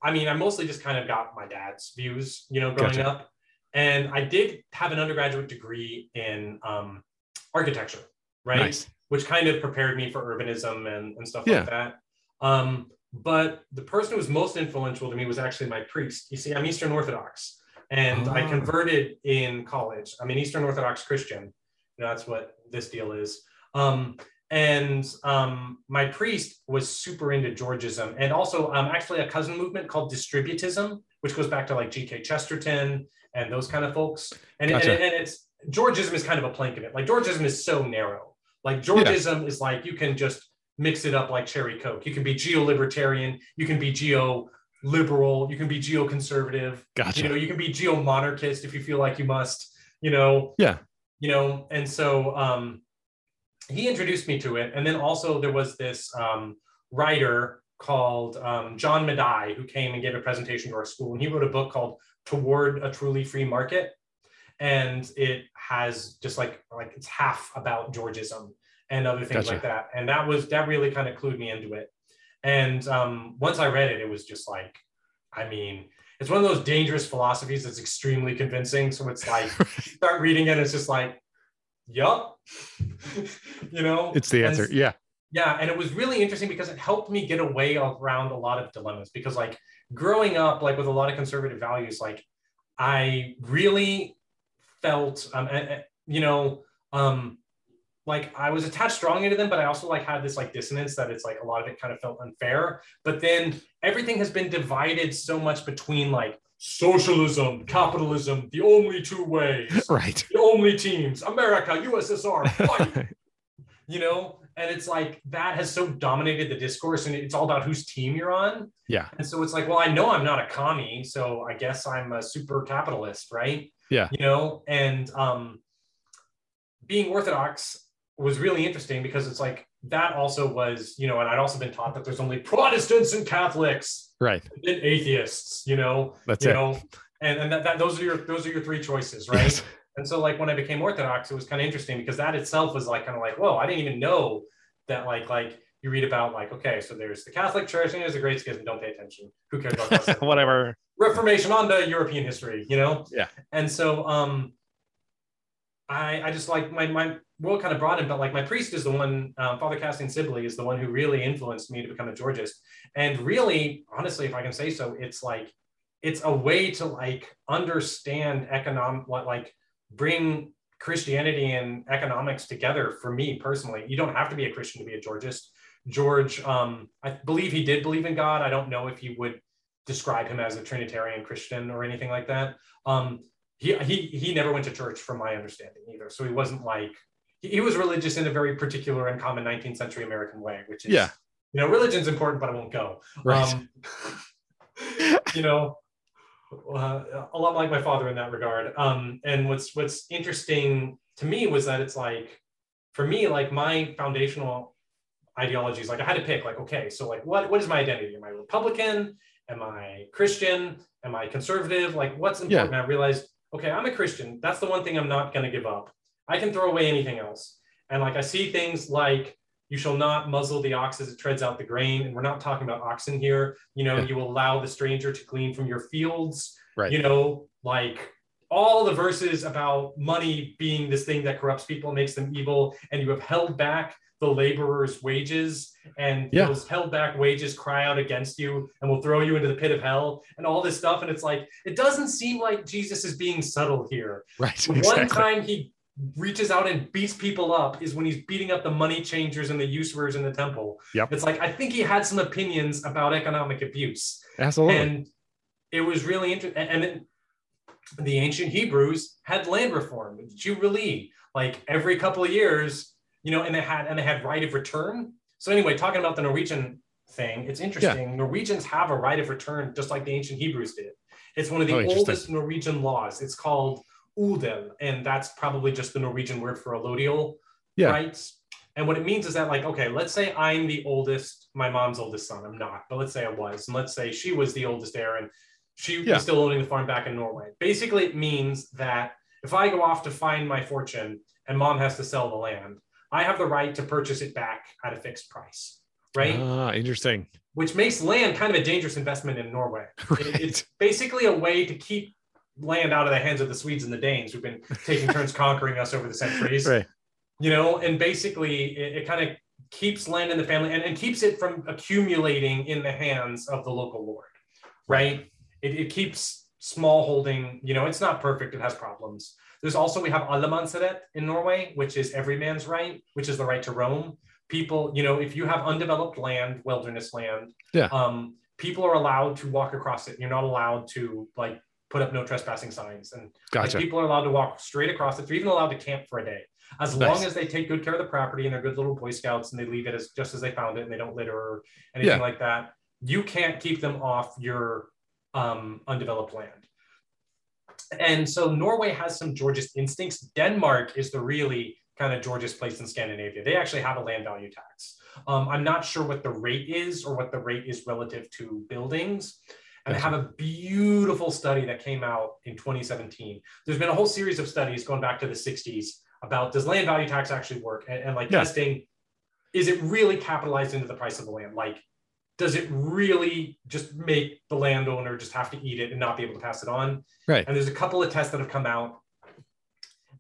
[SPEAKER 2] I mean, I mostly just kind of got my dad's views, you know, growing
[SPEAKER 1] Gotcha.
[SPEAKER 2] up. And I did have an undergraduate degree in um, architecture, right?
[SPEAKER 1] nice
[SPEAKER 2] which kind of prepared me for urbanism and, and stuff
[SPEAKER 1] Yeah.
[SPEAKER 2] like that. Um, but the person who was most influential to me was actually my priest. You see, I'm Eastern Orthodox, and I
[SPEAKER 1] Ah.
[SPEAKER 2] converted in college. I'm an Eastern Orthodox Christian. You know, that's what this deal is. Um, and um, my priest was super into Georgism, and also um, actually a cousin movement called distributism, which goes back to like G.K. Chesterton and those kind of folks. And,
[SPEAKER 1] Gotcha.
[SPEAKER 2] and, and it's Georgism is kind of a plank of it. Like Georgism is so narrow. Like Georgism is like you can just mix it up like cherry coke. You can be geo-libertarian, you can be geo-liberal, you can be geo-conservative.
[SPEAKER 1] gotcha
[SPEAKER 2] You know, you can be geo-monarchist if you feel like you must. You know,
[SPEAKER 1] yeah
[SPEAKER 2] you know and so um, he introduced me to it and then also there was this um, writer called um, john medaille who came and gave a presentation to our school and he wrote a book called toward a truly free market and it has just like like it's half about georgism and other things
[SPEAKER 1] Gotcha.
[SPEAKER 2] like that and that was that really kind of clued me into it and um, once i read it it was just like i mean it's one of those dangerous philosophies that's extremely convincing so it's like start reading it, it's just like, yup. you know?
[SPEAKER 1] it's the answer yeah
[SPEAKER 2] Yeah. And it was really interesting because it helped me get away around a lot of dilemmas. Because like growing up, like with a lot of conservative values, like I really felt um, eh, eh, you know, um, like I was attached strongly to them, but I also like had this like dissonance that it's like a lot of it kind of felt unfair. But then everything has been divided so much between like socialism, capitalism, the only two ways,
[SPEAKER 1] right
[SPEAKER 2] the only teams, America, USSR, fight, you know? And it's like that has so dominated the discourse and it's all about whose team you're on.
[SPEAKER 1] yeah
[SPEAKER 2] And so it's like, well, I know I'm not a commie, so I guess I'm a super capitalist, right?
[SPEAKER 1] Yeah.
[SPEAKER 2] You know, and um, being Orthodox was really interesting because it's like that also was, you know, and I'd also been taught that there's only Protestants and Catholics
[SPEAKER 1] right
[SPEAKER 2] and atheists, you know,
[SPEAKER 1] that's
[SPEAKER 2] you
[SPEAKER 1] it
[SPEAKER 2] know, and, and that, that those are your those are your three choices, right?
[SPEAKER 1] Yes.
[SPEAKER 2] And so like when I became Orthodox, it was kind of interesting because that itself was like kind of like, whoa, I didn't even know that like like you read about like, okay, so there's the Catholic Church and there's the Great Schism. Don't pay attention. Who cares about
[SPEAKER 1] whatever
[SPEAKER 2] Reformation on to European history, you know?
[SPEAKER 1] Yeah.
[SPEAKER 2] And so um I I just like my my world kind of broadened, but like my priest is the one, um, Father Cassian Sibley is the one who really influenced me to become a Georgist. And really, honestly, if I can say so, it's like, it's a way to like understand economic, what like bring Christianity and economics together for me personally. You don't have to be a Christian to be a Georgist. George, um, I believe he did believe in God. I don't know if he would describe him as a Trinitarian Christian or anything like that. Um, he, he, he never went to church from my understanding either. So he wasn't like, he, he was religious in a very particular and common 19th century American way, which is,
[SPEAKER 1] Yeah.
[SPEAKER 2] you know, religion's important, but I won't go.
[SPEAKER 1] Right.
[SPEAKER 2] Um, you know, uh, a lot like my father in that regard. Um, and what's what's interesting to me was that it's like, for me, like my foundational ideologies, like I had to pick, like, okay, so like, what what is my identity? Am I Republican? Am I Christian? Am I conservative? Like, what's important? I realized, okay, I'm a Christian. That's the one thing I'm not going to give up. I can throw away anything else. And like, I see things like you shall not muzzle the ox as it treads out the grain. And we're not talking about oxen here. You know,
[SPEAKER 1] Yeah.
[SPEAKER 2] you allow the stranger to glean from your fields.
[SPEAKER 1] Right.
[SPEAKER 2] You know, like all the verses about money being this thing that corrupts people makes them evil. And you have held back the laborer's wages and
[SPEAKER 1] Yeah.
[SPEAKER 2] those held back wages cry out against you and will throw you into the pit of hell and all this stuff. And it's like, it doesn't seem like Jesus is being subtle here.
[SPEAKER 1] Right. Exactly.
[SPEAKER 2] One time he reaches out and beats people up is when he's beating up the money changers and the usurers in the temple.
[SPEAKER 1] Yep.
[SPEAKER 2] It's like I think he had some opinions about economic abuse,
[SPEAKER 1] Absolutely.
[SPEAKER 2] and it was really interesting. And then the ancient Hebrews had land reform, jubilee, like every couple of years, you know, and they had and they had right of return. So anyway, talking about the Norwegian thing, it's interesting. Norwegians have a right of return just like the ancient Hebrews did. It's one of the
[SPEAKER 1] Oh,
[SPEAKER 2] oldest Norwegian laws. It's called Odel, and that's probably just the Norwegian word for allodial
[SPEAKER 1] Yeah.
[SPEAKER 2] rights. And what it means is that, like, okay, let's say I'm the oldest, my mom's oldest son. I'm not, but let's say I was, and let's say she was the oldest heir, and she
[SPEAKER 1] Yeah.
[SPEAKER 2] was still owning the farm back in Norway. Basically, it means that if I go off to find my fortune and mom has to sell the land, I have the right to purchase it back at a fixed price, right?
[SPEAKER 1] Ah, interesting.
[SPEAKER 2] Which makes land kind of a dangerous investment in Norway. It- It's basically a way to keep land out of the hands of the Swedes and the Danes who've been taking turns conquering us over the centuries
[SPEAKER 1] Right.
[SPEAKER 2] you know and basically it, it kind of keeps land in the family and, and keeps it from accumulating in the hands of the local lord right it, it keeps small holding you know it's not perfect it has problems there's also we have allemannsrett in norway which is every man's right which is the right to roam people you know if you have undeveloped land wilderness land
[SPEAKER 1] Yeah.
[SPEAKER 2] um people are allowed to walk across it you're not allowed to like put up no trespassing signs and like people are allowed to walk straight across it. They're even allowed to camp for a day, as
[SPEAKER 1] Nice.
[SPEAKER 2] long as they take good care of the property and they're good little Boy Scouts and they leave it as just as they found it and they don't litter or anything
[SPEAKER 1] Yeah.
[SPEAKER 2] like that. You can't keep them off your um, undeveloped land. And so Norway has some Georgist instincts. Denmark is the really kind of Georgist place in Scandinavia. They actually have a land value tax. Um, I'm not sure what the rate is or what the rate is relative to buildings. And I have a beautiful study that came out in 2017. There's been a whole series of studies going back to the 60s about does land value tax actually work and, and like
[SPEAKER 1] Yeah.
[SPEAKER 2] testing is it really capitalized into the price of the land like does it really just make the landowner just have to eat it and not be able to pass it on
[SPEAKER 1] Right.
[SPEAKER 2] and there's a couple of tests that have come out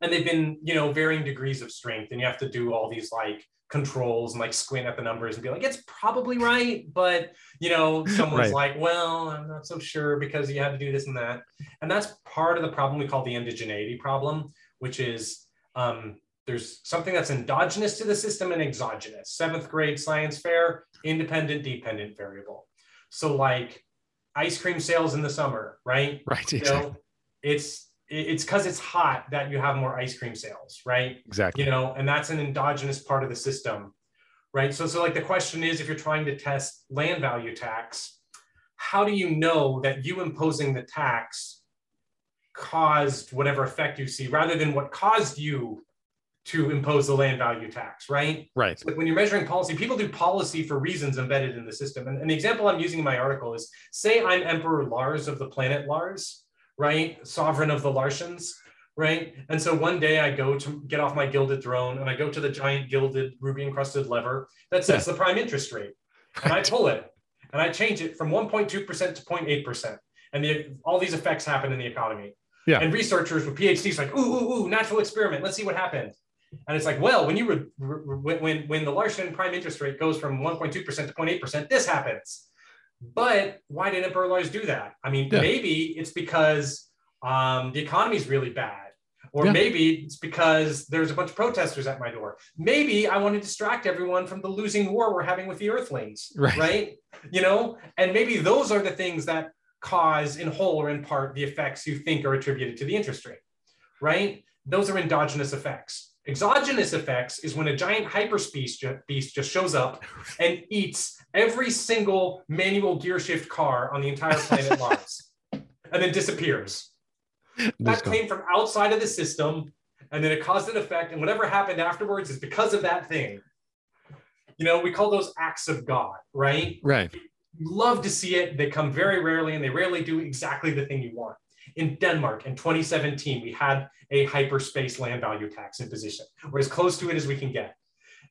[SPEAKER 2] and they've been you know varying degrees of strength and you have to do all these like controls and like squint at the numbers and be like it's probably right but you know someone's
[SPEAKER 1] Right.
[SPEAKER 2] like well i'm not so sure because you had to do this and that and that's part of the problem we call the endogeneity problem which is um, there's something that's endogenous to the system and exogenous seventh grade science fair independent dependent variable so like ice cream sales in the summer right
[SPEAKER 1] Right.
[SPEAKER 2] you
[SPEAKER 1] Exactly.
[SPEAKER 2] know it's it's because it's hot that you have more ice cream sales right
[SPEAKER 1] Exactly.
[SPEAKER 2] you know and that's an endogenous part of the system right so so like the question is if you're trying to test land value tax how do you know that you imposing the tax caused whatever effect you see rather than what caused you to impose the land value tax right
[SPEAKER 1] Right.
[SPEAKER 2] like when you're measuring policy, people do policy for reasons embedded in the system. And, and the example I'm using in my article is say I'm Emperor Lars of the planet Lars, right? Sovereign of the Lartians, right? And so one day I go to get off my gilded throne and I go to the giant gilded ruby encrusted lever that sets the prime interest rate. And I pull it and I change it from 1.2% to 0.8%. And the, all these effects happen in the economy.
[SPEAKER 1] Yeah.
[SPEAKER 2] And researchers with PhDs are like, ooh, ooh, ooh, natural experiment. Let's see what happened. And it's like, well, when you re- re- when when the Larsen prime interest rate goes from 1.2% to 0.8%, this happens. But why didn't Berlars do that? I mean, yeah. maybe it's because um, the economy is really bad. Or yeah. maybe it's because there's a bunch of protesters at my door. Maybe I want to distract everyone from the losing war we're having with the Earthlings, right? right? You know, and maybe those are the things that cause, in whole or in part, the effects you think are attributed to the interest rate, right? Those are endogenous effects. Exogenous effects is when a giant hyperspace beast just shows up and eats every single manual gear shift car on the entire planet Mars and then disappears. That came from outside of the system and then it caused an effect. And whatever happened afterwards is because of that thing. You know, we call those acts of God, right?
[SPEAKER 1] Right.
[SPEAKER 2] love to see it. They come very rarely and they rarely do exactly the thing you want. In Denmark in 2017, we had a hyperspace land value tax imposition. We're as close to it as we can get.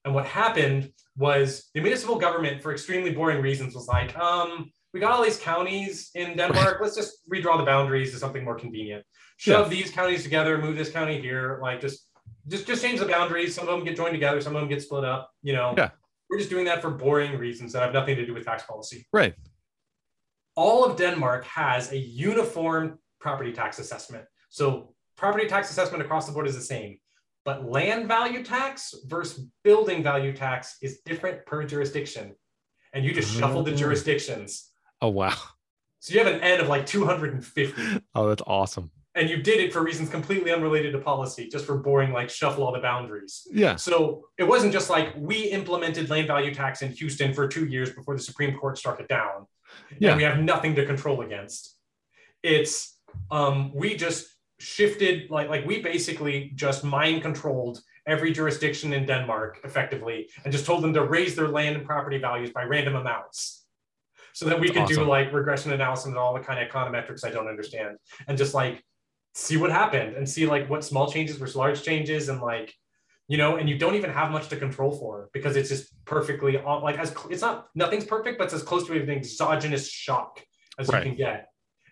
[SPEAKER 2] And what happened was the municipal government, for extremely boring reasons, was like, um, we got all these counties in Denmark. Let's just redraw the boundaries to something more convenient. Shove yeah. these counties together, move this county here, like just just just change the boundaries. Some of them get joined together, some of them get split up. You know,
[SPEAKER 1] yeah.
[SPEAKER 2] we're just doing that for boring reasons that have nothing to do with tax policy.
[SPEAKER 1] Right.
[SPEAKER 2] All of Denmark has a uniform property tax assessment. So property tax assessment across the board is the same, but land value tax versus building value tax is different per jurisdiction. And you just shuffle the oh. jurisdictions.
[SPEAKER 1] Oh, wow.
[SPEAKER 2] So you have an N of like 250.
[SPEAKER 1] Oh, that's awesome.
[SPEAKER 2] And you did it for reasons completely unrelated to policy, just for boring, like shuffle all the boundaries.
[SPEAKER 1] Yeah.
[SPEAKER 2] So it wasn't just like we implemented land value tax in Houston for two years before the Supreme Court struck it down. Yeah. And we have nothing to control against. It's um, we just shifted like like we basically just mind controlled every jurisdiction in Denmark effectively and just told them to raise their land and property values by random amounts so that we could awesome. do like regression analysis and all the kind of econometrics I don't understand and just like see what happened and see like what small changes versus large changes and like you know and you don't even have much to control for because it's just perfectly like as it's not nothing's perfect but it's as close to an exogenous shock as right. you can get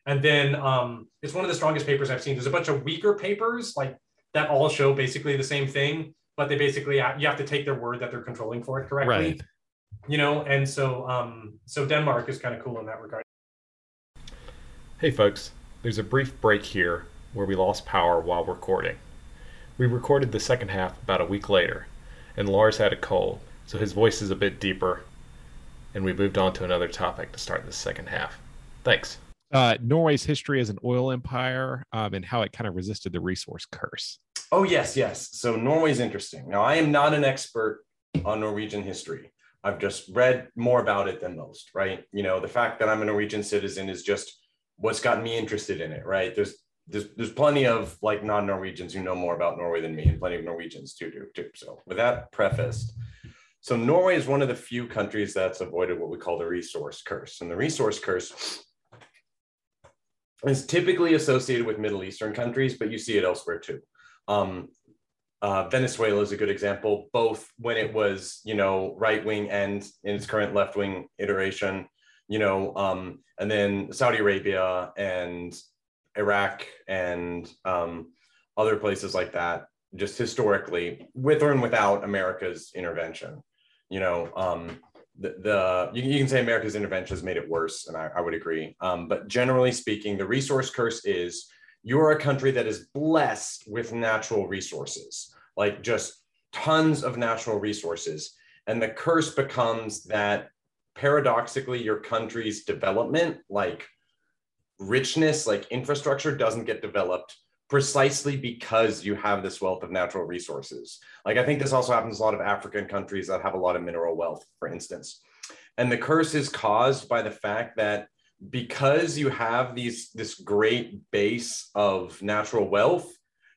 [SPEAKER 2] and then um, it's one of the strongest papers I've seen. There's a bunch of weaker papers like that all show basically the same thing, but they basically you have to take their word that they're controlling for it correctly. Right. You know, and so um, so Denmark is kind of cool in that regard.
[SPEAKER 1] Hey folks, there's a brief break here where we lost power while recording. We recorded the second half about a week later, and Lars had a cold, so his voice is a bit deeper, and we moved on to another topic to start the second half. Thanks uh, Norway's history as an oil empire um, and how it kind of resisted the resource curse.
[SPEAKER 3] Oh, yes, yes. So Norway's interesting. Now, I am not an expert on Norwegian history. I've just read more about it than most, right? You know, the fact that I'm a Norwegian citizen is just what's gotten me interested in it, right? There's there's there's plenty of like non-Norwegians who know more about Norway than me, and plenty of Norwegians too do too. So with that prefaced, so Norway is one of the few countries that's avoided what we call the resource curse. And the resource curse is typically associated with Middle Eastern countries, but you see it elsewhere too. Um, uh, Venezuela is a good example, both when it was, you know, right wing and in its current left wing iteration, you know, um, and then Saudi Arabia and Iraq and um, other places like that, just historically, with or without America's intervention, you know. Um, the, the you, you, can say America's intervention has made it worse, and I, I would agree. Um, but generally speaking, the resource curse is you're a country that is blessed with natural resources, like just tons of natural resources. And the curse becomes that paradoxically, your country's development, like richness, like infrastructure, doesn't get developed precisely because you have this wealth of natural resources. Like I think this also happens a lot of African countries that have a lot of mineral wealth, for instance. And the curse is caused by the fact that because you have these this great base of natural wealth,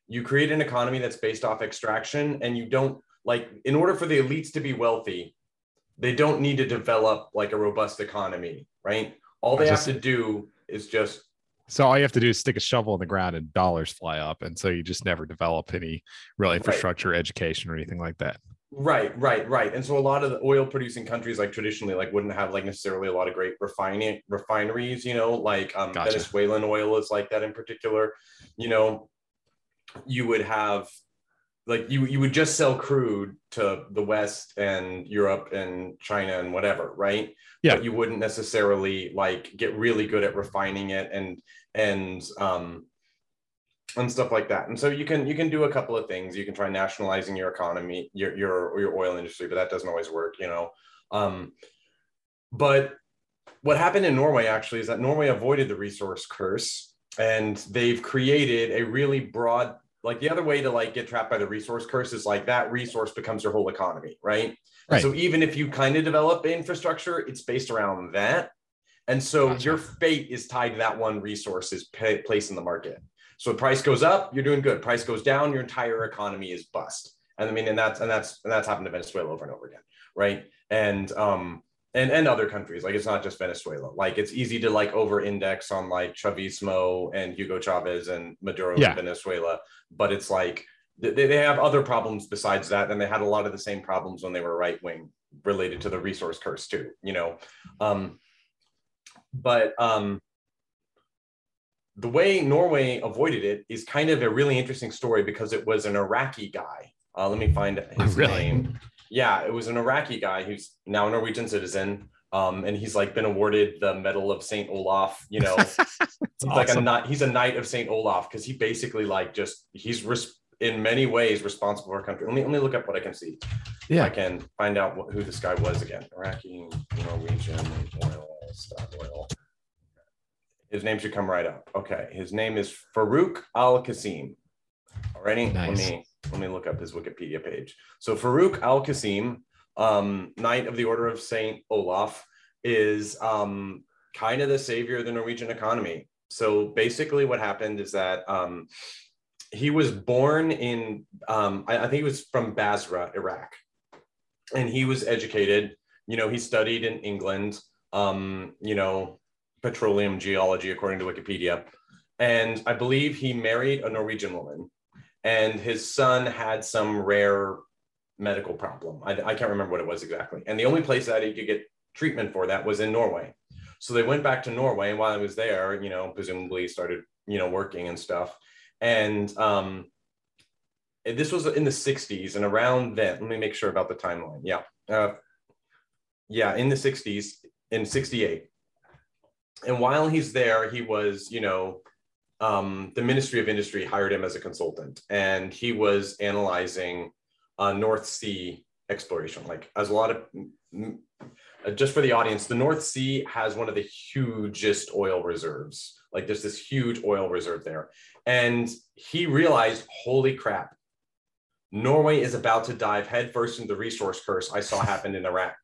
[SPEAKER 3] you create an economy that's based off extraction and you don't like in order for the elites to be wealthy, they don't need to develop like a robust economy, right? All they have to do is just
[SPEAKER 1] so all you have to do is stick a shovel in the ground and dollars fly up. And so you just never develop any real infrastructure, right. education, or anything like that.
[SPEAKER 3] Right, right, right. And so a lot of the oil producing countries like traditionally like wouldn't have like necessarily a lot of great refining refineries, you know, like um, gotcha. Venezuelan oil is like that in particular. You know, you would have like you you would just sell crude to the West and Europe and China and whatever, right?
[SPEAKER 1] Yeah.
[SPEAKER 3] But you wouldn't necessarily like get really good at refining it and and um and stuff like that. And so you can you can do a couple of things. You can try nationalizing your economy, your your your oil industry, but that doesn't always work, you know. Um, but what happened in Norway actually is that Norway avoided the resource curse and they've created a really broad like the other way to like get trapped by the resource curse is like that resource becomes your whole economy, right?
[SPEAKER 1] Right.
[SPEAKER 3] So even if you kind of develop infrastructure, it's based around that. And so
[SPEAKER 1] Gotcha.
[SPEAKER 3] your fate is tied to that one resource's pa- place in the market. So if price goes up, you're doing good. Price goes down, your entire economy is bust. And I mean, and that's and that's and that's happened to Venezuela over and over again, right? And um and and other countries, like it's not just Venezuela. Like it's easy to like over-index on like Chavismo and Hugo Chavez and Maduro
[SPEAKER 1] Yeah.
[SPEAKER 3] in Venezuela, but it's like they, they have other problems besides that, and they had a lot of the same problems when they were right wing related to the resource curse too. You know, um, but um, the way Norway avoided it is kind of a really interesting story because it was an Iraqi guy. Uh, let me find his
[SPEAKER 1] Really?
[SPEAKER 3] name. Yeah, it was an Iraqi guy who's now a Norwegian citizen. Um, and he's like been awarded the Medal of Saint Olaf, you know, he's like a
[SPEAKER 1] awesome.
[SPEAKER 3] knight he's a knight of saint olaf because he basically like just he's res- in many ways responsible for our country. Let me let me look up what i can see.
[SPEAKER 1] Yeah, i
[SPEAKER 3] can find out what, who this guy was again. Iraqi norwegian oil stop oil. His name should come right up. Okay his name is farouk al-kasim. Alrighty let
[SPEAKER 1] Nice.
[SPEAKER 3] me let me look up his wikipedia page. So farouk al-kasim um, knight of the order of saint olaf is um, kind of the savior of the norwegian economy. So basically what happened is that um, he was born in um, I, I think he was from basra iraq. And he was educated you know he studied in england um, you know petroleum geology according to wikipedia. And i believe he married a norwegian woman and his son had some rare medical problem I, I can't remember what it was exactly and the only place that he could get treatment for that was in norway so they went back to Norway, and while I was there, you know, presumably started, you know, working and stuff. And um, this was in the 60s, and around then, let me make sure about the timeline. Yeah. Uh, yeah, in the 60s, in 68. And while he's there, he was, you know, um, the Ministry of Industry hired him as a consultant, and he was analyzing uh, North Sea exploration. Like, as a lot of uh, just for the audience, the North Sea has one of the hugest oil reserves. Like there's this huge oil reserve there. And he realized, holy crap, Norway is about to dive headfirst into the resource curse I saw happen in Iraq,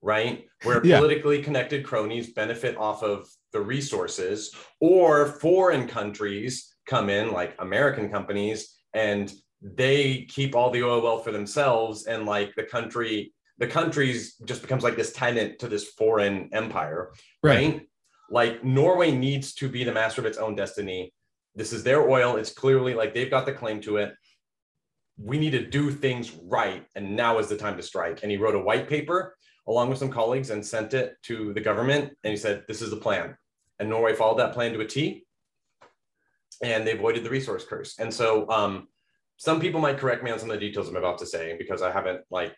[SPEAKER 3] right? Where
[SPEAKER 1] Yeah.
[SPEAKER 3] politically connected cronies benefit off of the resources, or foreign countries come in, like American companies, and they keep all the oil wealth for themselves. And like the country the countries just becomes like this tenant to this foreign empire,
[SPEAKER 1] Right.
[SPEAKER 3] right? Like Norway needs to be the master of its own destiny. This is their oil. It's clearly like they've got the claim to it. We need to do things right. And now is the time to strike. And he wrote a white paper along with some colleagues and sent it to the government. And he said, This is the plan. And Norway followed that plan to a T. And they avoided the resource curse. And so um, some people might correct me on some of the details I'm about to say because I haven't like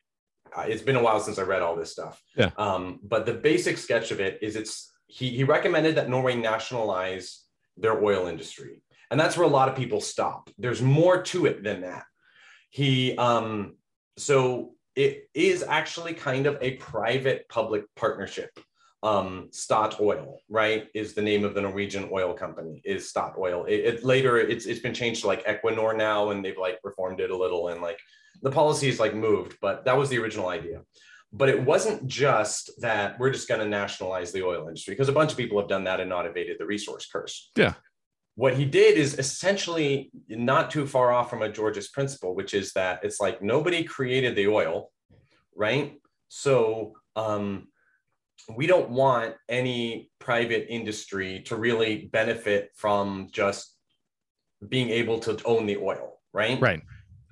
[SPEAKER 3] it's been a while since I read all this stuff.
[SPEAKER 1] Yeah.
[SPEAKER 3] Um, but the basic sketch of it is it's he he recommended that Norway nationalize their oil industry, and that's where a lot of people stop. There's more to it than that. He um so it is actually kind of a private public partnership. Um, Statoil, right, is the name of the Norwegian oil company. Is Statoil. It, it later it's it's been changed to like Equinor now, and they've like reformed it a little and like the policies like moved, but that was the original idea. But it wasn't just that we're just going to nationalize the oil industry because a bunch of people have done that and not evaded the resource curse.
[SPEAKER 1] Yeah.
[SPEAKER 3] What he did is essentially not too far off from a George's principle, which is that it's like nobody created the oil, right? So um, we don't want any private industry to really benefit from just being able to own the oil, right?
[SPEAKER 1] Right.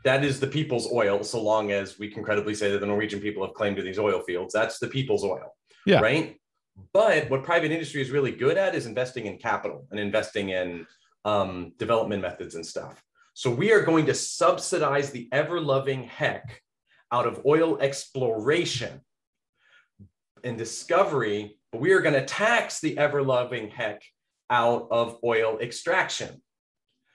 [SPEAKER 3] that is the people's oil, so long as we can credibly say that the Norwegian people have claim to these oil fields. That's the people's oil.
[SPEAKER 1] Yeah.
[SPEAKER 3] Right. But what private industry is really good at is investing in capital and investing in um, development methods and stuff. So we are going to subsidize the ever loving heck out of oil exploration and discovery, but we are going to tax the ever loving heck out of oil extraction.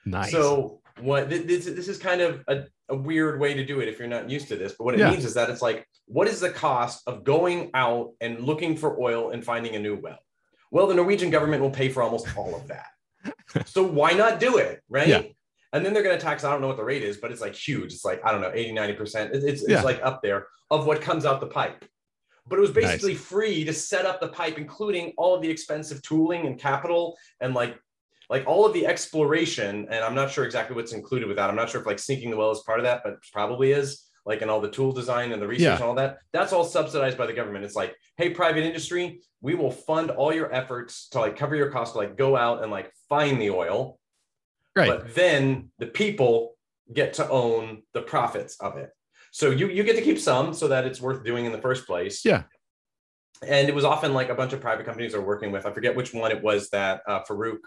[SPEAKER 1] Nice.
[SPEAKER 3] So what this, this is kind of a, a weird way to do it if you're not used to this, but what it
[SPEAKER 1] Yeah.
[SPEAKER 3] means is that it's like, what is the cost of going out and looking for oil and finding a new well? Well, the Norwegian government will pay for almost all of that. so why not do it? Right.
[SPEAKER 1] Yeah.
[SPEAKER 3] And then they're going to tax, I don't know what the rate is, but it's like huge. It's like, I don't know, 80, 90%. It's, it's,
[SPEAKER 1] Yeah.
[SPEAKER 3] it's like up there of what comes out the pipe. But it was
[SPEAKER 1] Nice.
[SPEAKER 3] basically free to set up the pipe, including all of the expensive tooling and capital and like like all of the exploration. And I'm not sure exactly what's included with that. I'm not sure if like sinking the well is part of that, but it probably is. Like in all the tool design and the research
[SPEAKER 1] Yeah.
[SPEAKER 3] and all that. That's all subsidized by the government. It's like, hey, private industry, we will fund all your efforts to like cover your costs to like go out and like find the oil
[SPEAKER 1] right.
[SPEAKER 3] but then the people get to own the profits of it. So you you get to keep some so that it's worth doing in the first place.
[SPEAKER 1] Yeah.
[SPEAKER 3] And it was often like a bunch of private companies are working with. I forget which one it was that uh, Farouk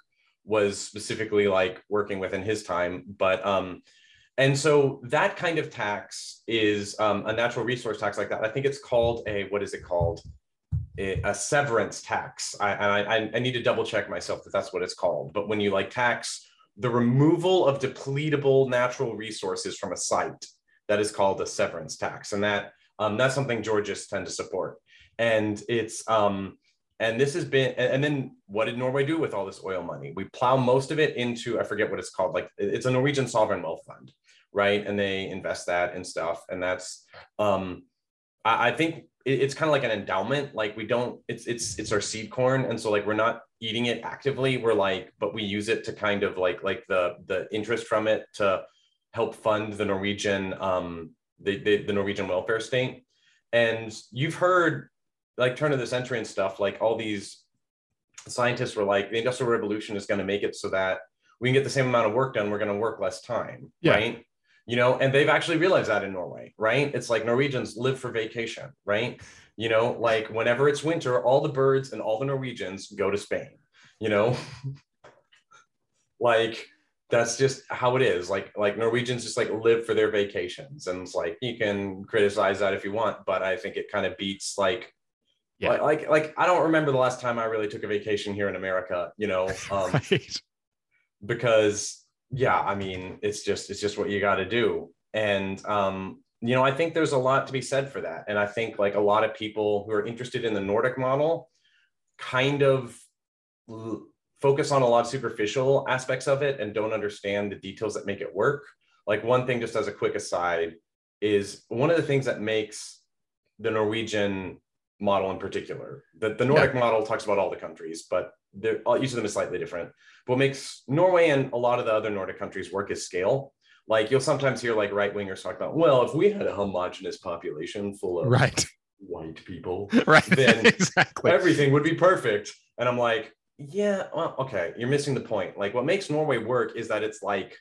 [SPEAKER 3] was specifically like working with in his time, but um, and so that kind of tax is um, a natural resource tax like that. I think it's called a what is it called? A, severance tax. I I- I need to double check myself that that's what it's called. But when you like tax the removal of depletable natural resources from a site that is called a severance tax and that um, that's something georgists tend to support and it's um, and this has been and then what did norway do with all this oil money? We plow most of it into i forget what it's called like it's a norwegian sovereign wealth fund right? And they invest that and stuff. And that's um, I, I think it's kind of like an endowment. Like we don't it's it's it's our seed corn. And so like we're not eating it actively. We're like but we use it to kind of like like the the interest from it to help fund the norwegian um the the, the norwegian welfare state. And you've heard like turn of the century and stuff like all these scientists were like the industrial revolution is going to make it so that we can get the same amount of work done we're going to work less time
[SPEAKER 1] Yeah.
[SPEAKER 3] right? You know and they've actually realized that in norway right? It's like norwegians live for vacation right? You know like whenever it's winter all the birds and all the norwegians go to spain you know? Like that's just how it is. Like like norwegians just like live for their vacations and it's like you can criticize that if you want but i think it kind of beats like
[SPEAKER 1] Yeah.
[SPEAKER 3] like, like like i don't remember the last time i really took a vacation here in america you know um
[SPEAKER 1] right.
[SPEAKER 3] because yeah i mean it's just it's just what you got to do and um you know i think there's a lot to be said for that and i think like a lot of people who are interested in the nordic model kind of l- focus on a lot of superficial aspects of it and don't understand the details that make it work like one thing just as a quick aside is one of the things that makes the norwegian model in particular the, the nordic model talks about all the countries but uh, each of them is slightly different what makes Norway and a lot of the other Nordic countries work is scale. Like you'll sometimes hear like right wingers talk about, well, if we had a homogenous population full of
[SPEAKER 1] Right.
[SPEAKER 3] white people,
[SPEAKER 1] Right.
[SPEAKER 3] Then
[SPEAKER 1] exactly.
[SPEAKER 3] everything would be perfect. And I'm like, yeah, well, okay, you're missing the point. Like what makes Norway work is that it's like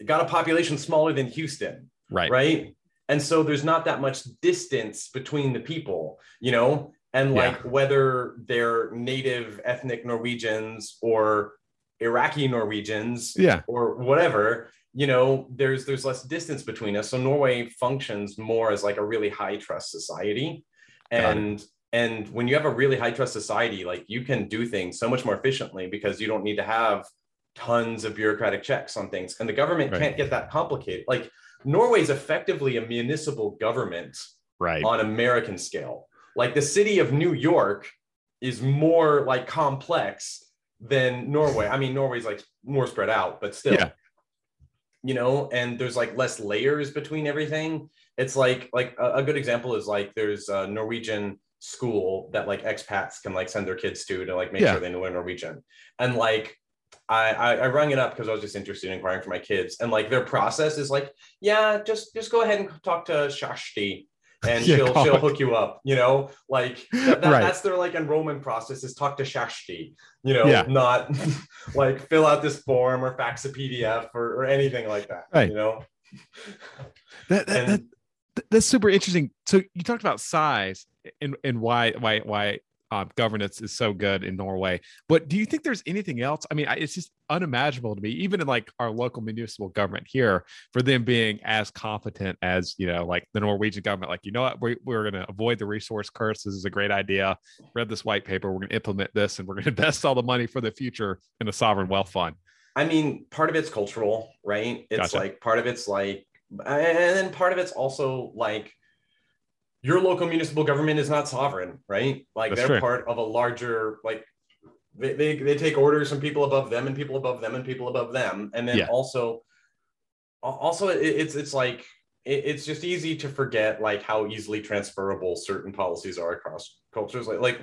[SPEAKER 3] it got a population smaller than Houston,
[SPEAKER 1] right.
[SPEAKER 3] right? And so there's not that much distance between the people, you know, and
[SPEAKER 1] Yeah.
[SPEAKER 3] like whether they're native ethnic Norwegians or Iraqi Norwegians
[SPEAKER 1] Yeah.
[SPEAKER 3] or whatever, you know, there's there's less distance between us. So Norway functions more as like a really high trust society. And and when you have a really high trust society, like you can do things so much more efficiently because you don't need to have tons of bureaucratic checks on things. And the government
[SPEAKER 1] Right.
[SPEAKER 3] can't get that complicated. Like Norway's effectively a municipal government
[SPEAKER 1] Right.
[SPEAKER 3] on American scale. Like the city of New York is more like complex than Norway. I mean, Norway's like more spread out, but still,
[SPEAKER 1] Yeah.
[SPEAKER 3] you know, and there's like less layers between everything. It's like like a, a good example is like there's a Norwegian school that like expats can like send their kids to to like make
[SPEAKER 1] Yeah.
[SPEAKER 3] sure they know Norwegian. And like I, I I rang it up because I was just interested in inquiring for my kids. And like their process is like, yeah, just just go ahead and talk to Shashti and
[SPEAKER 1] Yeah,
[SPEAKER 3] she'll she'll hook you up, you know, like that, that-
[SPEAKER 1] Right.
[SPEAKER 3] that's their like enrollment process is talk to Shashti, you know,
[SPEAKER 1] Yeah.
[SPEAKER 3] not like fill out this form or fax a PDF or, or anything like that,
[SPEAKER 1] Right.
[SPEAKER 3] you know.
[SPEAKER 1] That, that, that,
[SPEAKER 3] And-
[SPEAKER 1] th- that's super interesting. So you talked about size and and why why why um, governance is so good in Norway. But do you think there's anything else? I mean, I, it's just unimaginable to me, even in like our local municipal government here, for them being as competent as you know, like the Norwegian government. Like, you know what, we, we're going to avoid the resource curse. This is a great idea. Read this white paper. We're going to implement this, and we're going to invest all the money for the future in a sovereign wealth fund.
[SPEAKER 3] I mean, part of it's cultural, right? It's
[SPEAKER 1] Gotcha.
[SPEAKER 3] like part of it's like, and then part of it's also like your local municipal government is not sovereign, right? Like
[SPEAKER 1] That's
[SPEAKER 3] they're
[SPEAKER 1] true.
[SPEAKER 3] part of a larger, like they, they, they take orders from people above them and people above them and people above them. And then
[SPEAKER 1] Yeah.
[SPEAKER 3] also, also it, it's, it's like, it, it's just easy to forget like how easily transferable certain policies are across cultures. Like, like,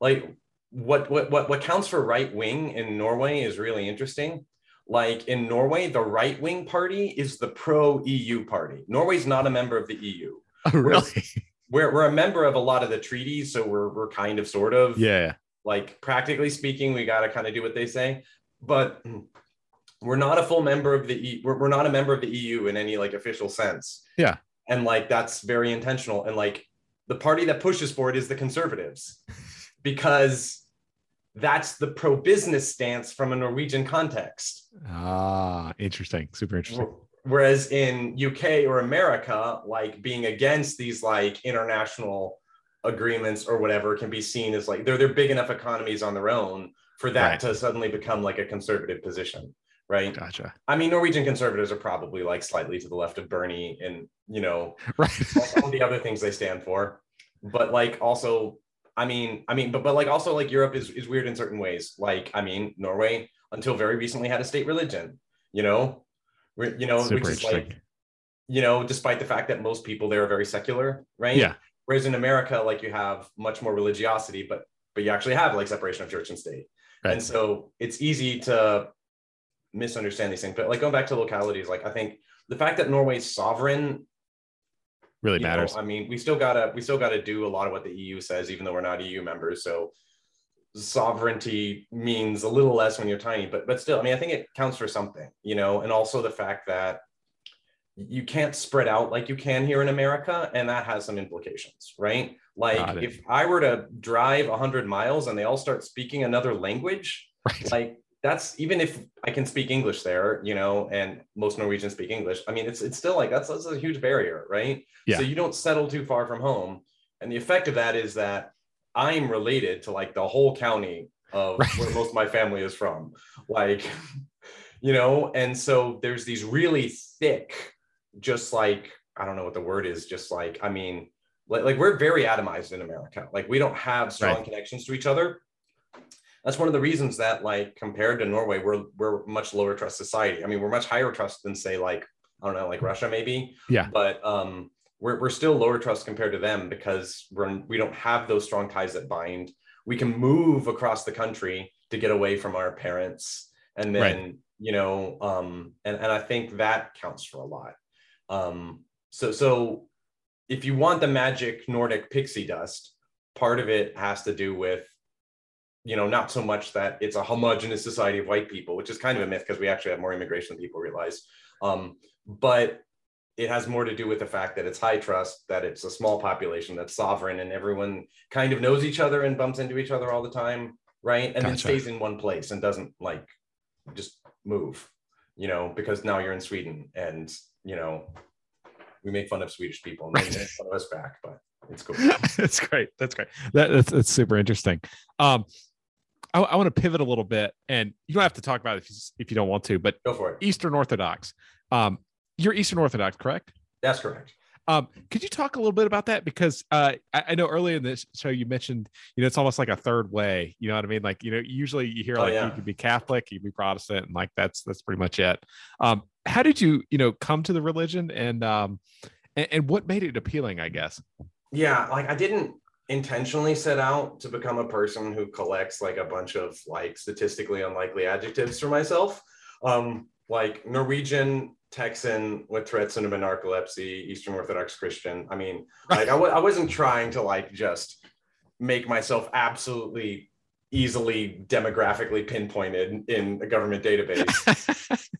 [SPEAKER 3] like what, what, what, what counts for right wing in Norway is really interesting like in Norway, the right wing party is the pro EU party. Norway's not a member of the EU.
[SPEAKER 1] Oh, really?
[SPEAKER 3] We're, we're a member of a lot of the treaties, so we're, we're kind of sort of
[SPEAKER 1] Yeah.
[SPEAKER 3] like practically speaking, we got to kind of do what they say, but we're not a full member of the E. We're, we're not a member of the EU in any like official sense.
[SPEAKER 1] Yeah.
[SPEAKER 3] and like that's very intentional. And like the party that pushes for it is the conservatives, because that's the pro business stance from a Norwegian context.
[SPEAKER 1] Ah, interesting. Super interesting.
[SPEAKER 3] Whereas in UK or America, like being against these like international agreements or whatever can be seen as like they're they're big enough economies on their own for that
[SPEAKER 1] Right.
[SPEAKER 3] to suddenly become like a conservative position, right?
[SPEAKER 1] Gotcha.
[SPEAKER 3] I mean, Norwegian conservatives are probably like slightly to the left of Bernie and you know
[SPEAKER 1] Right.
[SPEAKER 3] all the other things they stand for, but like also, I mean, I mean, but but like also like Europe is is weird in certain ways. Like I mean, Norway until very recently had a state religion, you know, you know,
[SPEAKER 1] Super
[SPEAKER 3] which is like you know, despite the fact that most people there are very secular, right?
[SPEAKER 1] Yeah.
[SPEAKER 3] Whereas in America, like you have much more religiosity, but but you actually have like separation of church and state.
[SPEAKER 1] Right.
[SPEAKER 3] And so it's easy to misunderstand these things. But like going back to localities, like I think the fact that Norway's sovereign
[SPEAKER 1] Really
[SPEAKER 3] you know,
[SPEAKER 1] matters.
[SPEAKER 3] I mean, we still gotta we still gotta do a lot of what the EU says, even though we're not EU members. So sovereignty means a little less when you're tiny, but but still, I mean, I think it counts for something, you know, and also the fact that you can't spread out like you can here in America, and that has some implications, right? Like if I were to drive 100 miles and they all start speaking another language,
[SPEAKER 1] right.
[SPEAKER 3] like that's even if I can speak English there, you know, and most Norwegians speak English. I mean, it's it's still like that's that's a huge barrier, right?
[SPEAKER 1] Yeah.
[SPEAKER 3] So you don't settle too far from home, and the effect of that is that I'm related to like the whole county of
[SPEAKER 1] Right.
[SPEAKER 3] where most of my family is from, like, you know, and so there's these really thick, just like I don't know what the word is, just like I mean, like like we're very atomized in America. Like we don't have strong
[SPEAKER 1] Right.
[SPEAKER 3] connections to each other that's one of the reasons that like compared to norway we're we're much lower trust society i mean we're much higher trust than say like i don't know like russia maybe
[SPEAKER 1] Yeah.
[SPEAKER 3] but um we're, we're still lower trust compared to them because we're we don't have those strong ties that bind. We can move across the country to get away from our parents and then you know um and, and i think that counts for a lot. Um so so if you want the magic nordic pixie dust part of it has to do with you know not so much that it's a homogenous society of white people which is kind of a myth because we actually have more immigration than people realize. Um, but it has more to do with the fact that it's high trust that it's a small population that's sovereign and everyone kind of knows each other and bumps into each other all the time right and then stays in one place and doesn't like just move you know because now you're in sweden and you know we make fun of swedish people and they make fun of us back but it's cool
[SPEAKER 1] that's great. That's great. That, that's that's super interesting. Um, I, I want to pivot a little bit, and you don't have to talk about it if you, if you don't want to. But
[SPEAKER 3] go for it
[SPEAKER 1] Eastern Orthodox, um, you're Eastern Orthodox, correct?
[SPEAKER 3] that's correct
[SPEAKER 1] Um, could you talk a little bit about that? Because uh, I, I know earlier in this show you mentioned, you know, it's almost like a third way. You know what I mean? Like, you know, usually you hear
[SPEAKER 3] Oh,
[SPEAKER 1] like
[SPEAKER 3] yeah.
[SPEAKER 1] you could be Catholic, you could be Protestant, and like that's that's pretty much it. Um, how did you, you know, come to the religion, and um, and, and what made it appealing? I guess.
[SPEAKER 3] yeah like i didn't intentionally set out to become a person who collects like a bunch of like statistically unlikely adjectives for myself um like norwegian texan with Tourette syndrome and narcolepsy eastern orthodox christian i mean like I w- I wasn't trying to like just make myself absolutely easily demographically pinpointed in a government database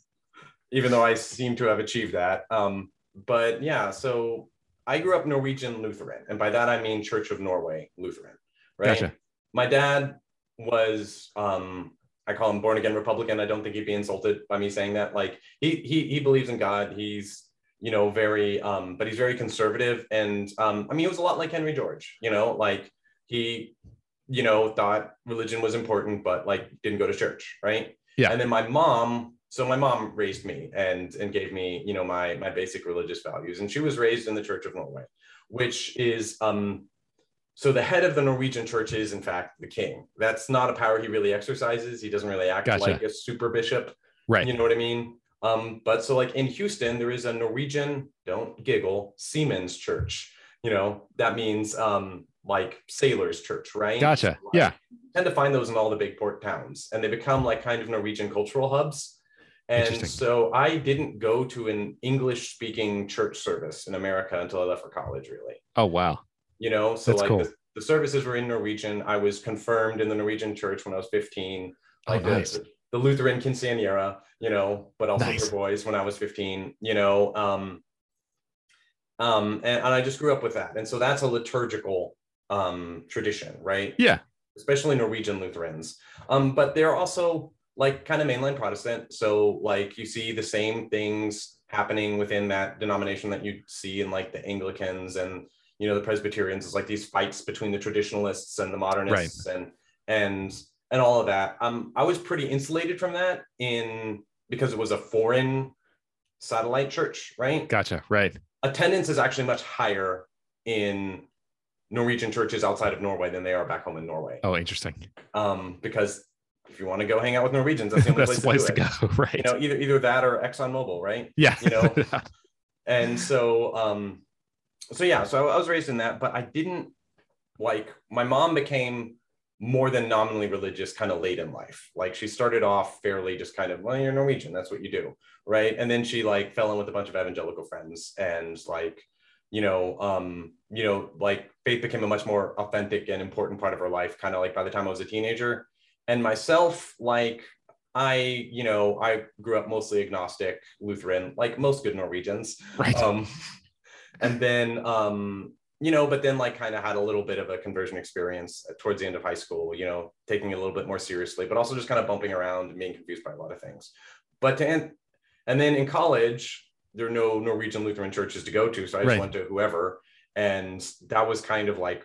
[SPEAKER 3] even though I seem to have achieved that. Um, but yeah, so I grew up Norwegian Lutheran, and by that I mean Church of Norway Lutheran, right?
[SPEAKER 1] Gotcha.
[SPEAKER 3] my dad was um I call him born again Republican. I don't think he'd be insulted by me saying that. Like he he he believes in God. He's you know very um but he's very conservative and um I mean he was a lot like Henry George. You know like he you know thought religion was important but like didn't go to church right
[SPEAKER 1] Yeah.
[SPEAKER 3] and then my mom so my mom raised me and and gave me you know my my basic religious values and she was raised in the church of norway which is um so the head of the norwegian church is in fact the king that's not a power he really exercises he doesn't really act
[SPEAKER 1] Gotcha.
[SPEAKER 3] like a super bishop
[SPEAKER 1] Right.
[SPEAKER 3] you know what i mean um but so like in houston there is a norwegian don't giggle seamen's church you know that means um like sailors church right
[SPEAKER 1] Gotcha.
[SPEAKER 3] Like,
[SPEAKER 1] Yeah.
[SPEAKER 3] tend to find those in all the big port towns and they become like kind of norwegian cultural hubs and so i didn't go to an english speaking church service in america until i left for college really
[SPEAKER 1] Oh wow.
[SPEAKER 3] You know so
[SPEAKER 1] That's
[SPEAKER 3] like
[SPEAKER 1] cool.
[SPEAKER 3] the, the services were in norwegian i was confirmed in the norwegian church when i was 15
[SPEAKER 1] Oh,
[SPEAKER 3] like the-
[SPEAKER 1] nice.
[SPEAKER 3] the, the lutheran quinceanera you know but also
[SPEAKER 1] Nice.
[SPEAKER 3] for boys when i was 15 you know um um and, and i just grew up with that and so that's a liturgical um tradition right
[SPEAKER 1] Yeah.
[SPEAKER 3] especially norwegian lutherans um but they're also like kind of mainline protestant so like you see the same things happening within that denomination that you see in like the anglicans and you know the presbyterians is like these fights between the traditionalists and the modernists and and and all of that um i was pretty insulated from that in because it was a foreign satellite church right
[SPEAKER 1] Gotcha. Right.
[SPEAKER 3] attendance is actually much higher in norwegian churches outside of norway than they are back home in norway
[SPEAKER 1] Oh, interesting.
[SPEAKER 3] um because if you want to go hang out with norwegians that's the only
[SPEAKER 1] That's
[SPEAKER 3] place,
[SPEAKER 1] the place
[SPEAKER 3] to,
[SPEAKER 1] to go. Right.
[SPEAKER 3] you know either either that or exxonmobil right
[SPEAKER 1] yeah.
[SPEAKER 3] you know, and so um so yeah so i was raised in that but i didn't like my mom became more than nominally religious kind of late in life. Like she started off fairly just kind of well you're norwegian that's what you do right? And then she like fell in with a bunch of evangelical friends and like you know um you know like faith became a much more authentic and important part of her life kind of like by the time i was a teenager. And myself like i you know i grew up mostly agnostic lutheran like most good norwegians.
[SPEAKER 1] Right.
[SPEAKER 3] um and then um you know but then like kind of had a little bit of a conversion experience towards the end of high school you know taking it a little bit more seriously but also just kind of bumping around and being confused by a lot of things but to end and then in college there are no norwegian lutheran churches to go to so i just
[SPEAKER 1] Right.
[SPEAKER 3] went to whoever and that was kind of like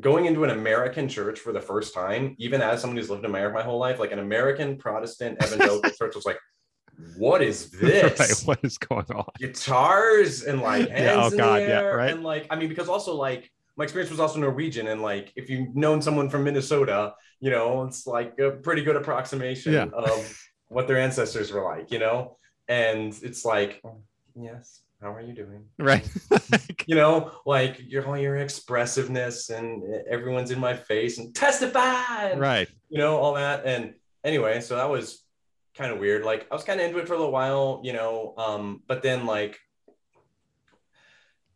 [SPEAKER 3] going into an american church for the first time even as someone who's lived in america my whole life like an american protestant evangelical church was like what is this
[SPEAKER 1] right. What is going on?
[SPEAKER 3] guitars and like hands
[SPEAKER 1] Yeah, oh
[SPEAKER 3] in
[SPEAKER 1] God,
[SPEAKER 3] the
[SPEAKER 1] yeah, right.
[SPEAKER 3] And like, I mean, because also like my experience was also Norwegian, and like if you've known someone from Minnesota, you know, it's like a pretty good approximation
[SPEAKER 1] Yeah.
[SPEAKER 3] of what their ancestors were like, you know, and it's like, "Oh, yes, how are you doing?
[SPEAKER 1] Right.
[SPEAKER 3] You know, like your all your expressiveness and everyone's in my face and testify, and,
[SPEAKER 1] right.
[SPEAKER 3] you know, all that. And anyway, so that was kind of weird. Like I was kind of into it for a little while, you know, um, but then like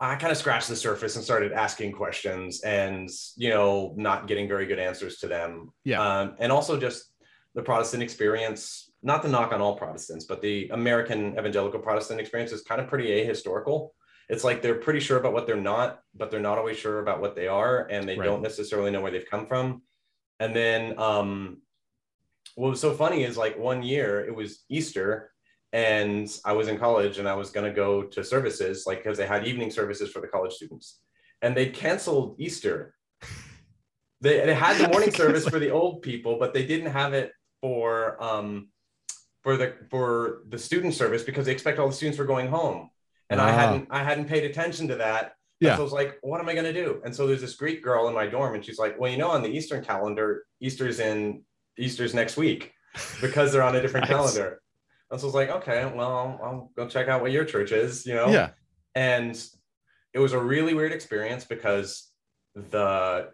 [SPEAKER 3] I kind of scratched the surface and started asking questions and, you know, not getting very good answers to them.
[SPEAKER 1] Yeah.
[SPEAKER 3] Um, and also just the Protestant experience, not to knock on all Protestants, but the American evangelical Protestant experience is kind of pretty ahistorical. It's like they're pretty sure about what they're not, but they're not always sure about what they are, and they
[SPEAKER 1] Right.
[SPEAKER 3] don't necessarily know where they've come from. And then um, what was so funny is like one year it was Easter and I was in college and I was going to go to services like because they had evening services for the college students and they canceled Easter. They, they had the morning service for the old people, but they didn't have it for um for the for the student service because they expect all the students were going home. And I
[SPEAKER 1] Ah.
[SPEAKER 3] hadn't I hadn't paid attention to that.
[SPEAKER 1] Yeah.
[SPEAKER 3] So I was like, what am I gonna do? And so there's this Greek girl in my dorm, and she's like, well, you know, on the Eastern calendar, Easter's in Easter's next week because they're on a different
[SPEAKER 1] Nice.
[SPEAKER 3] calendar. And so I was like, okay, well, I'll, I'll go check out what your church is, you know?
[SPEAKER 1] Yeah.
[SPEAKER 3] And it was a really weird experience because the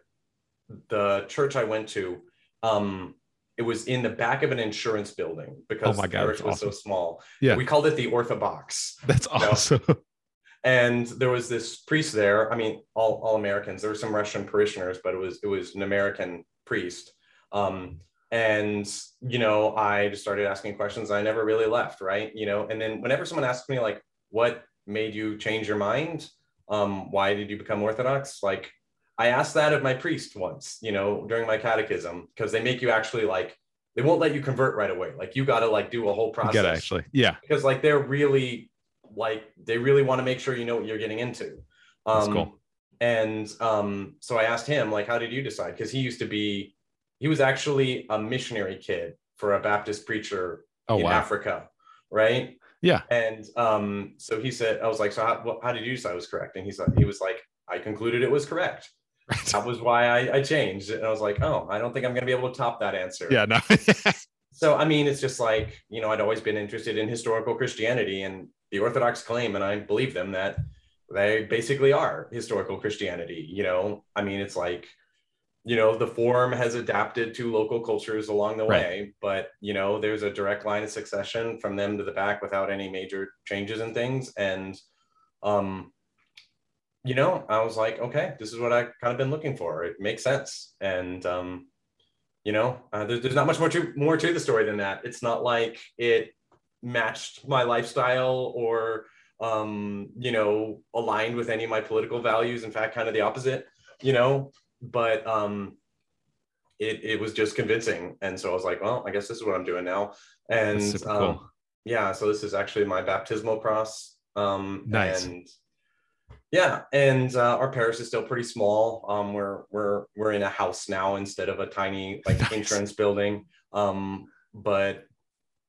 [SPEAKER 3] the church I went to, um, it was in the back of an insurance building because
[SPEAKER 1] Oh my
[SPEAKER 3] the
[SPEAKER 1] God,
[SPEAKER 3] parish
[SPEAKER 1] that's
[SPEAKER 3] was so small.
[SPEAKER 1] Yeah.
[SPEAKER 3] We called it the Orthobox
[SPEAKER 1] That's awesome.
[SPEAKER 3] and there was this priest there i mean all, all americans there were some russian parishioners but it was it was an american priest um, and you know i just started asking questions i never really left right you know and then whenever someone asks me like what made you change your mind um, why did you become orthodox like I asked that of my priest once, you know, during my catechism, because they make you actually like they won't let you convert right away. Like you got to like do a whole process.
[SPEAKER 1] You gotta actually, yeah.
[SPEAKER 3] Because like they're really like they really want to make sure you know what you're getting into. Um,
[SPEAKER 1] That's cool.
[SPEAKER 3] And um, so I asked him like, how did you decide? Because he used to be, he was actually a missionary kid for a Baptist preacher
[SPEAKER 1] Oh
[SPEAKER 3] in
[SPEAKER 1] wow.
[SPEAKER 3] Africa, right?
[SPEAKER 1] Yeah.
[SPEAKER 3] And um, so he said, I was like, so how, how did you decide I was correct? And he said, he was like, I concluded it was correct. That was why I, I changed. And I was like, oh, I don't think I'm going to be able to top that answer.
[SPEAKER 1] yeah. No.
[SPEAKER 3] So, I mean, it's just like, you know, I'd always been interested in historical Christianity and the Orthodox claim, and I believe them that they basically are historical Christianity. You know, I mean, it's like, you know, the form has adapted to local cultures along the
[SPEAKER 1] Right.
[SPEAKER 3] way, but, you know, there's a direct line of succession from them to the back without any major changes and things. And, um, you know, I was like, okay, this is what I kind of been looking for. It makes sense. And, um, you know, uh, there's, there's not much more to more to the story than that. It's not like it matched my lifestyle or, um, you know, aligned with any of my political values. In fact, kind of the opposite, you know, but, um, it, it was just convincing. And so I was like, well, I guess this is what I'm doing now. And, um,
[SPEAKER 1] cool.
[SPEAKER 3] yeah, so this is actually my baptismal cross. Um,
[SPEAKER 1] Nice.
[SPEAKER 3] And yeah, and uh, our parish is still pretty small. Um, we're we're we're in a house now instead of a tiny like
[SPEAKER 1] Nice.
[SPEAKER 3] insurance building. Um, but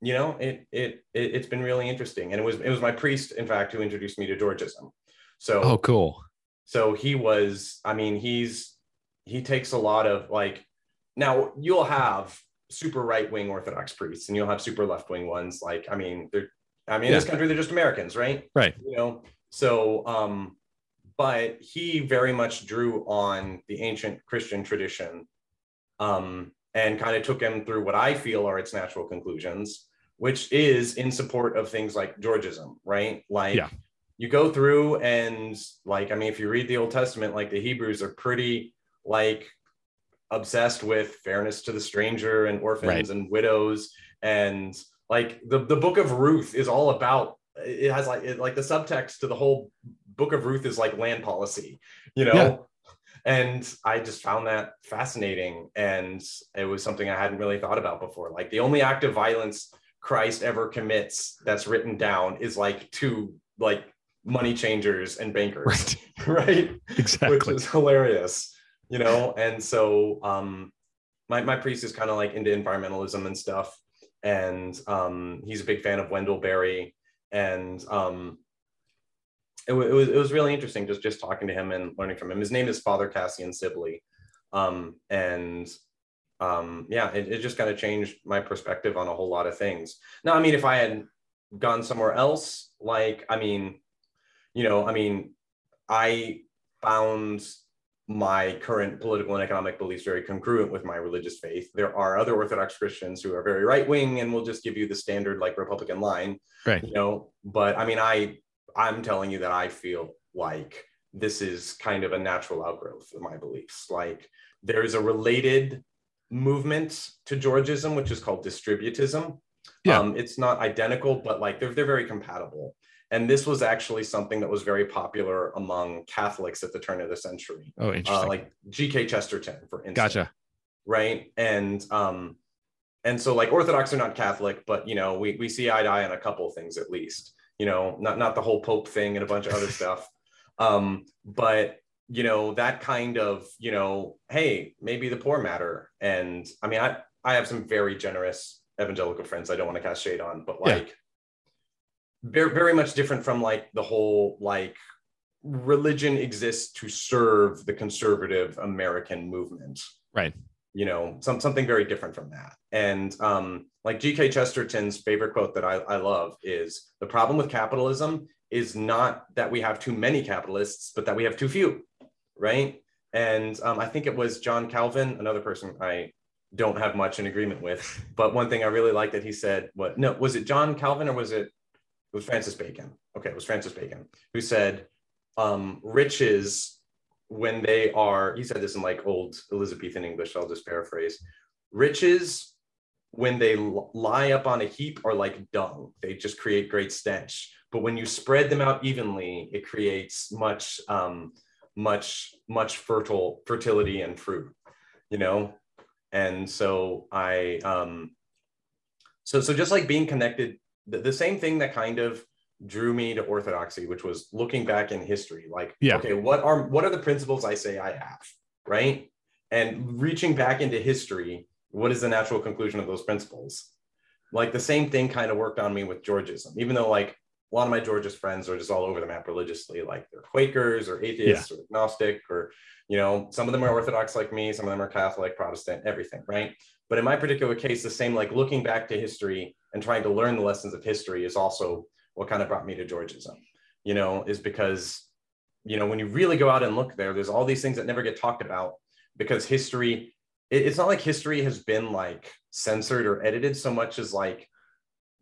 [SPEAKER 3] you know, it, it it it's been really interesting, and it was it was my priest, in fact, who introduced me to Georgism. So
[SPEAKER 1] Oh, cool.
[SPEAKER 3] so he was i mean he's he takes a lot of like now you'll have super right-wing orthodox priests and you'll have super left-wing ones. Like i mean they're i mean in this country they're just americans right?
[SPEAKER 1] Right.
[SPEAKER 3] you know? So um but he very much drew on the ancient christian tradition um and kind of took him through what i feel are its natural conclusions which is in support of things like georgism right? Like
[SPEAKER 1] Yeah.
[SPEAKER 3] you go through and like i mean if you read the old testament like the hebrews are pretty like obsessed with fairness to the stranger and orphans
[SPEAKER 1] Right.
[SPEAKER 3] and widows and like the, the book of ruth is all about it has like it, like the subtext to the whole book of ruth is like land policy you know
[SPEAKER 1] Yeah.
[SPEAKER 3] and i just found that fascinating and it was something i hadn't really thought about before like the only act of violence christ ever commits that's written down is like to like money changers and bankers
[SPEAKER 1] Right.
[SPEAKER 3] right
[SPEAKER 1] Exactly.
[SPEAKER 3] which is hilarious you know? And so um my, my priest is kind of like into environmentalism and stuff. And um he's a big fan of wendell berry. And um it, wa- it was it was really interesting just just talking to him and learning from him. His name is father cassian sibley. Um and um yeah it, it just kind of changed my perspective on a whole lot of things. Now i mean if i had gone somewhere else like i mean you know i mean i found my current political and economic beliefs very congruent with my religious faith. There are other Orthodox Christians who are very right wing and will just give you the standard like Republican line,
[SPEAKER 1] Right.
[SPEAKER 3] you know. But I mean, I I'm telling you that I feel like this is kind of a natural outgrowth of my beliefs. Like there is a related movement to Georgism, which is called distributism.
[SPEAKER 1] Yeah.
[SPEAKER 3] Um, it's not identical, but like they're they're very compatible. And this was actually something that was very popular among Catholics at the turn of the century,
[SPEAKER 1] Oh, interesting.
[SPEAKER 3] uh, like G.K. Chesterton, for instance.
[SPEAKER 1] gotcha.
[SPEAKER 3] Right, and um, and so like Orthodox are not Catholic, but you know we we see eye to eye on a couple things at least. You know, not not the whole Pope thing and a bunch of other stuff. Um, but you know that kind of you know, hey, maybe the poor matter. And I mean, I I have some very generous evangelical friends. I don't want to cast shade on, but
[SPEAKER 1] Yeah.
[SPEAKER 3] Very very much different from like the whole like religion exists to serve the conservative American movement.
[SPEAKER 1] Right.
[SPEAKER 3] You know, some something very different from that. And um, like G.K. Chesterton's favorite quote that I, I love is the problem with capitalism is not that we have too many capitalists, but that we have too few. Right. And um, I think it was John Calvin, another person I don't have much in agreement with. But one thing I really like that he said, what no, was it John Calvin or was it it was Francis Bacon? Okay, it was Francis Bacon who said um, riches when they are, he said this in like old Elizabethan English, I'll just paraphrase. Riches when they lie up on a heap are like dung, they just create great stench. But when you spread them out evenly, it creates much um, much much fertile fertility and fruit you know and so i um so so just like being connected the, the same thing that kind of drew me to orthodoxy which was looking back in history like
[SPEAKER 1] Yeah.
[SPEAKER 3] okay what are what are the principles i say i have right and reaching back into history what is the natural conclusion of those principles like the same thing kind of worked on me with georgism even though like a lot of my georgist friends are just all over the map religiously like they're quakers or atheists or agnostic or you know some of them are orthodox like me some of them are catholic protestant everything right? But in my particular case the same like looking back to history and trying to learn the lessons of history is also what kind of brought me to georgism you know is because you know when you really go out and look there there's all these things that never get talked about because history it- it's not like history has been like censored or edited so much as like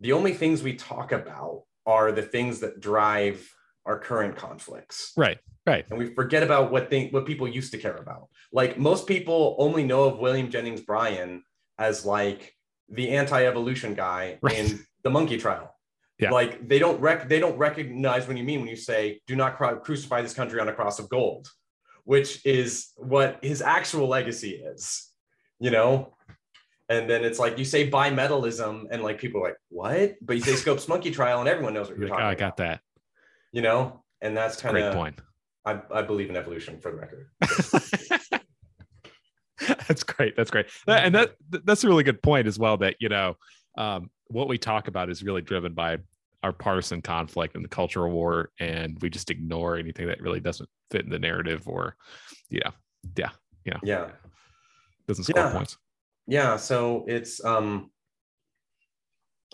[SPEAKER 3] the only things we talk about are the things that drive our current conflicts
[SPEAKER 1] Right. Right.
[SPEAKER 3] and we forget about what thing what people used to care about like most people only know of william jennings bryan as like the anti-evolution guy
[SPEAKER 1] Right.
[SPEAKER 3] in the monkey trial
[SPEAKER 1] Yeah.
[SPEAKER 3] like they don't rec- they don't recognize what you mean when you say do not cru- crucify this country on a cross of gold which is what his actual legacy is you know and then it's like you say bimetallism and like people are like what but you say scopes monkey trial and everyone knows what you're talking
[SPEAKER 1] oh, I got that.
[SPEAKER 3] you know and that's kind of
[SPEAKER 1] point.
[SPEAKER 3] I, I believe in evolution for the record
[SPEAKER 1] that's great. That's great. That- and that that's a really good point as well. That you know, um, what we talk about is really driven by our partisan conflict and the cultural war, and we just ignore anything that really doesn't fit in the narrative or, you know, yeah, you know,
[SPEAKER 3] yeah
[SPEAKER 1] doesn't score
[SPEAKER 3] Yeah.
[SPEAKER 1] points.
[SPEAKER 3] Yeah so it's um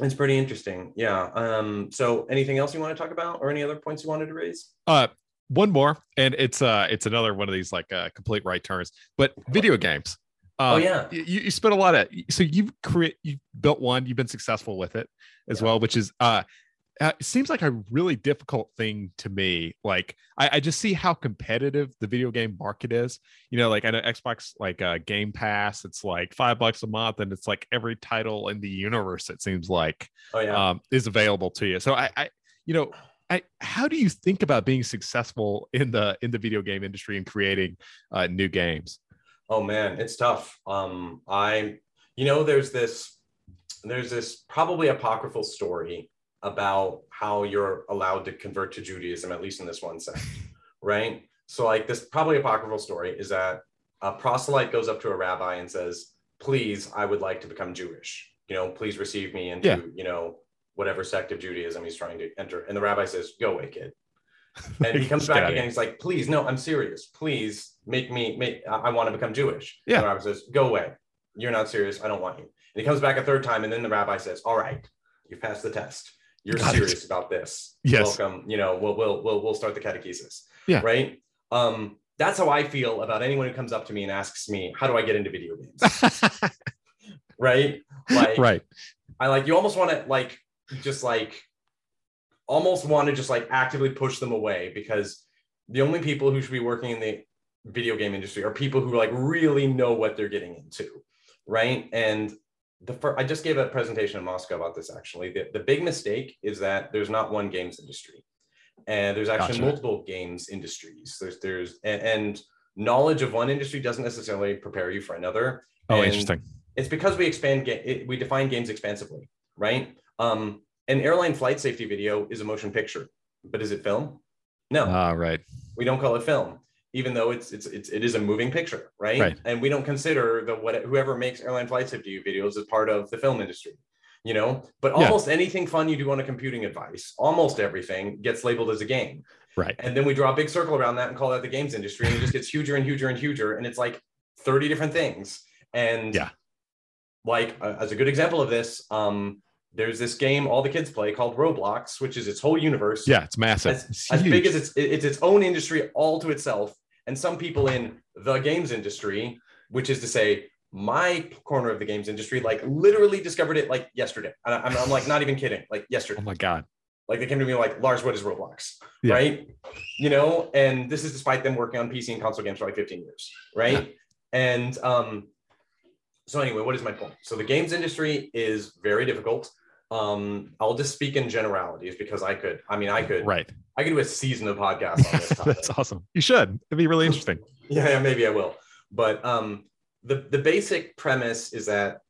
[SPEAKER 3] it's pretty interesting yeah um so anything else you want to talk about or any other points you wanted to raise
[SPEAKER 1] Uh, one more, and it's uh, it's another one of these like uh, complete right turns, but video games.
[SPEAKER 3] oh
[SPEAKER 1] Um,
[SPEAKER 3] yeah
[SPEAKER 1] you, you spent a lot of so you've create you built one you've been successful with it as
[SPEAKER 3] Yeah.
[SPEAKER 1] well which is uh uh, it seems like a really difficult thing to me like I, I just see how competitive the video game market is. You know like i know xbox like uh game pass it's like five bucks a month and it's like every title in the universe it seems like
[SPEAKER 3] oh yeah.
[SPEAKER 1] um is available to you. So i i you know I, how do you think about being successful in the in the video game industry and creating uh, new games?
[SPEAKER 3] Oh man it's tough. Um i you know there's this there's this probably apocryphal story about how you're allowed to convert to judaism at least in this one sect right? So like this probably apocryphal story is that a proselyte goes up to a rabbi and says please i would like to become jewish. You know please receive me into
[SPEAKER 1] Yeah.
[SPEAKER 3] you know whatever sect of judaism he's trying to enter. And the rabbi says go away kid. And he comes back again. he's like please no i'm serious. Please make me make i, I want to become jewish.
[SPEAKER 1] Yeah.
[SPEAKER 3] and the rabbi says go away. You're not serious. I don't want you. And he comes back a third time and then the rabbi says all right you've passed the test you're
[SPEAKER 1] Got it.
[SPEAKER 3] serious about this
[SPEAKER 1] Yes.
[SPEAKER 3] welcome you know we'll, we'll we'll we'll start the catechesis
[SPEAKER 1] Yeah.
[SPEAKER 3] right um that's how i feel about anyone who comes up to me and asks me how do i get into video games right like
[SPEAKER 1] right
[SPEAKER 3] I like you almost want to like just like almost want to just like actively push them away because the only people who should be working in the video game industry are people who like really know what they're getting into, right? And the first, I just gave a presentation in Moscow about this actually. The, the big mistake is that there's not one games industry, and there's actually
[SPEAKER 1] Gotcha.
[SPEAKER 3] multiple games industries. There's there's and, and knowledge of one industry doesn't necessarily prepare you for another.
[SPEAKER 1] oh
[SPEAKER 3] And
[SPEAKER 1] interesting
[SPEAKER 3] it's because we expand it, we define games expansively right um an airline flight safety video is a motion picture but is it film no
[SPEAKER 1] Ah, right
[SPEAKER 3] we don't call it film even though it's it's, it's it is a moving picture right?
[SPEAKER 1] Right.
[SPEAKER 3] and we don't consider the what whoever makes airline flight safety videos as part of the film industry you know but
[SPEAKER 1] Yeah.
[SPEAKER 3] almost anything fun you do on a computing device almost everything gets labeled as a game
[SPEAKER 1] right
[SPEAKER 3] and then we draw a big circle around that and call that the games industry and it just gets huger and huger and huger and it's like 30 different things and
[SPEAKER 1] Yeah.
[SPEAKER 3] like uh, as a good example of this um there's this game all the kids play called roblox which is its whole universe
[SPEAKER 1] yeah it's massive
[SPEAKER 3] as,
[SPEAKER 1] It's
[SPEAKER 3] as big as it's it's its own industry all to itself and some people in the games industry which is to say my corner of the games industry like literally discovered it like yesterday I'm, I'm like not even kidding like yesterday
[SPEAKER 1] oh my god
[SPEAKER 3] like they came to me like, Lars, what is Roblox?
[SPEAKER 1] Yeah.
[SPEAKER 3] Right. You know, and this is despite them working on PC and console games for like 15 years. Right. And um, so anyway, what is my point? So the games industry is very difficult. Um, I'll just speak in generalities because I could. I mean, I could.
[SPEAKER 1] Right.
[SPEAKER 3] I could do a season of podcasts on this.
[SPEAKER 1] That's awesome. You should. It'd be really interesting.
[SPEAKER 3] yeah, yeah, maybe I will. But um, the the basic premise is that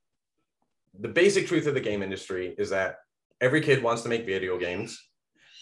[SPEAKER 3] the basic truth of the game industry is that every kid wants to make video games,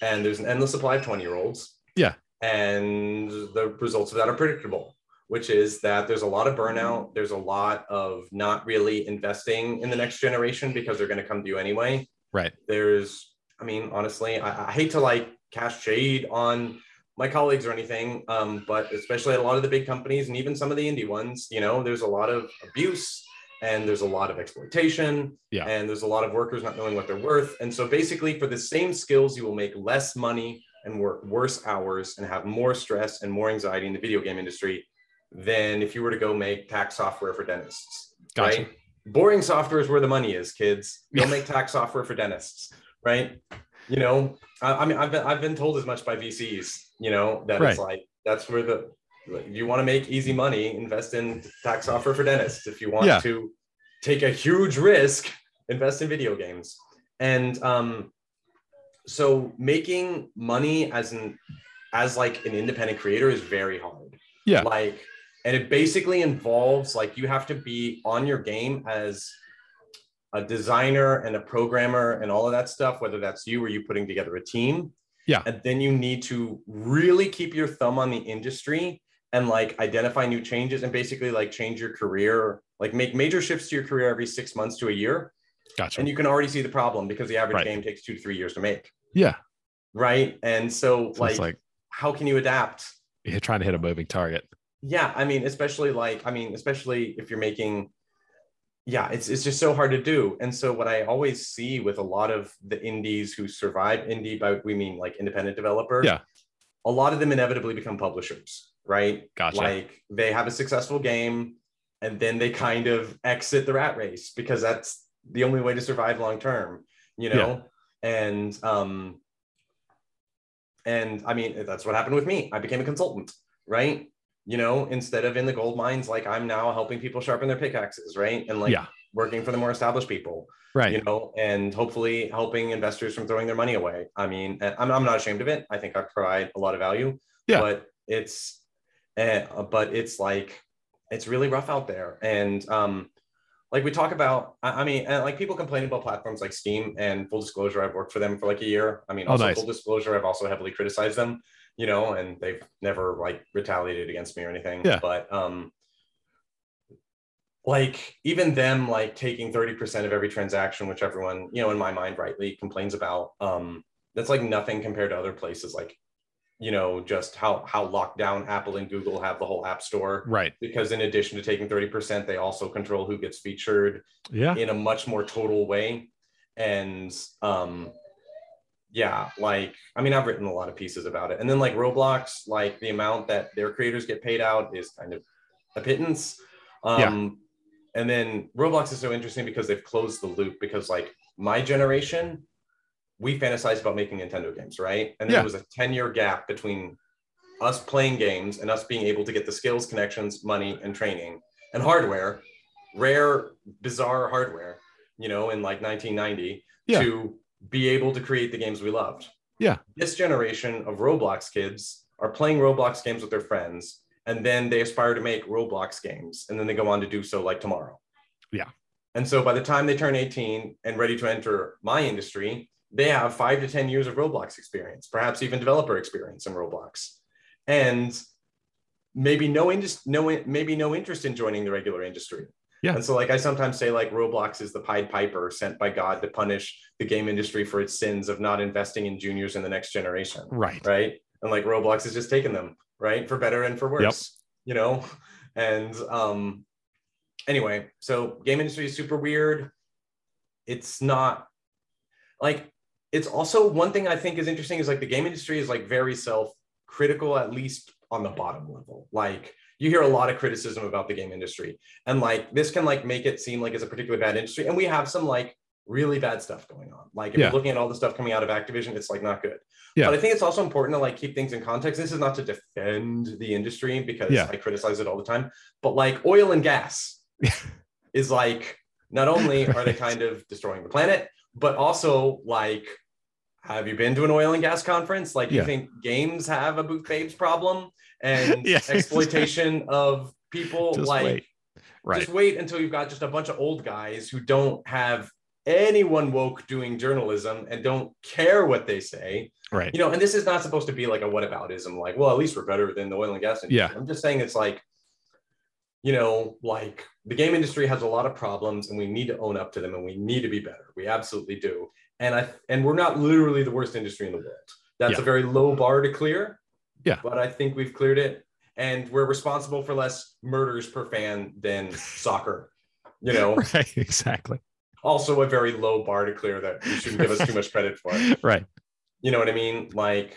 [SPEAKER 3] and there's an endless supply of twenty year olds.
[SPEAKER 1] Yeah.
[SPEAKER 3] And the results of that are predictable, which is that there's a lot of burnout. There's a lot of not really investing in the next generation because they're going to come to you anyway.
[SPEAKER 1] Right.
[SPEAKER 3] There's, I mean, honestly, I, I hate to like cast shade on my colleagues or anything, um, but especially at a lot of the big companies and even some of the indie ones, you know, there's a lot of abuse and there's a lot of exploitation
[SPEAKER 1] Yeah.
[SPEAKER 3] and there's a lot of workers not knowing what they're worth. And so basically, for the same skills, you will make less money and work worse hours and have more stress and more anxiety in the video game industry than if you were to go make tax software for dentists.
[SPEAKER 1] Gotcha.
[SPEAKER 3] Right? Boring software is where the money is, kids. Don't make tax software for dentists, right? You know, I, I mean, I've been I've been told as much by VCs, you know, that it's like that's where the if you want to make easy money, invest in tax software for dentists. If you want
[SPEAKER 1] Yeah.
[SPEAKER 3] to take a huge risk, invest in video games. And um, so making money as an as like an independent creator is very hard.
[SPEAKER 1] Yeah.
[SPEAKER 3] Like, and it basically involves like you have to be on your game as a designer and a programmer and all of that stuff, whether that's you or you putting together a team.
[SPEAKER 1] Yeah.
[SPEAKER 3] And then you need to really keep your thumb on the industry and like identify new changes and basically like change your career, like make major shifts to your career every six months to a year.
[SPEAKER 1] Gotcha.
[SPEAKER 3] And you can already see the problem because the average
[SPEAKER 1] Right.
[SPEAKER 3] game takes two to three years to make.
[SPEAKER 1] yeah.
[SPEAKER 3] Right. And so,
[SPEAKER 1] So
[SPEAKER 3] like,
[SPEAKER 1] like
[SPEAKER 3] how can you adapt?
[SPEAKER 1] you're trying to hit a moving target.
[SPEAKER 3] Yeah. I mean, especially like, I mean, especially if you're making, yeah, it's, it's just so hard to do. And so, what I always see with a lot of the indies who survive, indie, by we mean like independent developer,
[SPEAKER 1] Yeah.
[SPEAKER 3] a lot of them inevitably become publishers, right?
[SPEAKER 1] Gotcha.
[SPEAKER 3] Like they have a successful game and then they kind of exit the rat race because that's the only way to survive long term, you know? yeah. And um and I mean that's what happened with me. I became a consultant, right? You know, instead of in the gold mines, like I'm now helping people sharpen their pickaxes, right? And like
[SPEAKER 1] Yeah.
[SPEAKER 3] working for the more established people,
[SPEAKER 1] right.
[SPEAKER 3] you know, and hopefully helping investors from throwing their money away. I mean, I'm, I'm not ashamed of it. I think I provide a lot of value.
[SPEAKER 1] Yeah.
[SPEAKER 3] But it's, uh, but it's like, it's really rough out there. And um, like we talk about, I, I mean, and like people complain about platforms like Steam and full disclosure, I've worked for them for like a year. I mean,
[SPEAKER 1] Oh,
[SPEAKER 3] also
[SPEAKER 1] nice.
[SPEAKER 3] full disclosure, I've also heavily criticized them, you know, and they've never like retaliated against me or anything.
[SPEAKER 1] Yeah.
[SPEAKER 3] But um, like even them like taking 30% of every transaction which everyone you know in my mind rightly complains about um that's like nothing compared to other places like you know just how how locked down apple and google have the whole app store
[SPEAKER 1] Right.
[SPEAKER 3] because in addition to taking 30% they also control who gets featured
[SPEAKER 1] Yeah.
[SPEAKER 3] in a much more total way and um yeah like i mean i've written a lot of pieces about it and then like roblox like the amount that their creators get paid out is kind of a pittance um and then roblox is so interesting because they've closed the loop because like my generation we fantasize about making nintendo games right and
[SPEAKER 1] Yeah.
[SPEAKER 3] there was a 10 year gap between us playing games and us being able to get the skills connections money and training and hardware rare bizarre hardware you know in like 1990
[SPEAKER 1] Yeah.
[SPEAKER 3] to be able to create the games we loved
[SPEAKER 1] Yeah.
[SPEAKER 3] this generation of roblox kids are playing roblox games with their friends and then they aspire to make roblox games and then they go on to do so like tomorrow
[SPEAKER 1] Yeah.
[SPEAKER 3] and so by the time they turn 18 and ready to enter my industry they have five to 10 years of roblox experience perhaps even developer experience in roblox and maybe no interest no maybe no interest in joining the regular industry
[SPEAKER 1] Yeah.
[SPEAKER 3] and so like i sometimes say like roblox is the pied piper sent by god to punish the game industry for its sins of not investing in juniors in the next generation
[SPEAKER 1] Right.
[SPEAKER 3] right and like roblox has just taken them right for better and for worse Yep. you know and um anyway so game industry is super weird it's not like it's also one thing i think is interesting is like the game industry is like very self critical at least on the bottom level like you hear a lot of criticism about the game industry and like this can like make it seem like it's a particularly bad industry and we have some like really bad stuff going on like if
[SPEAKER 1] Yeah.
[SPEAKER 3] you're looking at all the stuff coming out of activision it's like not good
[SPEAKER 1] Yeah.
[SPEAKER 3] but i think it's also important to like keep things in context this is not to defend the industry because
[SPEAKER 1] Yeah.
[SPEAKER 3] i criticize it all the time but like oil and gas is like not only are they kind of destroying the planet but also like have you been to an oil and gas conference like
[SPEAKER 1] Yeah.
[SPEAKER 3] you think games have a booth babes problem and
[SPEAKER 1] Yeah.
[SPEAKER 3] exploitation of people
[SPEAKER 1] Just
[SPEAKER 3] like
[SPEAKER 1] wait. Right.
[SPEAKER 3] just wait until you've got just a bunch of old guys who don't have anyone woke doing journalism and don't care what they say
[SPEAKER 1] right.
[SPEAKER 3] you know and this is not supposed to be like a whataboutism like well at least we're better than the oil and gas industry
[SPEAKER 1] Yeah.
[SPEAKER 3] i'm just saying it's like you know like the game industry has a lot of problems and we need to own up to them and we need to be better we absolutely do and i and we're not literally the worst industry in the world that's
[SPEAKER 1] Yeah.
[SPEAKER 3] a very low bar to clear
[SPEAKER 1] Yeah.
[SPEAKER 3] but i think we've cleared it and we're responsible for less murders per fan than soccer you know
[SPEAKER 1] Right. Exactly.
[SPEAKER 3] also a very low bar to clear that you shouldn't give us too much credit for
[SPEAKER 1] Right.
[SPEAKER 3] you know what I mean? Like,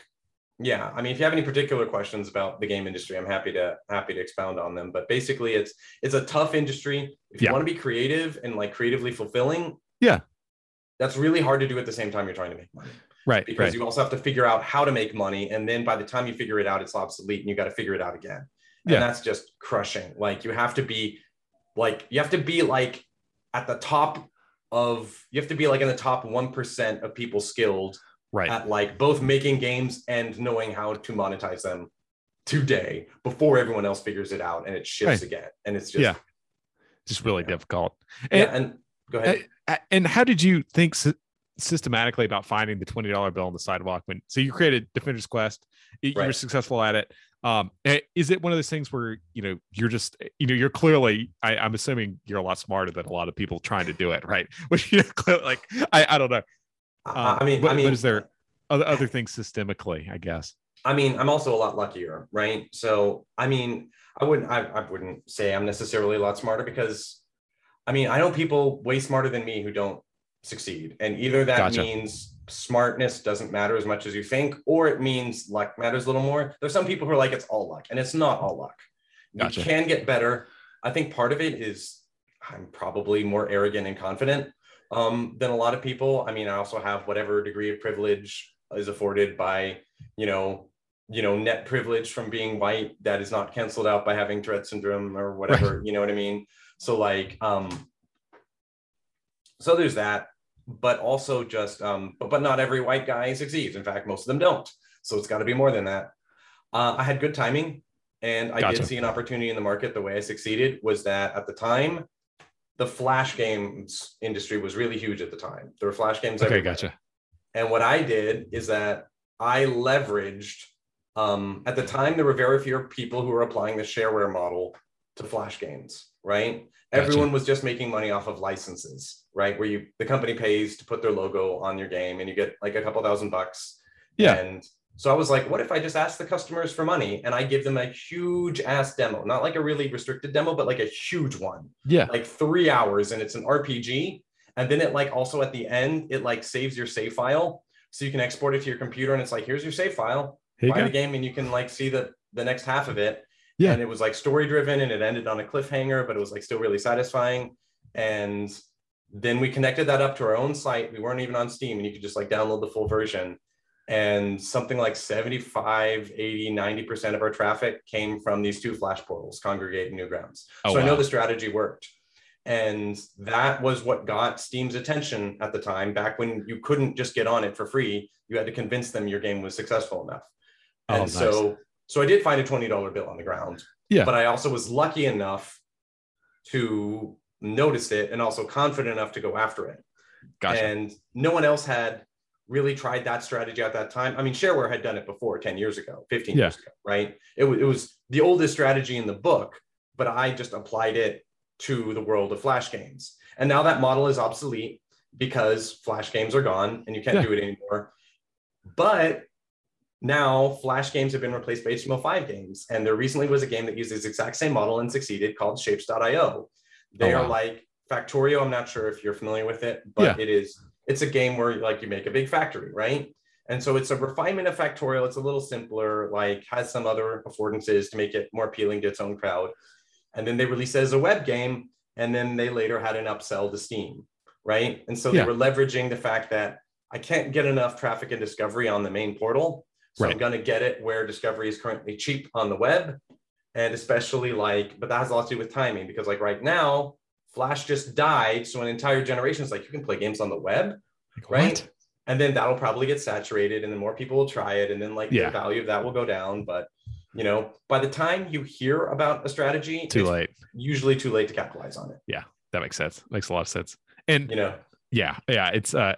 [SPEAKER 3] yeah. I mean, if you have any particular questions about the game industry, I'm happy to happy to expound on them. But basically, it's it's a tough industry. If you
[SPEAKER 1] Yeah.
[SPEAKER 3] want to be creative and like creatively fulfilling,
[SPEAKER 1] Yeah.
[SPEAKER 3] that's really hard to do at the same time you're trying to make money
[SPEAKER 1] Right.
[SPEAKER 3] because
[SPEAKER 1] Right.
[SPEAKER 3] you also have to figure out how to make money, and then by the time you figure it out, it's obsolete, and you got to figure it out again. And
[SPEAKER 1] Yeah.
[SPEAKER 3] that's just crushing. Like you have to be, like you have to be like at the top of you have to be like in the top one percent of people skilled
[SPEAKER 1] Right.
[SPEAKER 3] at like both making games and knowing how to monetize them today before everyone else figures it out and it shifts
[SPEAKER 1] Right.
[SPEAKER 3] again. And it's just
[SPEAKER 1] Yeah. Just really
[SPEAKER 3] yeah.
[SPEAKER 1] difficult.
[SPEAKER 3] yeah,
[SPEAKER 1] And,
[SPEAKER 3] and go ahead.
[SPEAKER 1] And how did you think systematically about finding the twenty dollar bill on the sidewalk? When so you created Defender's Quest, y- you were successful at it. Um, eh, is it one of those things where you know you're just eh, you know you're clearly I, I'm assuming you're a lot smarter than a lot of people trying to do it, right? Which you know, like I, I don't know.
[SPEAKER 3] I- I mean,
[SPEAKER 1] but,
[SPEAKER 3] I mean,
[SPEAKER 1] but is there other other things systemically? I guess.
[SPEAKER 3] I mean, I'm also a lot luckier, right? So, I mean, I wouldn't, I, I wouldn't say I'm necessarily a lot smarter because, I mean, I know people way smarter than me who don't succeed, and either that
[SPEAKER 1] Gotcha.
[SPEAKER 3] means smartness doesn't matter as much as you think, or it means luck matters a little more. There's some people who are like it's all luck, and it's not all luck.
[SPEAKER 1] Gotcha.
[SPEAKER 3] You can get better. I think part of it is I'm probably more arrogant and confident um, than a lot of people. I mean, I also have whatever degree of privilege is afforded by, you know, you know, net privilege from being white that is not canceled out by having Tourette syndrome or whatever. You know what I mean? So like, um, so there's that, but also just, um, but but not every white guy succeeds. In fact, most of them don't. So it's got to be more than that. Uh, I had good timing, and I
[SPEAKER 1] Gotcha.
[SPEAKER 3] did see an opportunity in the market. The way I succeeded was that at the time, the flash games industry was really huge at the time. There were flash games.
[SPEAKER 1] Okay,
[SPEAKER 3] everywhere.
[SPEAKER 1] gotcha.
[SPEAKER 3] And what I did is that I leveraged, um, at the time, there were very few people who were applying the shareware model to Flash games, right?
[SPEAKER 1] Gotcha.
[SPEAKER 3] Everyone was just making money off of licenses, right? Where you, the company pays to put their logo on your game and you get like a couple thousand bucks.
[SPEAKER 1] Yeah.
[SPEAKER 3] And so I was like, what if I just ask the customers for money and I give them a huge ass demo, not like a really restricted demo, but like a huge one
[SPEAKER 1] Yeah.
[SPEAKER 3] like three hours and it's an RPG. And then it like also at the end, it like saves your save file. So you can export it to your computer and it's like, here's your save file,
[SPEAKER 1] Here you
[SPEAKER 3] buy
[SPEAKER 1] go.
[SPEAKER 3] the game and you can like see the, the next half of it.
[SPEAKER 1] Yeah.
[SPEAKER 3] And it was like story driven and it ended on a cliffhanger, but it was like still really satisfying. And then we connected that up to our own site. We weren't even on Steam and you could just like download the full version. And something like 75, 80, 90% of our traffic came from these two flash portals, Kongregate and Newgrounds.
[SPEAKER 1] Oh,
[SPEAKER 3] so I know the strategy worked. And that was what got Steam's attention at the time, back when you couldn't just get on it for free. You had to convince them your game was successful enough.
[SPEAKER 1] Oh,
[SPEAKER 3] And
[SPEAKER 1] nice.
[SPEAKER 3] so so I did find a $20 bill on the ground.
[SPEAKER 1] Yeah.
[SPEAKER 3] But I also was lucky enough to notice it and also confident enough to go after it.
[SPEAKER 1] Gotcha.
[SPEAKER 3] And no one else had really tried that strategy at that time. I mean, shareware had done it before 10 years ago, 15
[SPEAKER 1] Yeah.
[SPEAKER 3] years ago, right? It, wa- it was the oldest strategy in the book, but I just applied it to the world of Flash games. And now that model is obsolete because Flash games are gone and you can't
[SPEAKER 1] Yeah.
[SPEAKER 3] do it anymore. But now Flash games have been replaced by HTML5 games. And there recently was a game that used this exact same model and succeeded called shapez.io. They
[SPEAKER 1] Oh,
[SPEAKER 3] are like Factorio. I'm not sure if you're familiar with it, but
[SPEAKER 1] Yeah.
[SPEAKER 3] it is, it's a game where like you make a big factory, right? And so it's a refinement of Factorio. It's a little simpler, like has some other affordances to make it more appealing to its own crowd. And then they released it as a web game. And then they later had an upsell to Steam, right? And so
[SPEAKER 1] Yeah.
[SPEAKER 3] they were leveraging the fact that I can't get enough traffic and discovery on the main portal. So I'm going to get it where discovery is currently cheap on the web. And especially like, but that has a lot to do with timing because like right now, Flash just died. So an entire generation is like, you can play games on the web.
[SPEAKER 1] Like,
[SPEAKER 3] right?
[SPEAKER 1] what?
[SPEAKER 3] And then that'll probably get saturated, and then more people will try it, and then like
[SPEAKER 1] Yeah.
[SPEAKER 3] the value of that will go down. But you know, by the time you hear about a strategy,
[SPEAKER 1] Too
[SPEAKER 3] it's
[SPEAKER 1] late.
[SPEAKER 3] usually too late to capitalize on it.
[SPEAKER 1] Yeah, that makes sense. Makes a lot of sense. And
[SPEAKER 3] You know,
[SPEAKER 1] yeah, yeah, it's uh,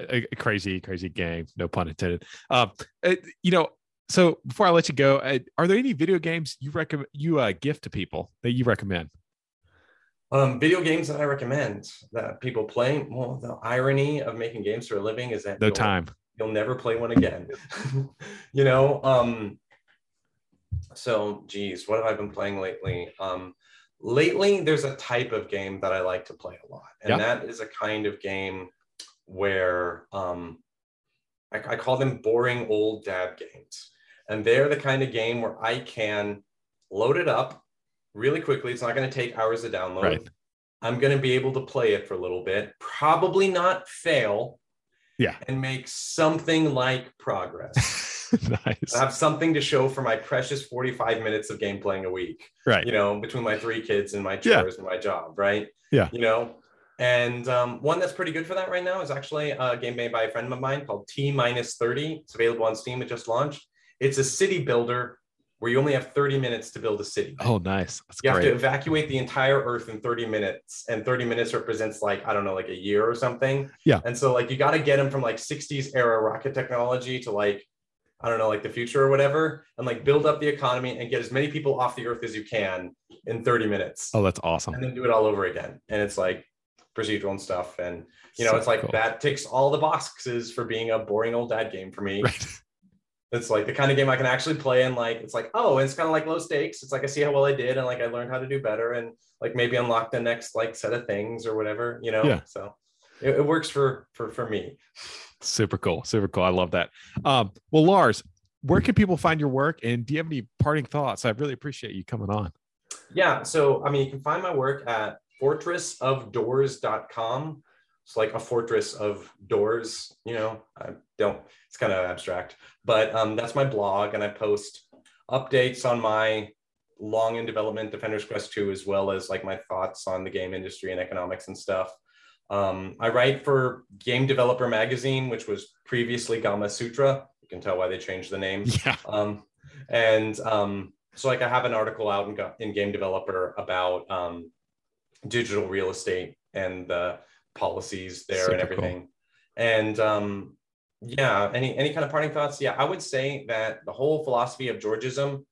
[SPEAKER 1] a, a crazy, crazy game. No pun intended. Um, uh, you know, so before I let you go, uh, are there any video games you recommend you uh, gift to people that you recommend?
[SPEAKER 3] um, video games that I recommend that people play. Well, the irony of making games for a living is that
[SPEAKER 1] No
[SPEAKER 3] you'll-
[SPEAKER 1] time.
[SPEAKER 3] you'll never play one again. you know, um, so geez, what have I been playing lately? Um, lately, there's a type of game that I like to play a lot, and
[SPEAKER 1] Yeah.
[SPEAKER 3] that is a kind of game where um, I, I call them boring old dab games, and they're the kind of game where I can load it up really quickly. It's not going to take hours to download.
[SPEAKER 1] Right.
[SPEAKER 3] I'm going to be able to play it for a little bit, probably not fail.
[SPEAKER 1] Yeah.
[SPEAKER 3] And make something like progress.
[SPEAKER 1] nice.
[SPEAKER 3] I have something to show for my precious 45 minutes of game playing a week,
[SPEAKER 1] Right.
[SPEAKER 3] you know, between my three kids and my
[SPEAKER 1] Yeah.
[SPEAKER 3] chores and my job, right?
[SPEAKER 1] Yeah.
[SPEAKER 3] You know, and um, one that's pretty good for that right now is actually a game made by a friend of mine called T minus 30. It's available on Steam. It just launched. It's a city builder where you only have 30 minutes to build a city.
[SPEAKER 1] Oh, nice. That's
[SPEAKER 3] You have to evacuate the entire Earth in 30 minutes, and 30 minutes represents like I don't know, like a year or something.
[SPEAKER 1] Yeah.
[SPEAKER 3] And so like you got to get them from like 60s era rocket technology to like I don't know, like the future or whatever, and like build up the economy and get as many people off the Earth as you can in 30 minutes,
[SPEAKER 1] Oh, that's awesome.
[SPEAKER 3] and then do it all over again. And it's like procedural and stuff, and you know,
[SPEAKER 1] So
[SPEAKER 3] it's like
[SPEAKER 1] cool.
[SPEAKER 3] that ticks all the boxes for being a boring old dad game for me.
[SPEAKER 1] Right.
[SPEAKER 3] It's like the kind of game I can actually play and like it's like oh, and it's kind of like low stakes. It's like I see how well I did and like I learned how to do better and like maybe unlock the next like set of things or whatever, you know.
[SPEAKER 1] Yeah.
[SPEAKER 3] So it, it works for for for me.
[SPEAKER 1] Super cool. Super cool. I love that. Um, well, Lars, where can people find your work? And do you have any parting thoughts? I really appreciate you coming on.
[SPEAKER 3] Yeah. So I mean, you can find my work at fortressofdoors.com. It's like a fortress of doors. You know, I don't. It's kind of abstract, but um, that's my blog, and I post updates on my long in development Defenders Quest 2, as well as like my thoughts on the game industry and economics and stuff. Um, I write for Game Developer Magazine, which was previously Gamasutra. You can tell why they changed the name.
[SPEAKER 1] Yeah.
[SPEAKER 3] Um, and um, so like I have an article out in, in Game Developer about um, digital real estate and the policies there
[SPEAKER 1] Super
[SPEAKER 3] and
[SPEAKER 1] cool.
[SPEAKER 3] everything. And um, yeah, any any kind of parting thoughts? Yeah, I would say that the whole philosophy of Georgism,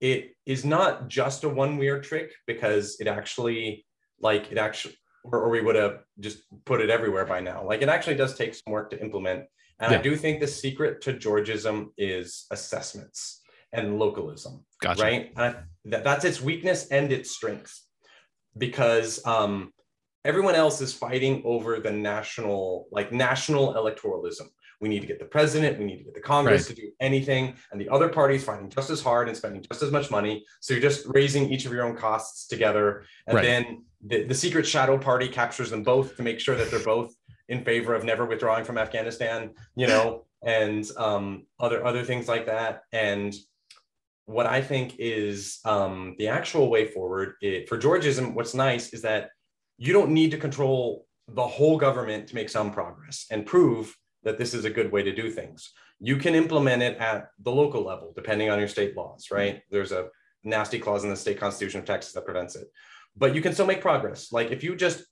[SPEAKER 3] it is not just a one weird trick because it actually like it actually or, or we would have just put it everywhere by now. Like it actually does take some work to implement. And I do think the secret to Georgism is assessments and localism,
[SPEAKER 1] Gotcha.
[SPEAKER 3] right? And I, that, that's its weakness and its strength because um, everyone else is fighting over the national, like national electoralism. We need to get the president, we need to get the Congress to do anything, and the other party's fighting just as hard and spending just as much money. So you're just raising each of your own costs together, and
[SPEAKER 1] Right.
[SPEAKER 3] then the, the secret shadow party captures them both to make sure that they're both in favor of never withdrawing from Afghanistan, you know, and um, other other things like that. And what I think is um, the actual way forward it, for Georgism, what's nice is that you don't need to control the whole government to make some progress and prove that this is a good way to do things. You can implement it at the local level, depending on your state laws, right? There's a nasty clause in the state constitution of Texas that prevents it. But you can still make progress. Like if you just,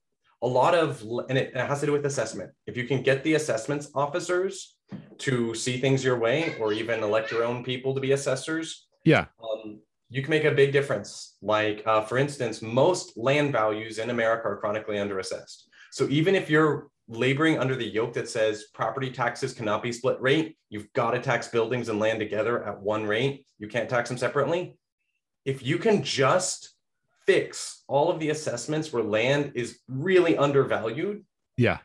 [SPEAKER 3] a lot of, and it, it has to do with assessment. If you can get the assessments officers to see things your way, or even elect your own people to be assessors,
[SPEAKER 1] Yeah.
[SPEAKER 3] um, you can make a big difference. Like, uh, for instance, most land values in America are chronically underassessed. So even if you're laboring under the yoke that says property taxes cannot be split rate, you've got to tax buildings and land together at one rate. You can't tax them separately. If you can just fix all of the assessments where land is really undervalued,
[SPEAKER 1] Yeah.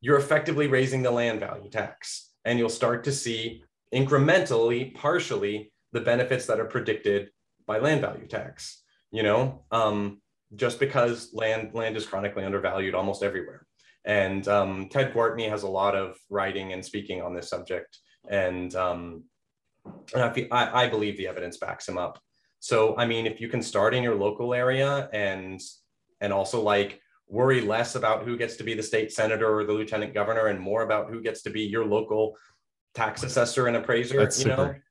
[SPEAKER 3] you're effectively raising the land value tax. And you'll start to see incrementally, partially, the benefits that are predicted by land value tax. You know, um, just because land land is chronically undervalued almost everywhere. And um, Ted Gwartney has a lot of writing and speaking on this subject, and um, and I, I, I believe the evidence backs him up. So I mean, if you can start in your local area and and also like worry less about who gets to be the state senator or the lieutenant governor and more about who gets to be your local tax assessor and appraiser.
[SPEAKER 1] That's
[SPEAKER 3] you know,
[SPEAKER 1] super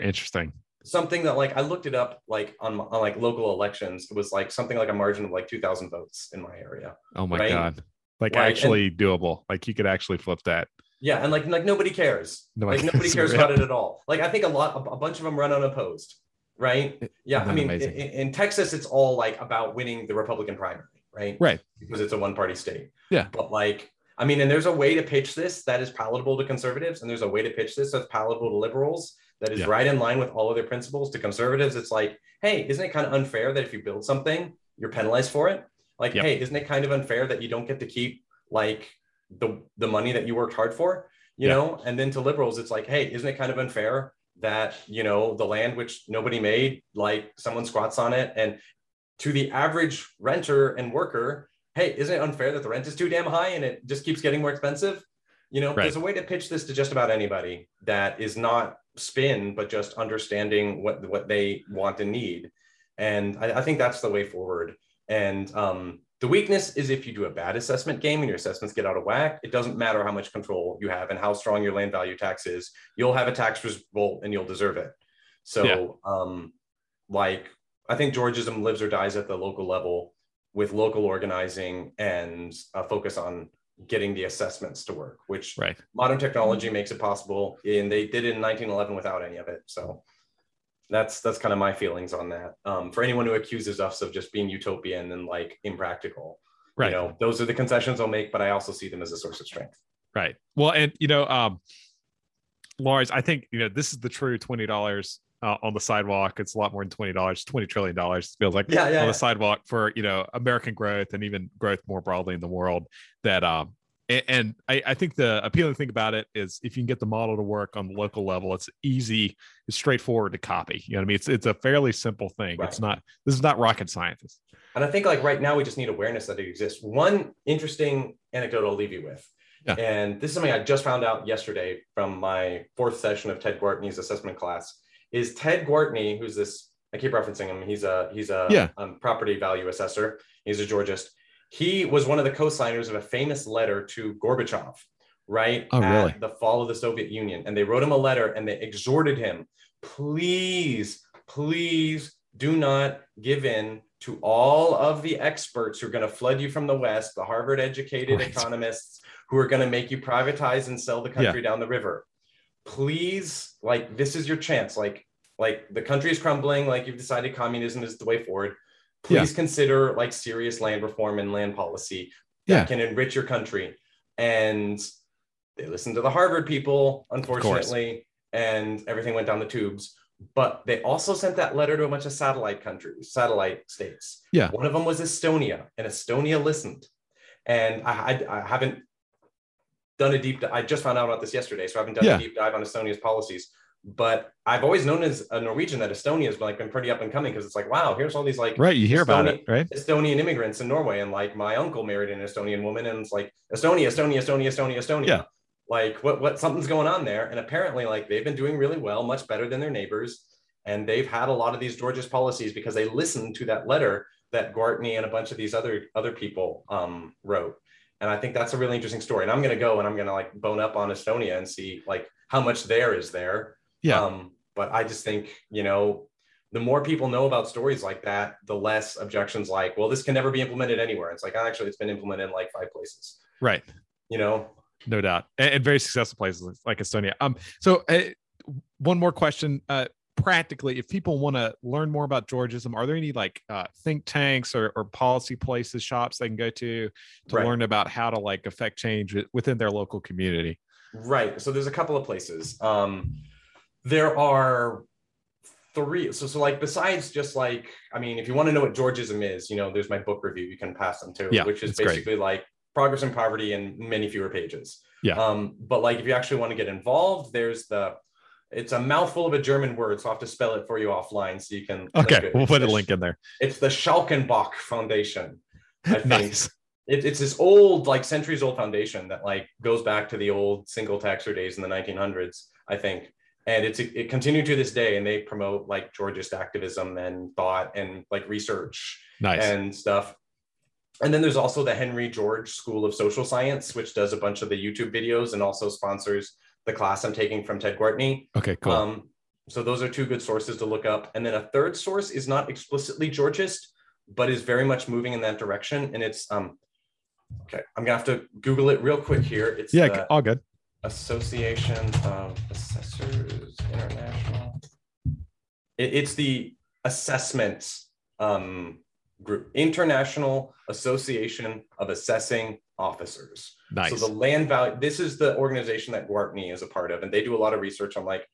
[SPEAKER 1] interesting.
[SPEAKER 3] something that like I looked it up like on, on like local elections. It was like something like a margin of like two thousand votes in my area.
[SPEAKER 1] Oh my
[SPEAKER 3] Right?
[SPEAKER 1] god. Like
[SPEAKER 3] Right, and-
[SPEAKER 1] actually doable. Like you could actually flip that.
[SPEAKER 3] Yeah, and like like nobody cares.
[SPEAKER 1] Nobody
[SPEAKER 3] like nobody
[SPEAKER 1] cares,
[SPEAKER 3] cares about it at all. Like I think a lot, a, a bunch of them run unopposed, right? Yeah, I mean, in, in Texas, it's all like about winning the Republican primary, right?
[SPEAKER 1] Right.
[SPEAKER 3] Because it's a one-party state.
[SPEAKER 1] Yeah.
[SPEAKER 3] But like, I mean, and there's a way to pitch this that is palatable to conservatives, and there's a way to pitch this that's palatable to liberals. That is
[SPEAKER 1] Yeah.
[SPEAKER 3] right in line with all of other principles. To conservatives, it's like, hey, isn't it kind of unfair that if you build something, you're penalized for it? Like,
[SPEAKER 1] Yep.
[SPEAKER 3] hey, isn't it kind of unfair that you don't get to keep like the the money that you worked hard for? you know and then to liberals it's like hey isn't it kind of unfair that you know the land which nobody made like someone squats on it and to the average renter and worker hey isn't it unfair that the rent is too damn high and it just keeps getting more expensive you know
[SPEAKER 1] Right.
[SPEAKER 3] there's a way to pitch this to just about anybody that is not spin but just understanding what what they want and need and i, I think that's the way forward and um the weakness is if you do a bad assessment game and your assessments get out of whack, it doesn't matter how much control you have and how strong your land value tax is. You'll have a tax revolt and you'll deserve it. So,
[SPEAKER 1] Yeah.
[SPEAKER 3] um, like, I think Georgism lives or dies at the local level with local organizing and a focus on getting the assessments to work, which
[SPEAKER 1] Right.
[SPEAKER 3] modern technology makes it possible. And they did it in 1911 without any of it. So, that's that's kind of my feelings on that. Um, for anyone who accuses us of just being utopian and like impractical,
[SPEAKER 1] Right.
[SPEAKER 3] you know, those are the concessions I'll make, but I also see them as a source of strength.
[SPEAKER 1] Right. Well, and you know, um, Lars, I think you know this is the true twenty dollars uh, on the sidewalk. It's a lot more than twenty dollars. Twenty trillion dollars feels like
[SPEAKER 3] Yeah, yeah,
[SPEAKER 1] on
[SPEAKER 3] yeah.
[SPEAKER 1] the sidewalk for you know American growth and even growth more broadly in the world. That um, and, and I, I think the appealing thing about it is if you can get the model to work on the local level, it's easy, it's straightforward to copy. You know what I mean? It's it's a fairly simple thing. It's not. This is not rocket science.
[SPEAKER 3] And I think like right now we just need awareness that it exists. One interesting anecdote I'll leave you with.
[SPEAKER 1] Yeah.
[SPEAKER 3] And this is something I just found out yesterday from my fourth session of Ted Gwartney's assessment class. Is Ted Gwartney, who's this? I keep referencing him. He's a he's a
[SPEAKER 1] Yeah.
[SPEAKER 3] um, property value assessor. He's a Georgist. He was one of the co-signers of a famous letter to Gorbachev, right?
[SPEAKER 1] Oh,
[SPEAKER 3] at
[SPEAKER 1] really?
[SPEAKER 3] The fall of the Soviet Union, and they wrote him a letter and they exhorted him, please, please do not give in to all of the experts who are going to flood you from the West, the Harvard educated
[SPEAKER 1] Right.
[SPEAKER 3] economists who are going to make you privatize and sell the
[SPEAKER 1] Yeah.
[SPEAKER 3] country down the river. Please, like, this is your chance. Like, like the country is crumbling. Like, you've decided communism is the way forward.
[SPEAKER 1] Yeah.
[SPEAKER 3] Please consider like serious land reform and land policy
[SPEAKER 1] Yeah.
[SPEAKER 3] that can enrich your country. And they listened to the Harvard people, unfortunately, and everything went down the tubes. But they also sent that letter to a bunch of satellite countries, satellite states.
[SPEAKER 1] Yeah.
[SPEAKER 3] One of them was Estonia, and Estonia listened. And I, I, I haven't done a deep. di- I just found out about this yesterday, so I haven't done
[SPEAKER 1] Yeah.
[SPEAKER 3] a deep dive on Estonia's policies. But I've always known as a Norwegian that Estonia has like been pretty up and coming because it's like, wow, here's all these like
[SPEAKER 1] Right. You hear about it, right?
[SPEAKER 3] Estonian immigrants in Norway, and like my uncle married an Estonian woman, and it's like Estonia, Estonia, Estonia, Estonia, Estonia.
[SPEAKER 1] Yeah.
[SPEAKER 3] Like what what something's going on there, and apparently like they've been doing really well, much better than their neighbors, and they've had a lot of these Georgist policies because they listened to that letter that Gwartney and a bunch of these other other people um, wrote. And I think that's a really interesting story. And I'm going to go and I'm going to like bone up on Estonia and see like how much there is there.
[SPEAKER 1] Yeah.
[SPEAKER 3] Um, but I just think, you know, the more people know about stories like that, the less objections like, well, this can never be implemented anywhere. It's like, actually, it's been implemented in like five places,
[SPEAKER 1] Right.
[SPEAKER 3] you know?
[SPEAKER 1] no doubt and, and very successful places like estonia um so uh, one more question uh practically if people want to learn more about georgism are there any like uh, think tanks or, or policy places shops they can go to to
[SPEAKER 3] Right.
[SPEAKER 1] learn about how to like affect change within their local community
[SPEAKER 3] Right. So there's a couple of places. Um, there are three. So, so like besides just like, I mean, if you want to know what Georgism is, you know, there's my book review you can pass them to,
[SPEAKER 1] Yeah,
[SPEAKER 3] which is
[SPEAKER 1] it's great.
[SPEAKER 3] basically like progress and poverty in many fewer pages.
[SPEAKER 1] Yeah.
[SPEAKER 3] Um, but like if you actually want to get involved, there's the it's a mouthful of a German word, so I have to spell it for you offline so you can.
[SPEAKER 1] okay we'll put a link in there.
[SPEAKER 3] It's the Schalkenbach Foundation. I think.
[SPEAKER 1] Nice.
[SPEAKER 3] It, it's this old like centuries old foundation that like goes back to the old single taxer days in the 1900s i think. And it's it continued to this day and they promote like georgist activism and thought and like research
[SPEAKER 1] nice.
[SPEAKER 3] and stuff. And then there's also the Henry George School of Social Science, which does a bunch of the YouTube videos and also sponsors the class I'm taking from Ted Gwartney.
[SPEAKER 1] Okay, cool.
[SPEAKER 3] Um, so those are two good sources to look up. And then a third source is not explicitly Georgist, but is very much moving in that direction. And it's um, okay. I'm gonna have to Google it real quick here. It's
[SPEAKER 1] yeah, all good.
[SPEAKER 3] Association of Assessors International. It- it's the assessment um, group, International Association of Assessing Officers.
[SPEAKER 1] Nice.
[SPEAKER 3] So the land value, this is the organization that Gwartney is a part of, and they do a lot of research on like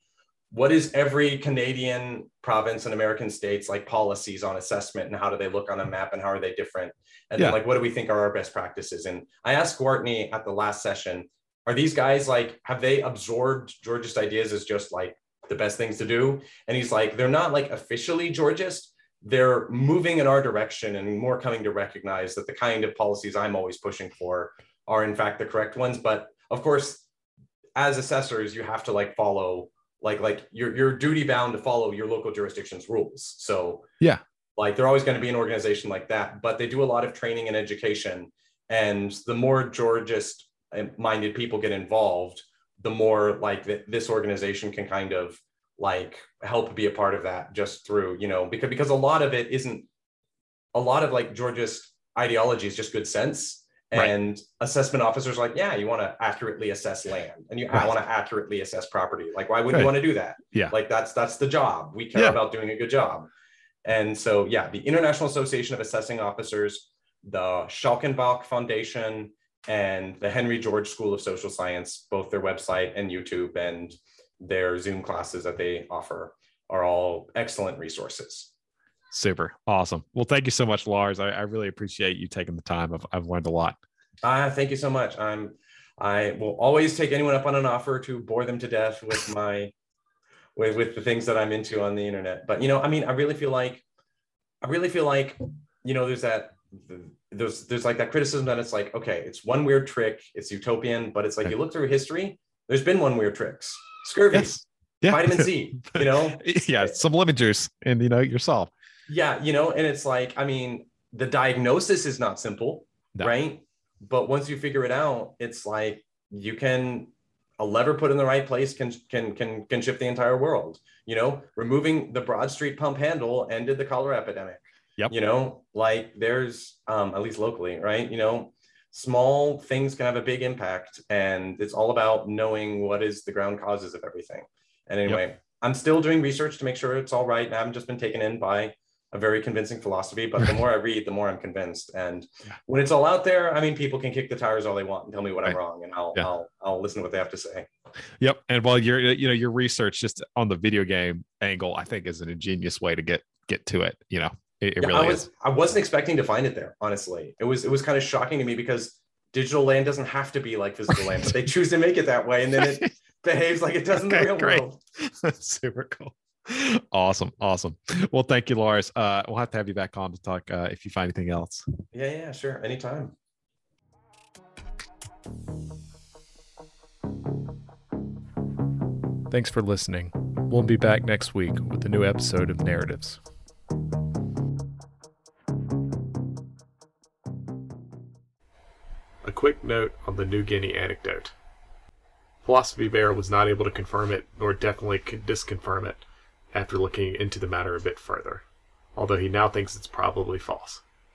[SPEAKER 3] what is every Canadian province and American states like policies on assessment and how do they look on a map and how are they different? And
[SPEAKER 1] Yeah.
[SPEAKER 3] then like what do we think are our best practices? And I asked Gwartney at the last session, are these guys like have they absorbed Georgist ideas as just like the best things to do? And he's like, they're not like officially Georgist. They're moving in our direction and more coming to recognize that the kind of policies I'm always pushing for are in fact the correct ones. But of course, as assessors, you have to like follow like like you're you're duty bound to follow your local jurisdiction's rules. So
[SPEAKER 1] Yeah.
[SPEAKER 3] like they're always going to be an organization like that, but they do a lot of training and education. And the more Georgist uh, minded people get involved, the more like th- this organization can kind of like help be a part of that just through you know because because a lot of it isn't a lot of like Georgist ideology is just good sense.
[SPEAKER 1] Right.
[SPEAKER 3] And assessment officers like, yeah, you want to accurately assess land and you
[SPEAKER 1] Right.
[SPEAKER 3] want to accurately assess property. Like, why wouldn't
[SPEAKER 1] Right.
[SPEAKER 3] you want to do that?
[SPEAKER 1] Yeah.
[SPEAKER 3] Like that's that's the job. We care
[SPEAKER 1] Yeah.
[SPEAKER 3] about doing a good job. And so yeah, the International Association of Assessing Officers, the Schalkenbach Foundation, and the Henry George School of Social Science, both their website and YouTube and their Zoom classes that they offer are all excellent resources.
[SPEAKER 1] Super awesome. Well, thank you so much, Lars. I, I really appreciate you taking the time. I've, I've learned a lot.
[SPEAKER 3] Ah, thank you so much. I'm I will always take anyone up on an offer to bore them to death with my with with the things that I'm into on the internet. But you know, I mean, I really feel like I really feel like you know, there's that there's there's like that criticism that it's like, okay, it's one weird trick, it's utopian, but it's like you look through history, there's been one weird tricks. Scurvy,
[SPEAKER 1] Yes. Yeah.
[SPEAKER 3] vitamin C, you know,
[SPEAKER 1] yeah. Some lemon juice and, you know, you're solved.
[SPEAKER 3] Yeah, you know, and it's like, I mean, the diagnosis is not simple,
[SPEAKER 1] No.
[SPEAKER 3] right? But once you figure it out, it's like you can a lever put in the right place can can can can shift the entire world. You know, removing the Broad Street pump handle ended the cholera epidemic.
[SPEAKER 1] Yep.
[SPEAKER 3] You know, like there's um, at least locally, right? You know, small things can have a big impact, and it's all about knowing what is the ground causes of everything. And anyway, I'm still doing research to make sure it's all right. And I haven't just been taken in by a very convincing philosophy, but the more I read, the more I'm convinced. And when it's all out there, I mean, people can kick the tires all they want and tell me what I'm wrong, and I'll
[SPEAKER 1] Yeah.
[SPEAKER 3] I'll I'll listen to what they have to say.
[SPEAKER 1] Yep. And while you're, you know, your research just on the video game angle, I think is an ingenious way to get get to it. You know, it, it
[SPEAKER 3] Yeah,
[SPEAKER 1] really
[SPEAKER 3] I was
[SPEAKER 1] is.
[SPEAKER 3] I wasn't expecting to find it there. Honestly, it was it was kind of shocking to me because digital land doesn't have to be like physical land, but they choose to make it that way, and then it behaves like it does in the real
[SPEAKER 1] great.
[SPEAKER 3] world.
[SPEAKER 1] Super cool. Awesome. Awesome. Well, thank you, Lars. Uh, we'll have to have you back on to talk uh, if you find anything else.
[SPEAKER 3] Yeah, yeah, sure, anytime.
[SPEAKER 1] Thanks for listening. We'll be back next week with a new episode of Narratives. Quick note on the New Guinea anecdote. Philosophy Bear was not able to confirm it, nor definitely could disconfirm it, after looking into the matter a bit further, although he now thinks it's probably false.